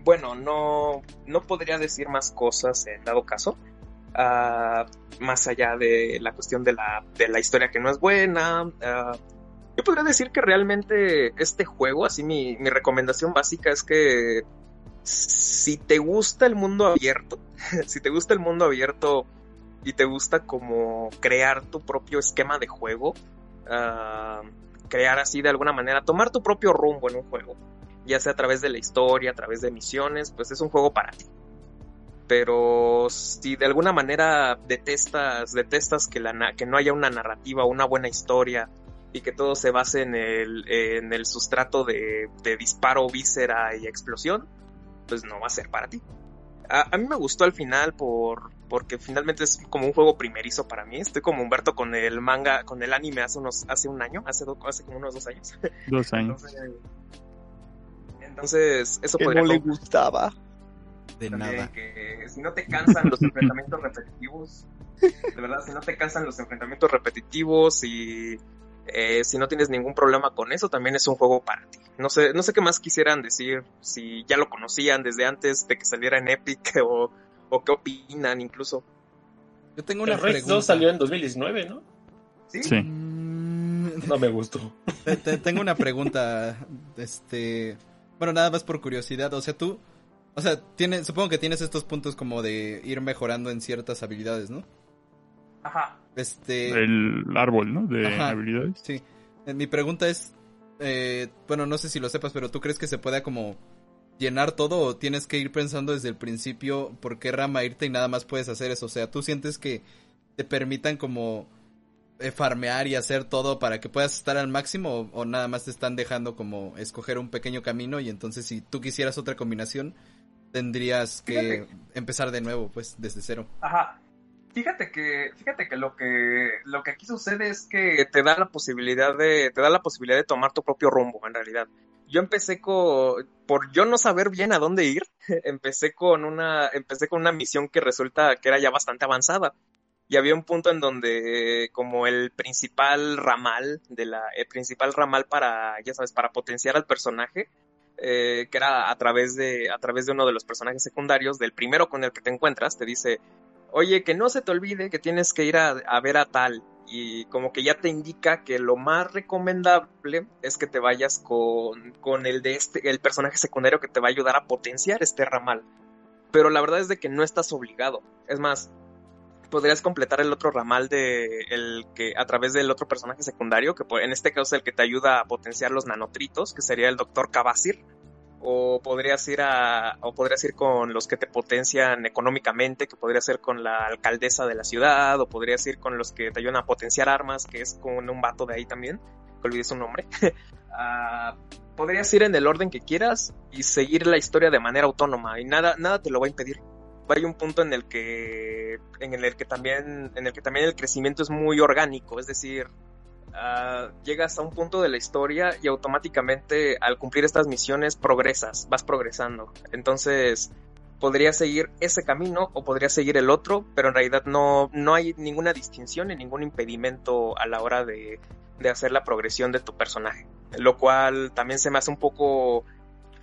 bueno, no, no podría decir más cosas en dado caso. ah, más allá de la cuestión de la, de la historia que no es buena. ah, yo podría decir que realmente este juego, así mi, mi recomendación básica es que si te gusta el mundo abierto, si te gusta el mundo abierto y te gusta como crear tu propio esquema de juego, ah, crear así de alguna manera, tomar tu propio rumbo en un juego, ya sea a través de la historia, a través de misiones, pues es un juego para ti. Pero si de alguna manera detestas, detestas que, la, que no haya una narrativa, una buena historia, y que todo se base en el, en el sustrato de, de disparo, víscera y explosión, pues no va a ser para ti. A, a mí me gustó al final por, porque finalmente es como un juego primerizo para mí. Estoy como Humberto con el manga, con el anime hace unos, hace un año, hace, do- hace como unos dos años. Dos años. Entonces, entonces eso Que podría no le gustaba. De también nada. que si no te cansan los enfrentamientos repetitivos, de verdad, si no te cansan los enfrentamientos repetitivos y eh, si no tienes ningún problema con eso, también es un juego para ti. No sé, no sé qué más quisieran decir, si ya lo conocían desde antes de que saliera en Epic o, o qué opinan incluso. Yo tengo una El Rage pregunta. 2 salió en 2019, ¿no? Sí, Sí. Mm, No me gustó. te- te- tengo una pregunta. Este. Bueno, nada más por curiosidad. O sea, tú. O sea, tiene, supongo que tienes estos puntos como de ir mejorando en ciertas habilidades, ¿no? Ajá. Este. El árbol, ¿no? De Ajá. habilidades. Sí. Eh, Mi pregunta es. eh, bueno, no sé si lo sepas, pero ¿tú crees que se pueda como llenar todo o tienes que ir pensando desde el principio por qué rama irte y nada más puedes hacer eso? O sea, ¿tú sientes que te permitan como eh, farmear y hacer todo para que puedas estar al máximo o, o nada más te están dejando como escoger un pequeño camino y entonces si tú quisieras otra combinación tendrías que empezar de nuevo, pues desde cero? Ajá. Fíjate que, fíjate que lo que lo que aquí sucede es que te da la posibilidad de, te da la posibilidad de tomar tu propio rumbo, en realidad. Yo empecé con, por yo no saber bien a dónde ir, empecé con una, empecé con una misión que resulta que era ya bastante avanzada. Y había un punto en donde, como el principal ramal de la, el principal ramal para, ya sabes, para potenciar al personaje, eh, que era a través de, a través de uno de los personajes secundarios, del primero con el que te encuentras, te dice, oye, que no se te olvide que tienes que ir a, ver a tal. Y como que ya te indica que lo más recomendable es que te vayas con, con el de este, el personaje secundario que te va a ayudar a potenciar este ramal. Pero la verdad es de que no estás obligado. Es más, podrías completar el otro ramal de el que a través del otro personaje secundario, que en este caso es el que te ayuda a potenciar los nanotritos, que sería el doctor Kabasir o podrías ir a o podrías ir con los que te potencian económicamente que podría ser con la alcaldesa de la ciudad o podrías ir con los que te ayudan a potenciar armas que es con un vato de ahí también que olvidé su nombre. Ah, podrías ir en el orden que quieras y seguir la historia de manera autónoma y nada nada te lo va a impedir. Hay un punto en el que en el que también en el que también el crecimiento es muy orgánico es decir ah, llegas a un punto de la historia y automáticamente al cumplir estas misiones progresas, vas progresando. Entonces podrías seguir ese camino o podrías seguir el otro, pero en realidad no, no hay ninguna distinción ni ningún impedimento a la hora de, de hacer la progresión de tu personaje. Lo cual también se me hace un poco...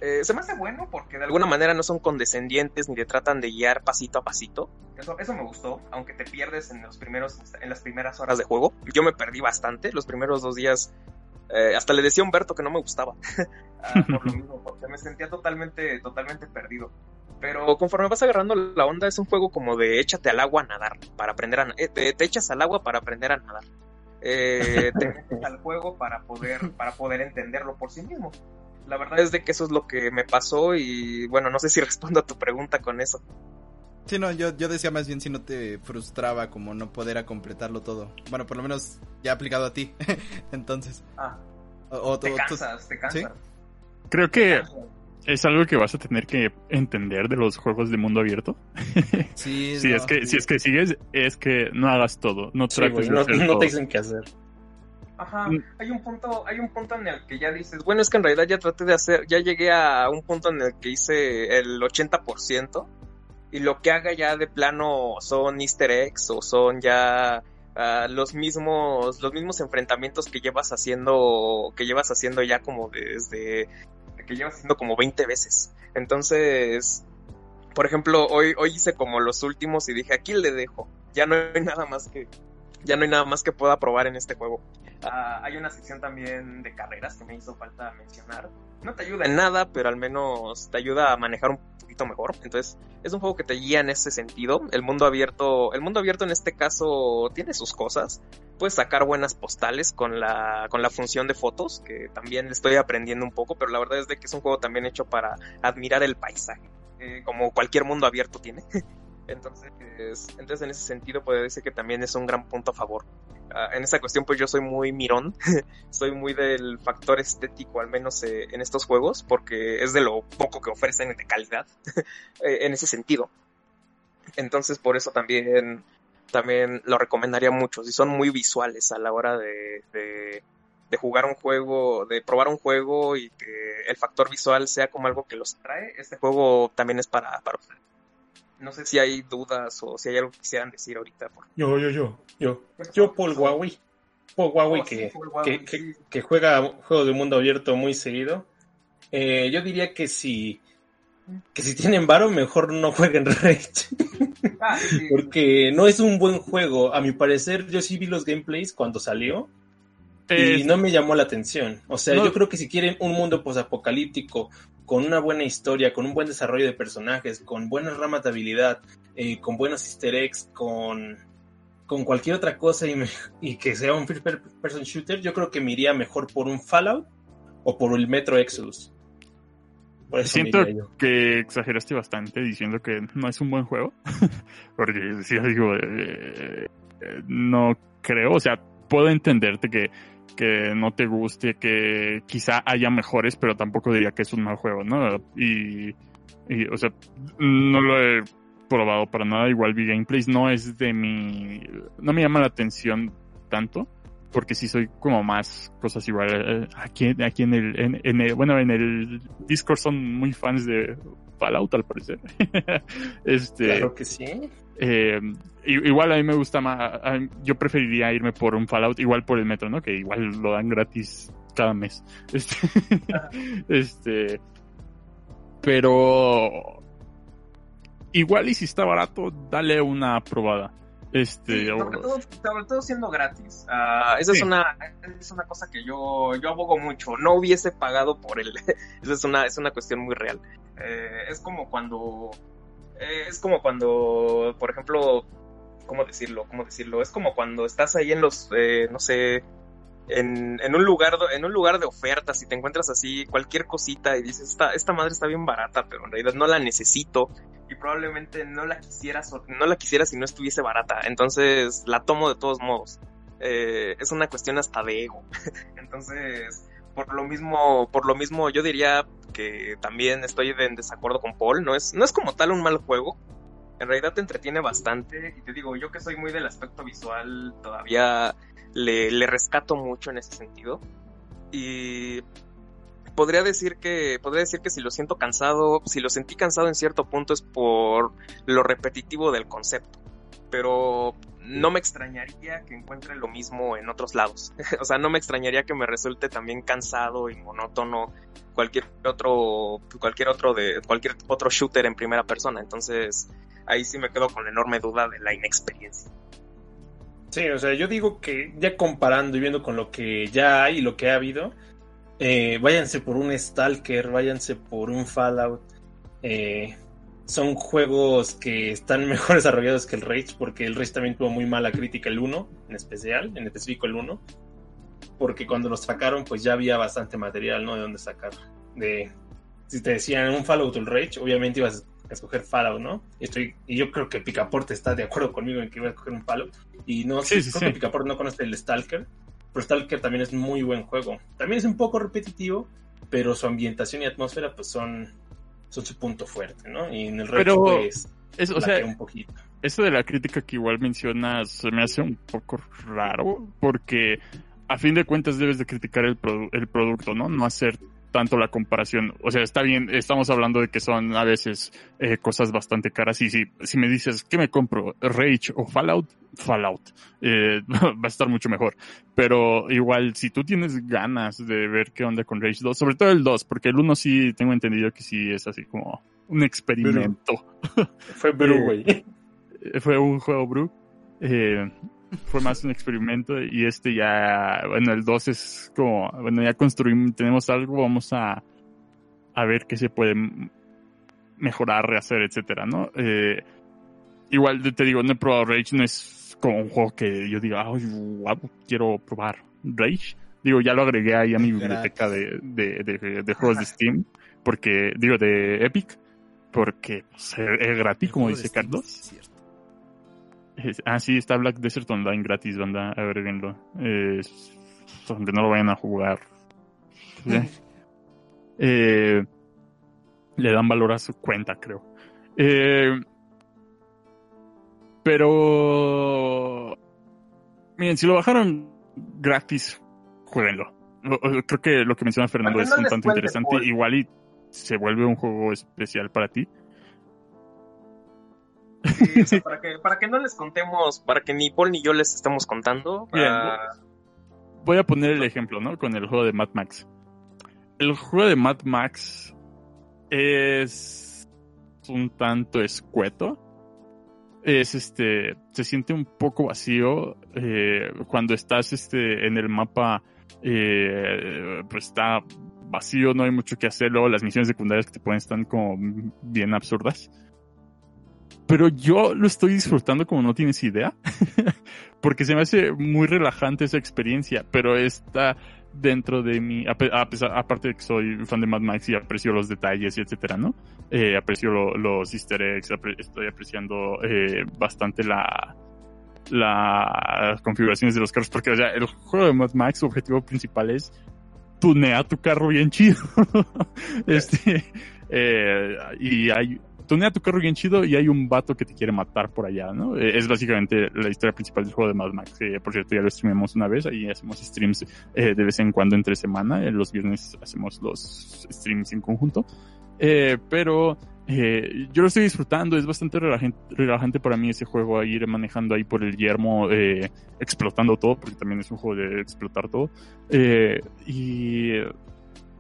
eh, se me hace bueno porque de alguna manera no son condescendientes ni te tratan de guiar pasito a pasito. Eso, eso me gustó, aunque te pierdes en los primeros, en las primeras horas de juego. Yo me perdí bastante, los primeros dos días. eh, hasta le decía a Humberto que no me gustaba. Ah, por lo mismo, porque me sentía totalmente, totalmente perdido. Pero conforme vas agarrando la onda, es un juego como de échate al agua a nadar, para aprender a eh, te, te echas al agua para aprender a nadar. Eh, te metes al juego para poder, para poder entenderlo por sí mismo. La verdad es de que eso es lo que me pasó y bueno, no sé si respondo a tu pregunta con eso. Sí, no, yo, yo decía más bien si no te frustraba como no poder a completarlo todo. Bueno, por lo menos ya aplicado a ti. Entonces, Ah, o, o te tú- cansas, te cansas. Creo que es algo que vas a tener que entender de los juegos de mundo abierto. Sí, si no, es que si es que sigues es que no hagas todo, no Sí, trates de no, hacer no todo. te dicen qué hacer. Ajá, Mm. hay un punto, hay un punto en el que ya dices, bueno, es que en realidad ya traté de hacer, ya llegué a un punto en el que hice el 80% y lo que haga ya de plano son easter eggs o son ya ah, los mismos los mismos enfrentamientos que llevas haciendo que llevas haciendo ya como desde que llevas haciendo como 20 veces. Entonces, por ejemplo, hoy hoy hice como los últimos y dije, aquí le dejo. Ya no hay nada más que ya no hay nada más que pueda probar en este juego. Ah, hay una sección también de carreras que me hizo falta mencionar. No te ayuda en nada, pero al menos te ayuda a manejar un poquito mejor. Entonces, es un juego que te guía en ese sentido. El mundo abierto, el mundo abierto en este caso tiene sus cosas. Puedes sacar buenas postales con la, con la función de fotos, que también estoy aprendiendo un poco, pero la verdad es de que es un juego también hecho para admirar el paisaje, eh, como cualquier mundo abierto tiene. Entonces, entonces en ese sentido puede decir que también es un gran punto a favor. Ah, en esa cuestión pues yo soy muy mirón, soy muy del factor estético al menos eh, en estos juegos porque es de lo poco que ofrecen de calidad eh, en ese sentido. Entonces por eso también también lo recomendaría mucho. Si son muy visuales a la hora de, de, jugar un juego, de probar un juego y que el factor visual sea como algo que los trae, este juego también es para, para ustedes. No sé si hay dudas o si hay algo que quisieran decir ahorita. Por... Yo, yo, yo, yo. Yo, Paul Huawei. Paul Huawei Oh, sí, que, Paul Huawei, que, que, sí. que juega juegos de mundo abierto muy seguido. Eh, yo diría que si que si tienen varo, mejor no jueguen Rage. Ah, sí. Porque no es un buen juego. A mi parecer, yo sí vi los gameplays cuando salió. Eh, Y no me llamó la atención. O sea, No. yo creo que si quieren un mundo posapocalíptico, con una buena historia, con un buen desarrollo de personajes, con buenas ramas de habilidad, eh, con buenos easter eggs, con, con cualquier otra cosa y, me- y que sea un first per- person shooter, yo creo que me iría mejor por un Fallout o por el Metro Exodus. Siento que exageraste bastante diciendo que no es un buen juego. Porque si digo, eh, eh, no creo, o sea, puedo entenderte que, que no te guste, que quizá haya mejores, pero tampoco diría que es un mal juego, ¿no? Y, y, o sea, no lo he probado para nada, igual vi gameplays, no es de mi, no me llama la atención tanto. Porque sí soy como más cosas igual. eh, Aquí, aquí en el, en, en el- bueno, en el Discord son muy fans de Fallout al parecer. este, Claro que sí. eh, igual a mí me gusta más, yo preferiría irme por un Fallout, igual por el metro, ¿no? Que igual lo dan gratis cada mes. Este, este, pero igual y si está barato, dale una probada. Este, Sí, sobre, todo, sobre todo siendo gratis. Ah, esa es, una, es una cosa que yo, yo abogo mucho. No hubiese pagado por él. Esa es una, es una cuestión muy real. Eh, es como cuando. eh, es como cuando, por ejemplo, ¿cómo decirlo? ¿Cómo decirlo? Es como cuando estás ahí en los, eh, no sé, en, un lugar en un lugar de ofertas y te encuentras así cualquier cosita y dices, esta, esta madre está bien barata, pero en realidad no la necesito y probablemente no la quisieras o- no la quisiera si no estuviese barata. Entonces la tomo de todos modos. Eh, es una cuestión hasta de ego. Entonces, por lo mismo, por lo mismo, yo diría que también estoy en desacuerdo con Paul. No es, no es como tal un mal juego. En realidad te entretiene bastante. Y te digo, yo que soy muy del aspecto visual, todavía le, rescato mucho en ese sentido. Y podría decir que podría decir que si lo siento cansado, si lo sentí cansado en cierto punto es por lo repetitivo del concepto. Pero no me extrañaría que encuentre lo mismo en otros lados. o sea, no me extrañaría que me resulte también cansado y monótono cualquier otro cualquier otro de cualquier otro shooter en primera persona. Entonces, ahí sí me quedo con la enorme duda de la inexperiencia. Sí, o sea, yo digo que ya comparando y viendo con lo que ya hay y lo que ha habido, eh, váyanse por un Stalker, váyanse por un Fallout. eh, son juegos que están mejor desarrollados que el Rage, porque el Rage también tuvo muy mala crítica el 1, en especial, en específico el 1. Porque cuando los sacaron, pues ya había bastante material, ¿no? De dónde sacar. De, si te decían un Fallout o el Rage, obviamente ibas escoger Fallout, ¿no? Y, estoy, y yo creo que Picaporte está de acuerdo conmigo en que iba a escoger un Fallout. Y no sé, Sí, sí, creo sí. que Picaporte no conoce el Stalker, pero Stalker también es muy buen juego. También es un poco repetitivo, pero su ambientación y atmósfera pues son, son su punto fuerte, ¿no? Y en el Pero, pues Es, o sea, un poquito. eso de la crítica que igual mencionas se me hace un poco raro porque a fin de cuentas debes de criticar el, produ- el producto, ¿no? No hacer tanto la comparación. O sea, está bien, estamos hablando de que son a veces eh, cosas bastante caras y si, si me dices, ¿qué me compro? ¿Rage o Fallout? Fallout. Eh, va a estar mucho mejor. Pero igual, si tú tienes ganas de ver qué onda con Rage 2, sobre todo el 2, porque el 1 sí tengo entendido que sí es así como un experimento. Fue Brew, güey. Eh, fue un juego Brew. Eh, fue más un experimento y este ya, bueno, el 2 es como, bueno, ya construimos, tenemos algo, vamos a, a ver qué se puede mejorar, rehacer, etcétera, ¿no? Eh, igual te digo, no he probado Rage, no es como un juego que yo diga, ay, guau, quiero probar Rage. Digo, ya lo agregué ahí a mi biblioteca de, de, de, de juegos de Steam, porque, digo, de Epic, porque pues, es es gratis, como dice Carlos. Es- ah, sí, está Black Desert Online gratis, banda, agréguenlo. Es donde no lo vayan a jugar. ¿Sí? Eh, le dan valor a su cuenta, creo. Eh, pero... Miren, si lo bajaron gratis, jueguenlo. Lo- lo- Creo que lo que menciona Fernando es un tanto interesante. Igual y se vuelve un juego especial para ti. Sí, o sea, para, que, para que no les contemos, para que ni Paul ni yo les estemos contando. Bien. ah, voy a poner el ejemplo, ¿no? Con el juego de Mad Max. El juego de Mad Max es un tanto escueto. Es este, se siente un poco vacío eh, cuando estás este en el mapa. eh, pues está vacío, no hay mucho que hacer. Luego las misiones secundarias que te pueden estar como bien absurdas. Pero yo lo estoy disfrutando como no tienes idea. porque se me hace muy relajante esa experiencia, pero está dentro de mi, a pe- a pesar- aparte de que soy fan de Mad Max y aprecio los detalles y etcétera, ¿no? Eh, aprecio lo- los easter eggs, estoy apreciando eh, bastante la las configuraciones de los carros, porque o sea, el juego de Mad Max, su objetivo principal es tunea tu carro bien chido. este, eh, y hay tunea tu carro bien chido y hay un vato que te quiere matar por allá, ¿no? Eh, es básicamente la historia principal del juego de Mad Max. que, por cierto, ya lo streamamos una vez, ahí hacemos streams eh, de vez en cuando entre semana. Eh, los viernes hacemos los streams en conjunto. Eh, pero eh, yo lo estoy disfrutando, es bastante relajante, relajante para mí ese juego, ir manejando ahí por el yermo, eh, explotando todo, porque también es un juego de explotar todo. Eh, y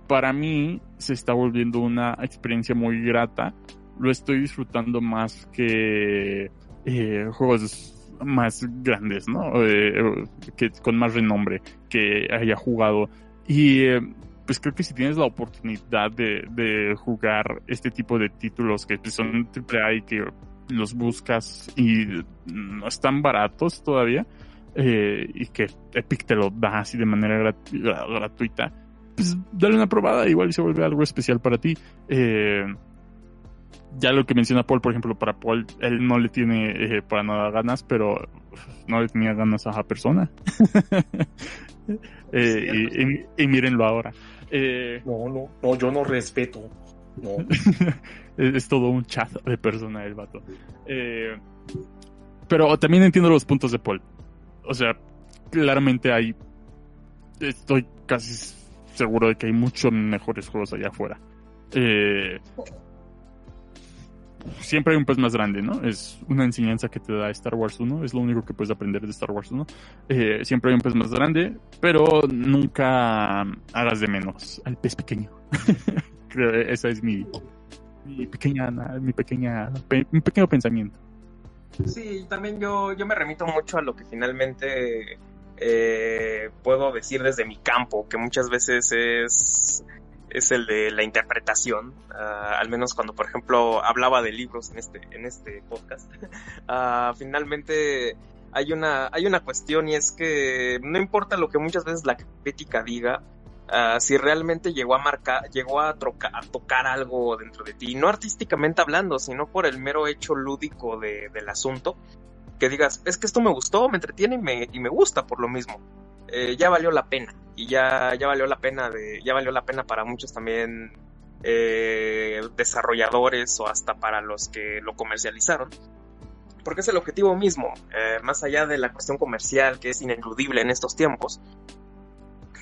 para mí se está volviendo una experiencia muy grata. Lo estoy disfrutando más que eh, juegos más grandes, ¿no? Eh, que con más renombre que haya jugado. Y eh, pues creo que si tienes la oportunidad de, de jugar este tipo de títulos que pues, son AAA y que los buscas y no están baratos todavía, eh, y que Epic te lo da así de manera gratu- gratuita, pues dale una probada, igual se vuelve algo especial para ti. Eh, ya lo que menciona Paul, por ejemplo, para Paul, él no le tiene eh, para nada ganas, pero no le tenía ganas a esa persona. Eh, y, y- y mírenlo ahora. Eh, No, no, no, yo no respeto. No. es, es todo un chat de persona el vato. Eh, pero también entiendo los puntos de Paul. O sea, claramente hay. Estoy casi seguro de que hay muchos mejores juegos allá afuera. Eh, siempre hay un pez más grande, ¿no? Es una enseñanza que te da Star Wars 1, es lo único que puedes aprender de Star Wars 1. Eh, siempre hay un pez más grande, pero nunca hagas de menos al pez pequeño. Creo que esa es mi, mi pequeña, mi pequeña, pe- mi pequeño pensamiento. Sí, también yo, yo me remito mucho a lo que finalmente eh, puedo decir desde mi campo, que muchas veces es, es el de la interpretación, ah, al menos cuando, por ejemplo, hablaba de libros en este, en este podcast. Ah, finalmente hay una, hay una cuestión y es que no importa lo que muchas veces la crítica diga, ah, si realmente llegó a marcar, llegó a, troca- a tocar algo dentro de ti, no artísticamente hablando, sino por el mero hecho lúdico de- del asunto, que digas, es que esto me gustó, me entretiene y me, y me gusta por lo mismo. Eh, ya valió la pena. Y ya, ya valió la pena de, ya valió la pena para muchos también eh, desarrolladores o hasta para los que lo comercializaron. Porque es el objetivo mismo, eh, más allá de la cuestión comercial que es ineludible en estos tiempos.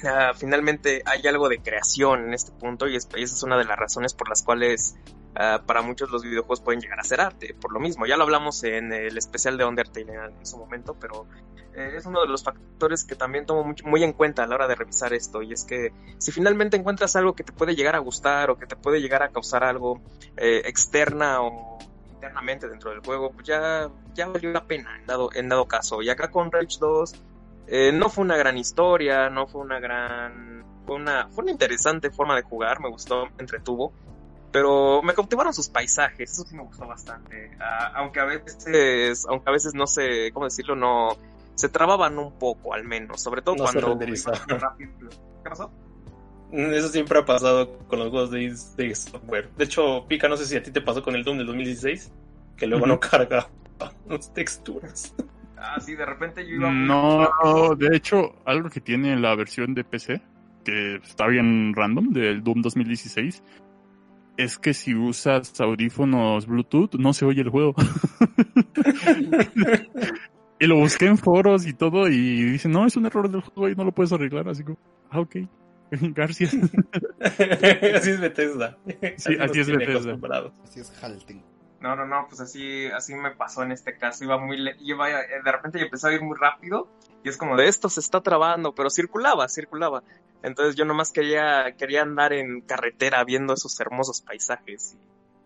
Uh, finalmente hay algo de creación en este punto y, es, y esa es una de las razones por las cuales uh, para muchos los videojuegos pueden llegar a ser arte, por lo mismo. Ya lo hablamos en el especial de Undertale en su momento, pero eh, es uno de los factores que también tomo muy, muy, en cuenta a la hora de revisar esto y es que si finalmente encuentras algo que te puede llegar a gustar o que te puede llegar a causar algo eh, externa o internamente dentro del juego, pues ya, ya valió la pena en dado, en dado caso. Y acá con Rage 2 eh, no fue una gran historia, no fue una gran... Fue una, fue una interesante forma de jugar, me gustó, me entretuvo. Pero me cautivaron sus paisajes, eso sí me gustó bastante. Uh, aunque a veces, aunque a veces no sé, ¿cómo decirlo? No, se trababan un poco al menos, sobre todo no cuando... ¿Qué pasó? Eso siempre ha pasado con los juegos de, de, software. De hecho, Pika, no sé si a ti te pasó con el Doom del 2016, que luego uh -huh. no carga las texturas. Ah, sí, de repente yo iba... No, no, de hecho, algo que tiene la versión de PC, que está bien random, del Doom 2016, es que si usas audífonos Bluetooth, no se oye el juego. y lo busqué en foros y todo, y dicen, no, es un error del juego y no lo puedes arreglar, así como, ah, ok. Gracias. así es Bethesda. Sí, así, así es Bethesda. Así es Halting. No, no, no, pues así, así me pasó en este caso. Iba muy, iba, de repente yo empecé a ir muy rápido y es como de esto se está trabando, pero circulaba, circulaba. Entonces yo nomás quería, quería andar en carretera viendo esos hermosos paisajes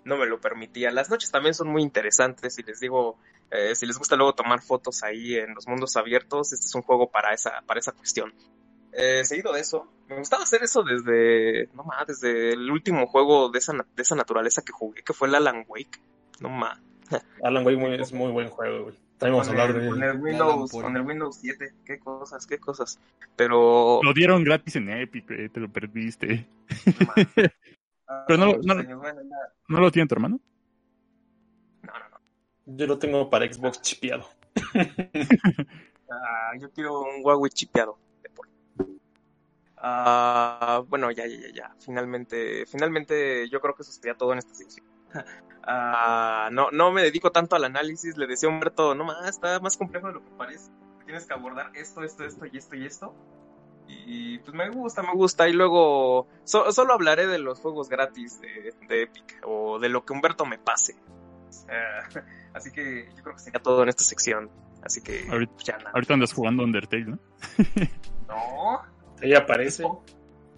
y no me lo permitía. Las noches también son muy interesantes y les digo, eh, si les gusta luego tomar fotos ahí en los mundos abiertos, este es un juego para esa, para esa cuestión. Eh, seguido de eso, me gustaba hacer eso desde, no más, desde el último juego de esa, de esa naturaleza que jugué, que fue el Alan Wake. No más. Alan Wake muy, es muy buen juego, güey. También vamos a hablar de con el Windows, con el Windows 7, qué cosas, qué cosas. Pero lo dieron gratis en Epic, eh, te lo perdiste. No Pero no, no, no, no, lo tiene tu hermano. No, no, no. Yo lo tengo para Xbox chipeado. ah, yo quiero un Huawei chipeado. Uh, bueno, ya, ya, ya, ya. Finalmente, finalmente yo creo que eso sería todo en esta sección. Uh, no, no me dedico tanto al análisis, le decía a Humberto, no más, está más complejo de lo que parece. Tienes que abordar esto, esto, esto y esto y esto. Y pues me gusta, me gusta. Y luego so, solo hablaré de los juegos gratis de, de, Epic o de lo que Humberto me pase. Uh, así que yo creo que sería todo en esta sección. Así que ahorita, pues ya nada. ahorita andas jugando Undertale, ¿no? no. Ella aparece. No,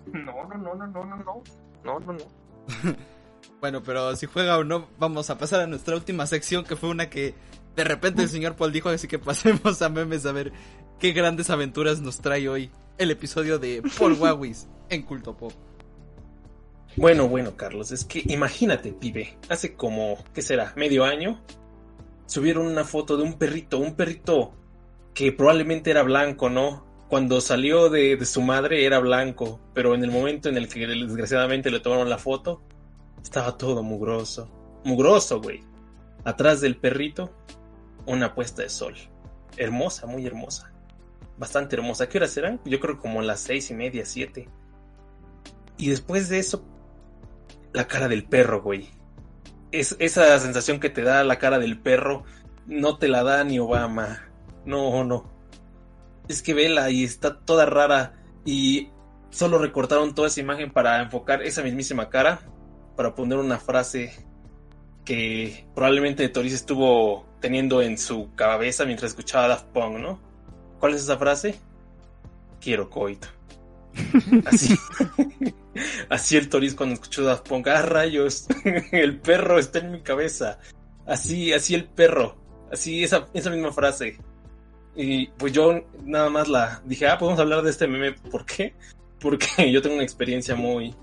no, no, no, no, no, no. No, no, no. Bueno, pero si juega o no, vamos a pasar a nuestra última sección, que fue una que de repente el señor Paul dijo, así que pasemos a memes a ver qué grandes aventuras nos trae hoy el episodio de Paul Wawis en Culto Pop. Bueno, bueno, Carlos, es que imagínate, pibe, hace como, ¿qué será? Medio año, subieron una foto de un perrito, un perrito que probablemente era blanco, ¿no? Cuando salió de, de su madre era blanco, pero en el momento en el que desgraciadamente le tomaron la foto, estaba todo mugroso. Mugroso, güey. Atrás del perrito, una puesta de sol. Hermosa, muy hermosa. Bastante hermosa. ¿Qué horas eran? Yo creo como las seis y media, siete. Y después de eso, la cara del perro, güey. Es, esa sensación que te da la cara del perro, no te la da ni Obama. No, no. Es que vela y está toda rara. Y solo recortaron toda esa imagen para enfocar esa mismísima cara para poner una frase que probablemente Toris estuvo teniendo en su cabeza mientras escuchaba Daft Punk, ¿no? ¿Cuál es esa frase? Quiero coito. Así. Así el Toris cuando escuchó Daft Punk. Ah, rayos. el perro está en mi cabeza. Así, así el perro. Así esa, esa misma frase. Y pues yo nada más la dije, ah, podemos hablar de este meme. ¿Por qué? Porque yo tengo una experiencia muy,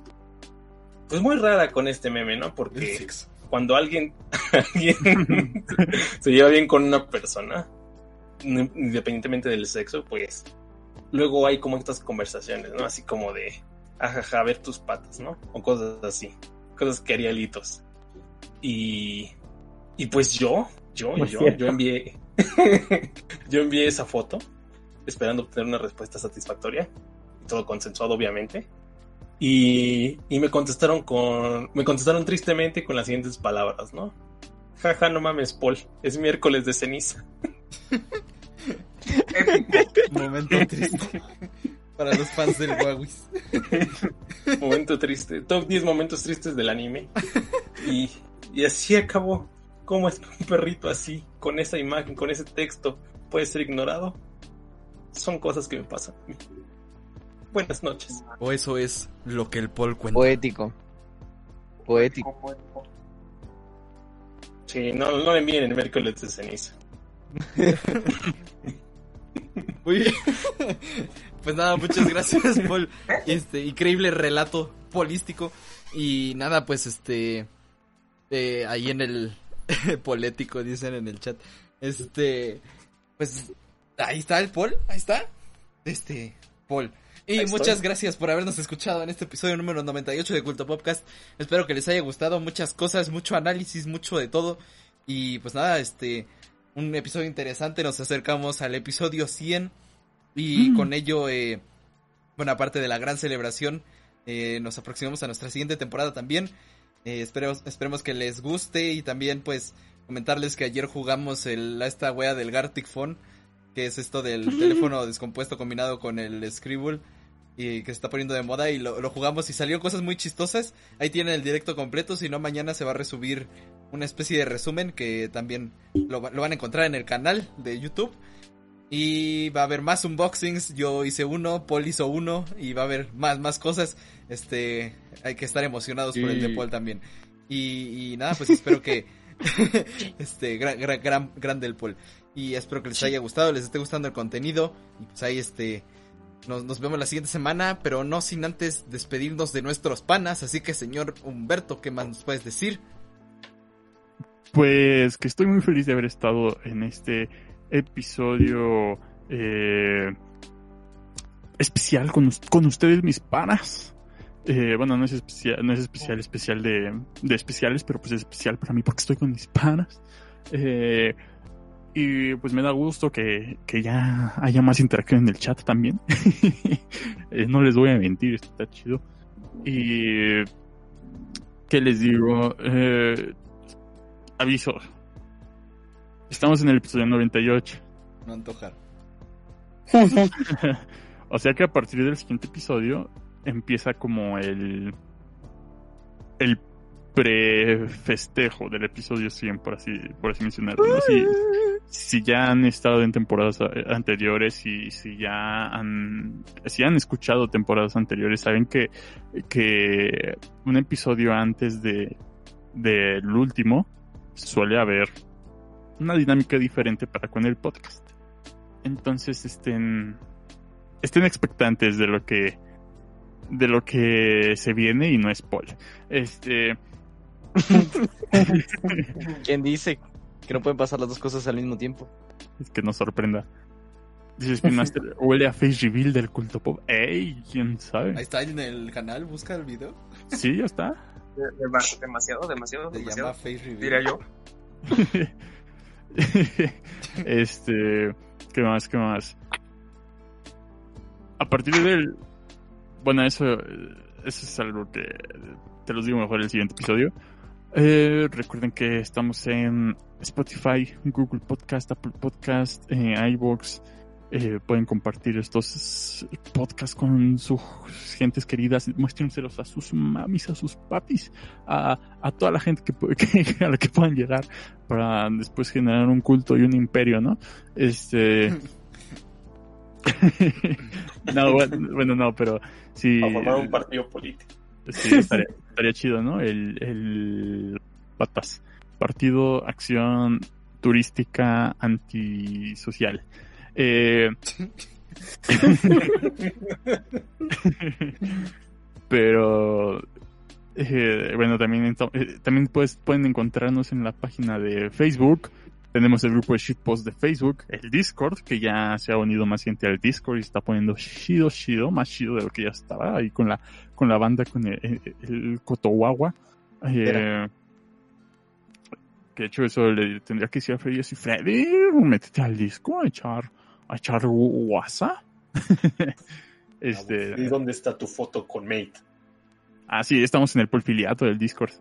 pues muy rara con este meme, ¿no? Porque cuando alguien, alguien se lleva bien con una persona, independientemente del sexo, pues luego hay como estas conversaciones, ¿no? Así como de, ajaja, ver tus patas, ¿no? O cosas así, cosas que haría Litos. Y, y pues yo, yo, yo, cierto. yo envié, yo envié esa foto esperando obtener una respuesta satisfactoria, y todo consensuado obviamente. Y, y me contestaron con, me contestaron tristemente con las siguientes palabras, ¿no? Jaja, no mames, Paul, es miércoles de ceniza. Momento triste. Para los fans del Huawei. Momento triste. Top 10 momentos tristes del anime. Y, y así acabó. ¿Cómo es que un perrito así, con esa imagen, con ese texto, puede ser ignorado? Son cosas que me pasan. Buenas noches. O eso es lo que el Paul cuenta. Poético. Poético. Sí, no, no le envíen el miércoles de ceniza. Muy bien. Pues nada, muchas gracias, Paul. Este increíble relato polístico. Y nada, pues este. eh, ahí en el. Polético, dicen en el chat. Este. Pues. Ahí está el Paul. Ahí está. Este. Paul. Y Ahí muchas estoy. gracias por habernos escuchado en este episodio número 98 de Culto Podcast. Espero que les haya gustado muchas cosas, mucho análisis, mucho de todo. Y pues nada, este, un episodio interesante. Nos acercamos al episodio 100 y con ello, eh, bueno, aparte de la gran celebración, eh, nos aproximamos a nuestra siguiente temporada también. Eh, esperemos, esperemos que les guste y también pues comentarles que ayer jugamos el, esta wea del Gartic Phone, que es esto del teléfono descompuesto combinado con el Scribble y que se está poniendo de moda y lo, lo jugamos y salió cosas muy chistosas. Ahí tienen el directo completo, si no mañana se va a resubir una especie de resumen que también lo, va- lo van a encontrar en el canal de YouTube. Y va a haber más unboxings, yo hice uno, Paul hizo uno y va a haber más, más cosas. Este, hay que estar emocionados por el de. Paul también. Y, y nada, pues espero que, este, gran, gran, gran, grande el Paul. Y espero que les haya gustado, les esté gustando el contenido. Y pues ahí este, nos, nos vemos la siguiente semana, pero no sin antes despedirnos de nuestros panas. Así que señor Humberto, ¿qué más nos puedes decir? Pues que estoy muy feliz de haber estado en este episodio eh, especial con, con ustedes, mis panas. Eh, bueno, no es especial, no es especial, especial de, de especiales, pero pues es especial para mí porque estoy con mis panas. Eh, y pues me da gusto que, que ya haya más interacción en el chat también. Eh, no les voy a mentir, esto está chido. Y ¿qué les digo? Eh, aviso. Estamos en el episodio 98. No antojar. o sea que a partir del siguiente episodio empieza como el el pre-festejo del episodio 100, por así, por así mencionarlo. ¿no? Si, ya han estado en temporadas eh, anteriores y si ya han, si han escuchado temporadas anteriores, saben que, que un episodio antes de del último suele haber una dinámica diferente para con el podcast. Entonces estén estén expectantes de lo que de lo que se viene y no es Paul. Este ¿Quién dice que no pueden pasar las dos cosas al mismo tiempo? es que nos sorprenda. Dice Spin Master, huele a face reveal del culto pop. ¡Ey! ¿Quién Ahí sabe? está en el canal, busca el video. Sí, ya está. Dema- Demasiado, demasiado, Se llama demasiado. Face Reveal. Diría yo. este, ¿qué más? ¿Qué más? A partir del, bueno, eso, eso es algo que te los digo mejor en el siguiente episodio. Eh, recuerden que estamos en Spotify, Google Podcast, Apple Podcast, eh, iVoox. Eh, pueden compartir estos podcasts con sus gentes queridas, muéstrenselos a sus mamis, a sus papis, a, a toda la gente que, que- a la que puedan llegar para después generar un culto y un imperio, ¿no? Este. no, bueno, bueno, no, pero sí. Para formar un partido político. Sí, estaría, chido, ¿no? El, el Patas. Partido Acción Turística Antisocial. Eh, pero eh, bueno, también, eh, también pues, pueden encontrarnos en la página de Facebook. Tenemos el grupo de shitpost de Facebook, el Discord, que ya se ha unido más gente al Discord y está poniendo chido, chido, más chido de lo que ya estaba ahí con la, con la banda, con el, el, el Cotohuagua. Eh, que de hecho eso le tendría que decir a Freddy así, Freddy, métete al disco a echar, a echar guasa. este, ¿Y dónde está tu foto con Mate? ah, sí, estamos en el polfiliato del Discord.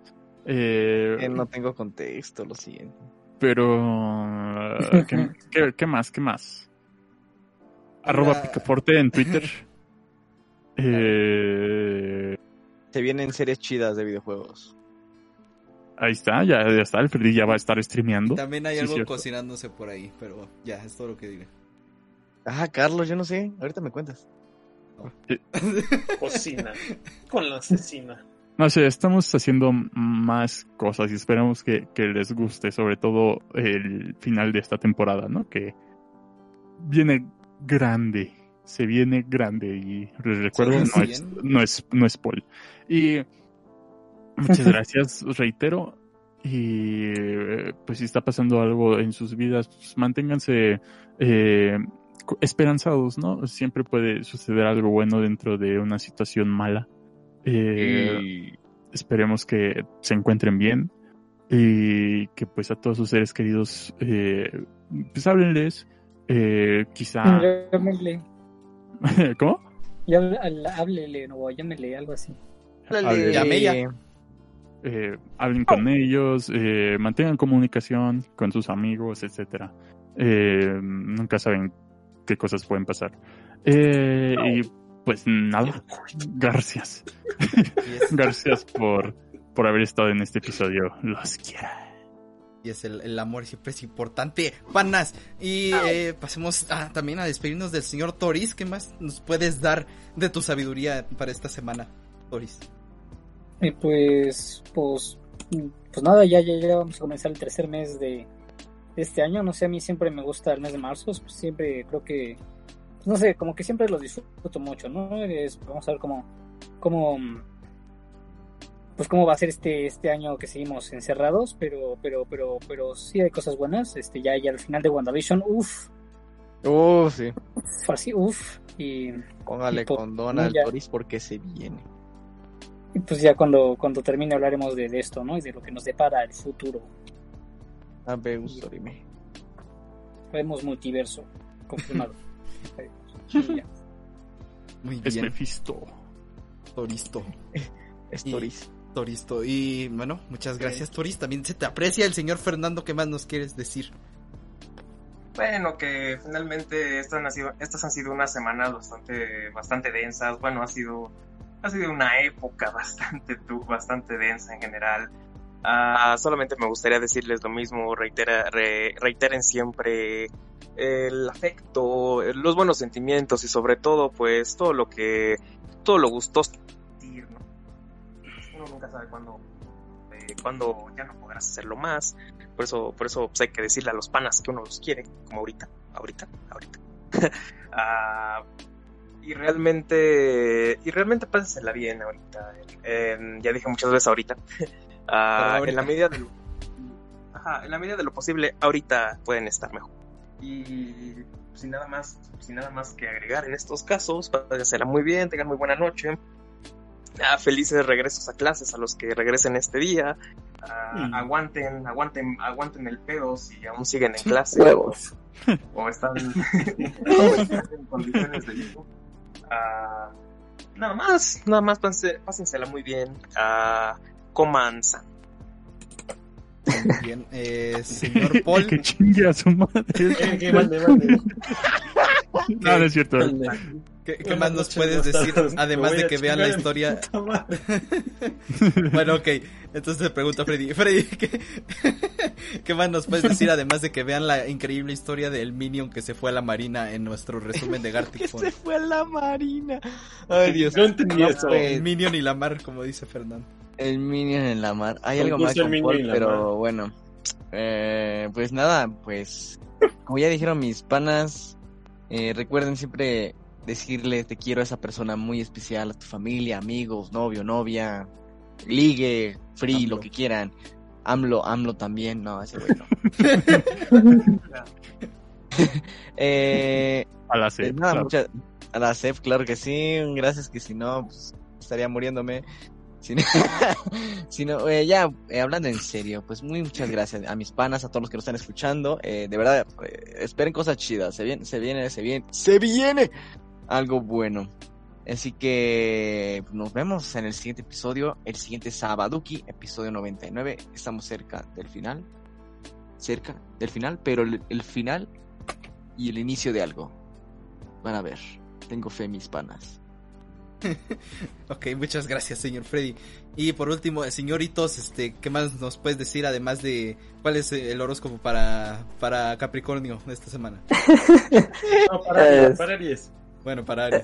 Eh, Eh, no tengo contexto, lo siento. pero, ¿qué, qué, qué más? ¿Qué más? Arroba Hola. Picaforte en Twitter. Eh, Se vienen series chidas de videojuegos. ahí está, ya, ya está. El Freddy ya va a estar Y streameando. también hay Sí, algo cierto. cocinándose por ahí, pero ya, es todo lo que diré. Ah, Carlos, yo no sé. Ahorita me cuentas. Cocina. Con la asesina. No sé, estamos haciendo más cosas y esperamos que, que les guste, sobre todo el final de esta temporada, ¿no? Que viene grande, se viene grande y les recuerdo, no es, no es, no es spoil. Y muchas gracias, reitero. Y eh, pues si está pasando algo en sus vidas, pues, manténganse eh, esperanzados, ¿no? Siempre puede suceder algo bueno dentro de una situación mala. Eh, esperemos que se encuentren bien y que pues a todos sus seres queridos eh, pues háblenles eh, quizá ¿cómo? ya, háblele o llámele, algo así. Hable- Llame ella. eh, hablen con ellos eh, mantengan comunicación con sus amigos etcétera. Eh, nunca saben qué cosas pueden pasar. Eh, y pues nada. Gracias. Gracias por por haber estado en este episodio. Los quiero y es el, el amor siempre es importante, panas. Y eh, pasemos a- también a despedirnos del señor Toris. ¿Qué más nos puedes dar de tu sabiduría para esta semana, Toris? Y pues, pues, pues nada, ya, ya, ya vamos a comenzar el tercer mes de, de este año. No sé, a mí siempre me gusta el mes de marzo. pues, siempre creo que, pues, no sé, como que siempre lo disfruto mucho, ¿no? Es- vamos a ver cómo, cómo, pues cómo va a ser este, este año que seguimos encerrados, pero, pero, pero, pero sí hay cosas buenas. Este, ya, ya al final de WandaVision, uff, Uh, sí. así, uff, y, Póngale Y por- con Donald ya. Doris porque se viene. y pues ya cuando, cuando termine hablaremos de, de esto, ¿no? Y de lo que nos depara el futuro. A ver, Dorime. Vemos multiverso. Confirmado. Muy es bien, Mephisto Toristo. Stories. Toristo. Y bueno, muchas gracias, Toris. También se te aprecia el señor Fernando. ¿Qué más nos quieres decir? Bueno, que finalmente estas han sido, estas han sido unas semanas bastante, bastante densas. Bueno, ha sido, ha sido una época bastante, bastante densa en general. Ah, solamente me gustaría decirles lo mismo, reitera, re- reiteren siempre el afecto, los buenos sentimientos y sobre todo, pues, todo lo que, todo lo gustoso nunca sabe cuándo, eh, cuándo ya no podrás hacerlo más. Por eso, por eso pues, hay que decirle a los panas que uno los quiere, como ahorita, ahorita, ahorita. Ah, y realmente, y realmente pásensela bien ahorita. Eh, ya dije muchas veces ahorita. Ah, ahorita. En la medida de lo, ajá, en la medida de lo posible, ahorita pueden estar mejor. Y sin nada más, sin nada más que agregar en estos casos, pásensela muy bien, tengan muy buena noche. Ah, felices regresos a clases a los que regresen este día. Ah, Mm. Aguanten, aguanten, aguanten el pedo si aún siguen en clase Huevos. o están, o están en condiciones de. Ah, nada más, nada más pásense- pásensela muy bien. Ah, coman sano. Muy bien, eh, señor Paul. que chingue a su madre no, no es cierto ¿Qué, más nos puedes decir? Además de a que vean la historia. Bueno, ok. Entonces te pregunto, Freddy. Freddy, ¿qué, qué más nos puedes decir? Además de que vean la increíble historia del Minion que se fue a la marina en nuestro resumen de Gartic Que se fue a la marina. Ay, Dios. No entendí No, eso. pues, El Minion y la mar, como dice Fernando. El Minion en la mar. Hay algo más con Paul, pero mar. bueno. Eh, pues nada, pues como ya dijeron mis panas, eh, recuerden siempre decirle te quiero a esa persona muy especial, a tu familia, amigos, novio, novia, ligue, free, AMLO. lo que quieran. AMLO, AMLO también, no, ese güey no. eh, a la pues sed nada, claro. mucha- a la CEP, claro que sí, gracias que si no, pues, estaría muriéndome. Sino, sino, eh, ya eh, hablando en serio, pues muy muchas gracias a mis panas, a todos los que nos están escuchando. Eh, de verdad, eh, esperen cosas chidas. Se viene, se viene, se viene, se viene algo bueno. Así que nos vemos en el siguiente episodio, el siguiente Sabaduki, episodio 99. Estamos cerca del final. Cerca del final, pero el, el final y el inicio de algo. Van a ver. Tengo fe, mis panas. Ok, muchas gracias, señor Freddy. Y por último, señoritos, este, ¿qué más nos puedes decir además de cuál es el horóscopo para, para Capricornio esta semana? No, para Aries, Es- para Aries. Bueno, para.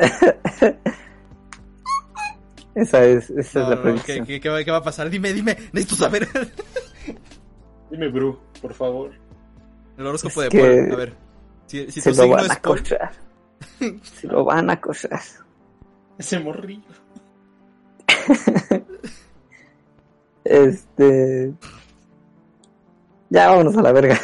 Esa es, esa No, es la no, predicción. ¿qué, qué, qué va, qué va a pasar? Dime, dime, necesito saber. Dime, Bru, por favor. El horóscopo Es de Paul, que a ver. Si, si Se tu lo signo van es a cochar. Se lo van a cochar. Ese morrillo. Este. Ya vámonos a la verga.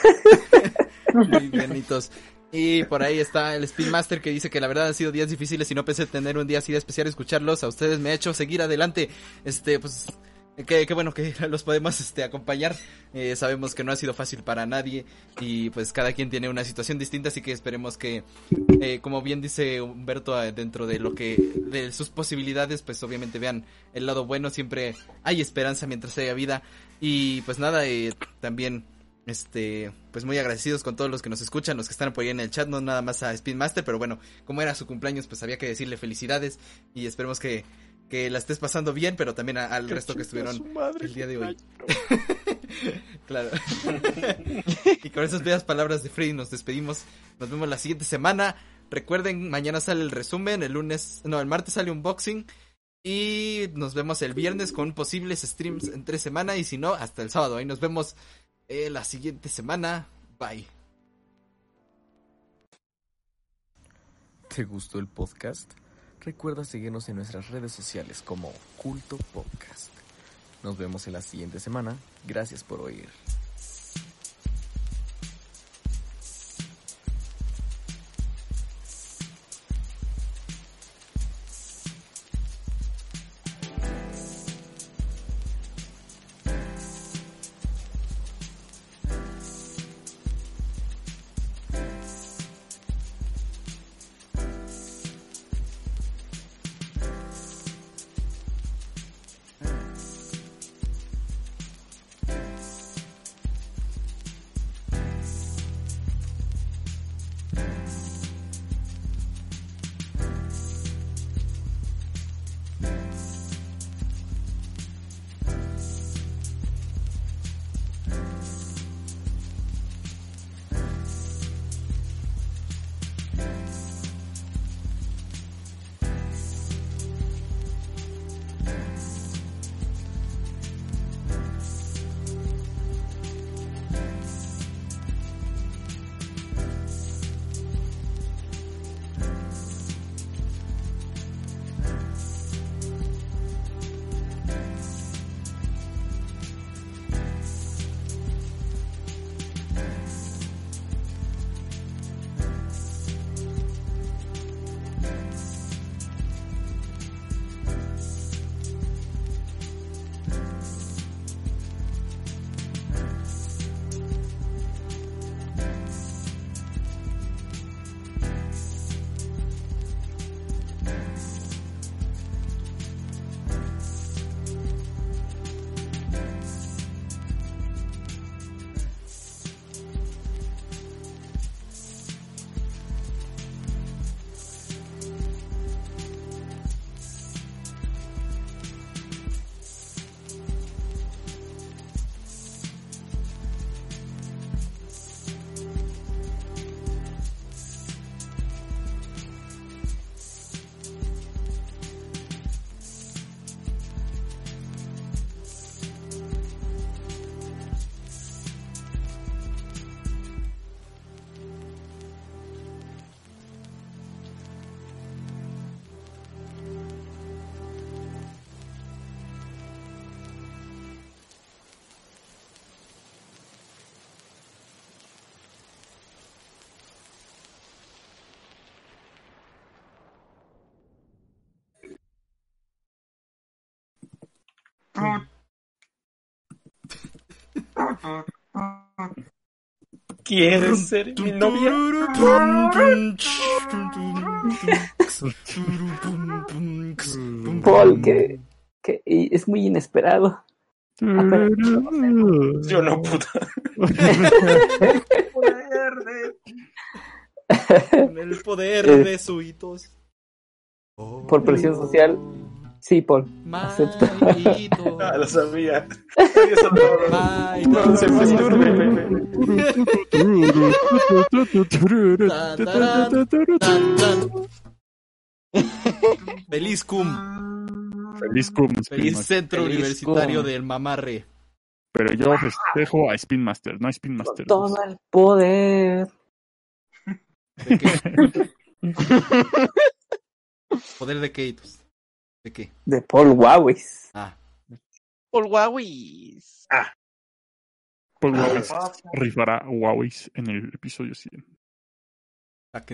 Muy bienitos. Y por ahí está el Spin Master que dice que la verdad han sido días difíciles y no pensé tener un día así de especial escucharlos. A ustedes me ha hecho seguir adelante. Este, pues, qué, bueno que los podemos este, acompañar. Eh, sabemos que no ha sido fácil para nadie y pues cada quien tiene una situación distinta, así que esperemos que, eh, como bien dice Humberto, eh, dentro de lo que, de sus posibilidades, pues obviamente vean el lado bueno. Siempre hay esperanza mientras haya vida. Y pues nada, eh, también este, pues muy agradecidos con todos los que nos escuchan, los que están por ahí en el chat, no nada más a Spin Master, pero bueno, como era su cumpleaños, pues había que decirle felicidades y esperemos que, que la estés pasando bien, pero también a- al resto que estuvieron el día de hoy. claro. y con esas bellas palabras de Freddy nos despedimos. Nos vemos la siguiente semana. Recuerden, mañana sale el resumen, el lunes, no, el martes sale un boxing. Y nos vemos el viernes con posibles streams entre semana y si no, hasta el sábado. Ahí nos vemos eh, la siguiente semana. Bye. ¿Te gustó el podcast? Recuerda seguirnos en nuestras redes sociales como Culto Podcast. Nos vemos en la siguiente semana. Gracias por oír. ¿Quieres ser mi novia? Paul, que, que es muy inesperado. Yo no, puta. Con el poder Eh. de suitos. Por presión social. Sí, Paul. Acepto. Ah, lo sabía. Feliz cum. Feliz cum, Feliz centro Feliz universitario cum. del mamarre. Pero yo festejo a Spin Master, no a Spin Master. Todo el poder. ¿De qué? ¿Poder de qué? ¿De qué? De Paul Wawis. Ah, Por Huawei. Paul Wawis rifará Huawei en el episodio 100. saquen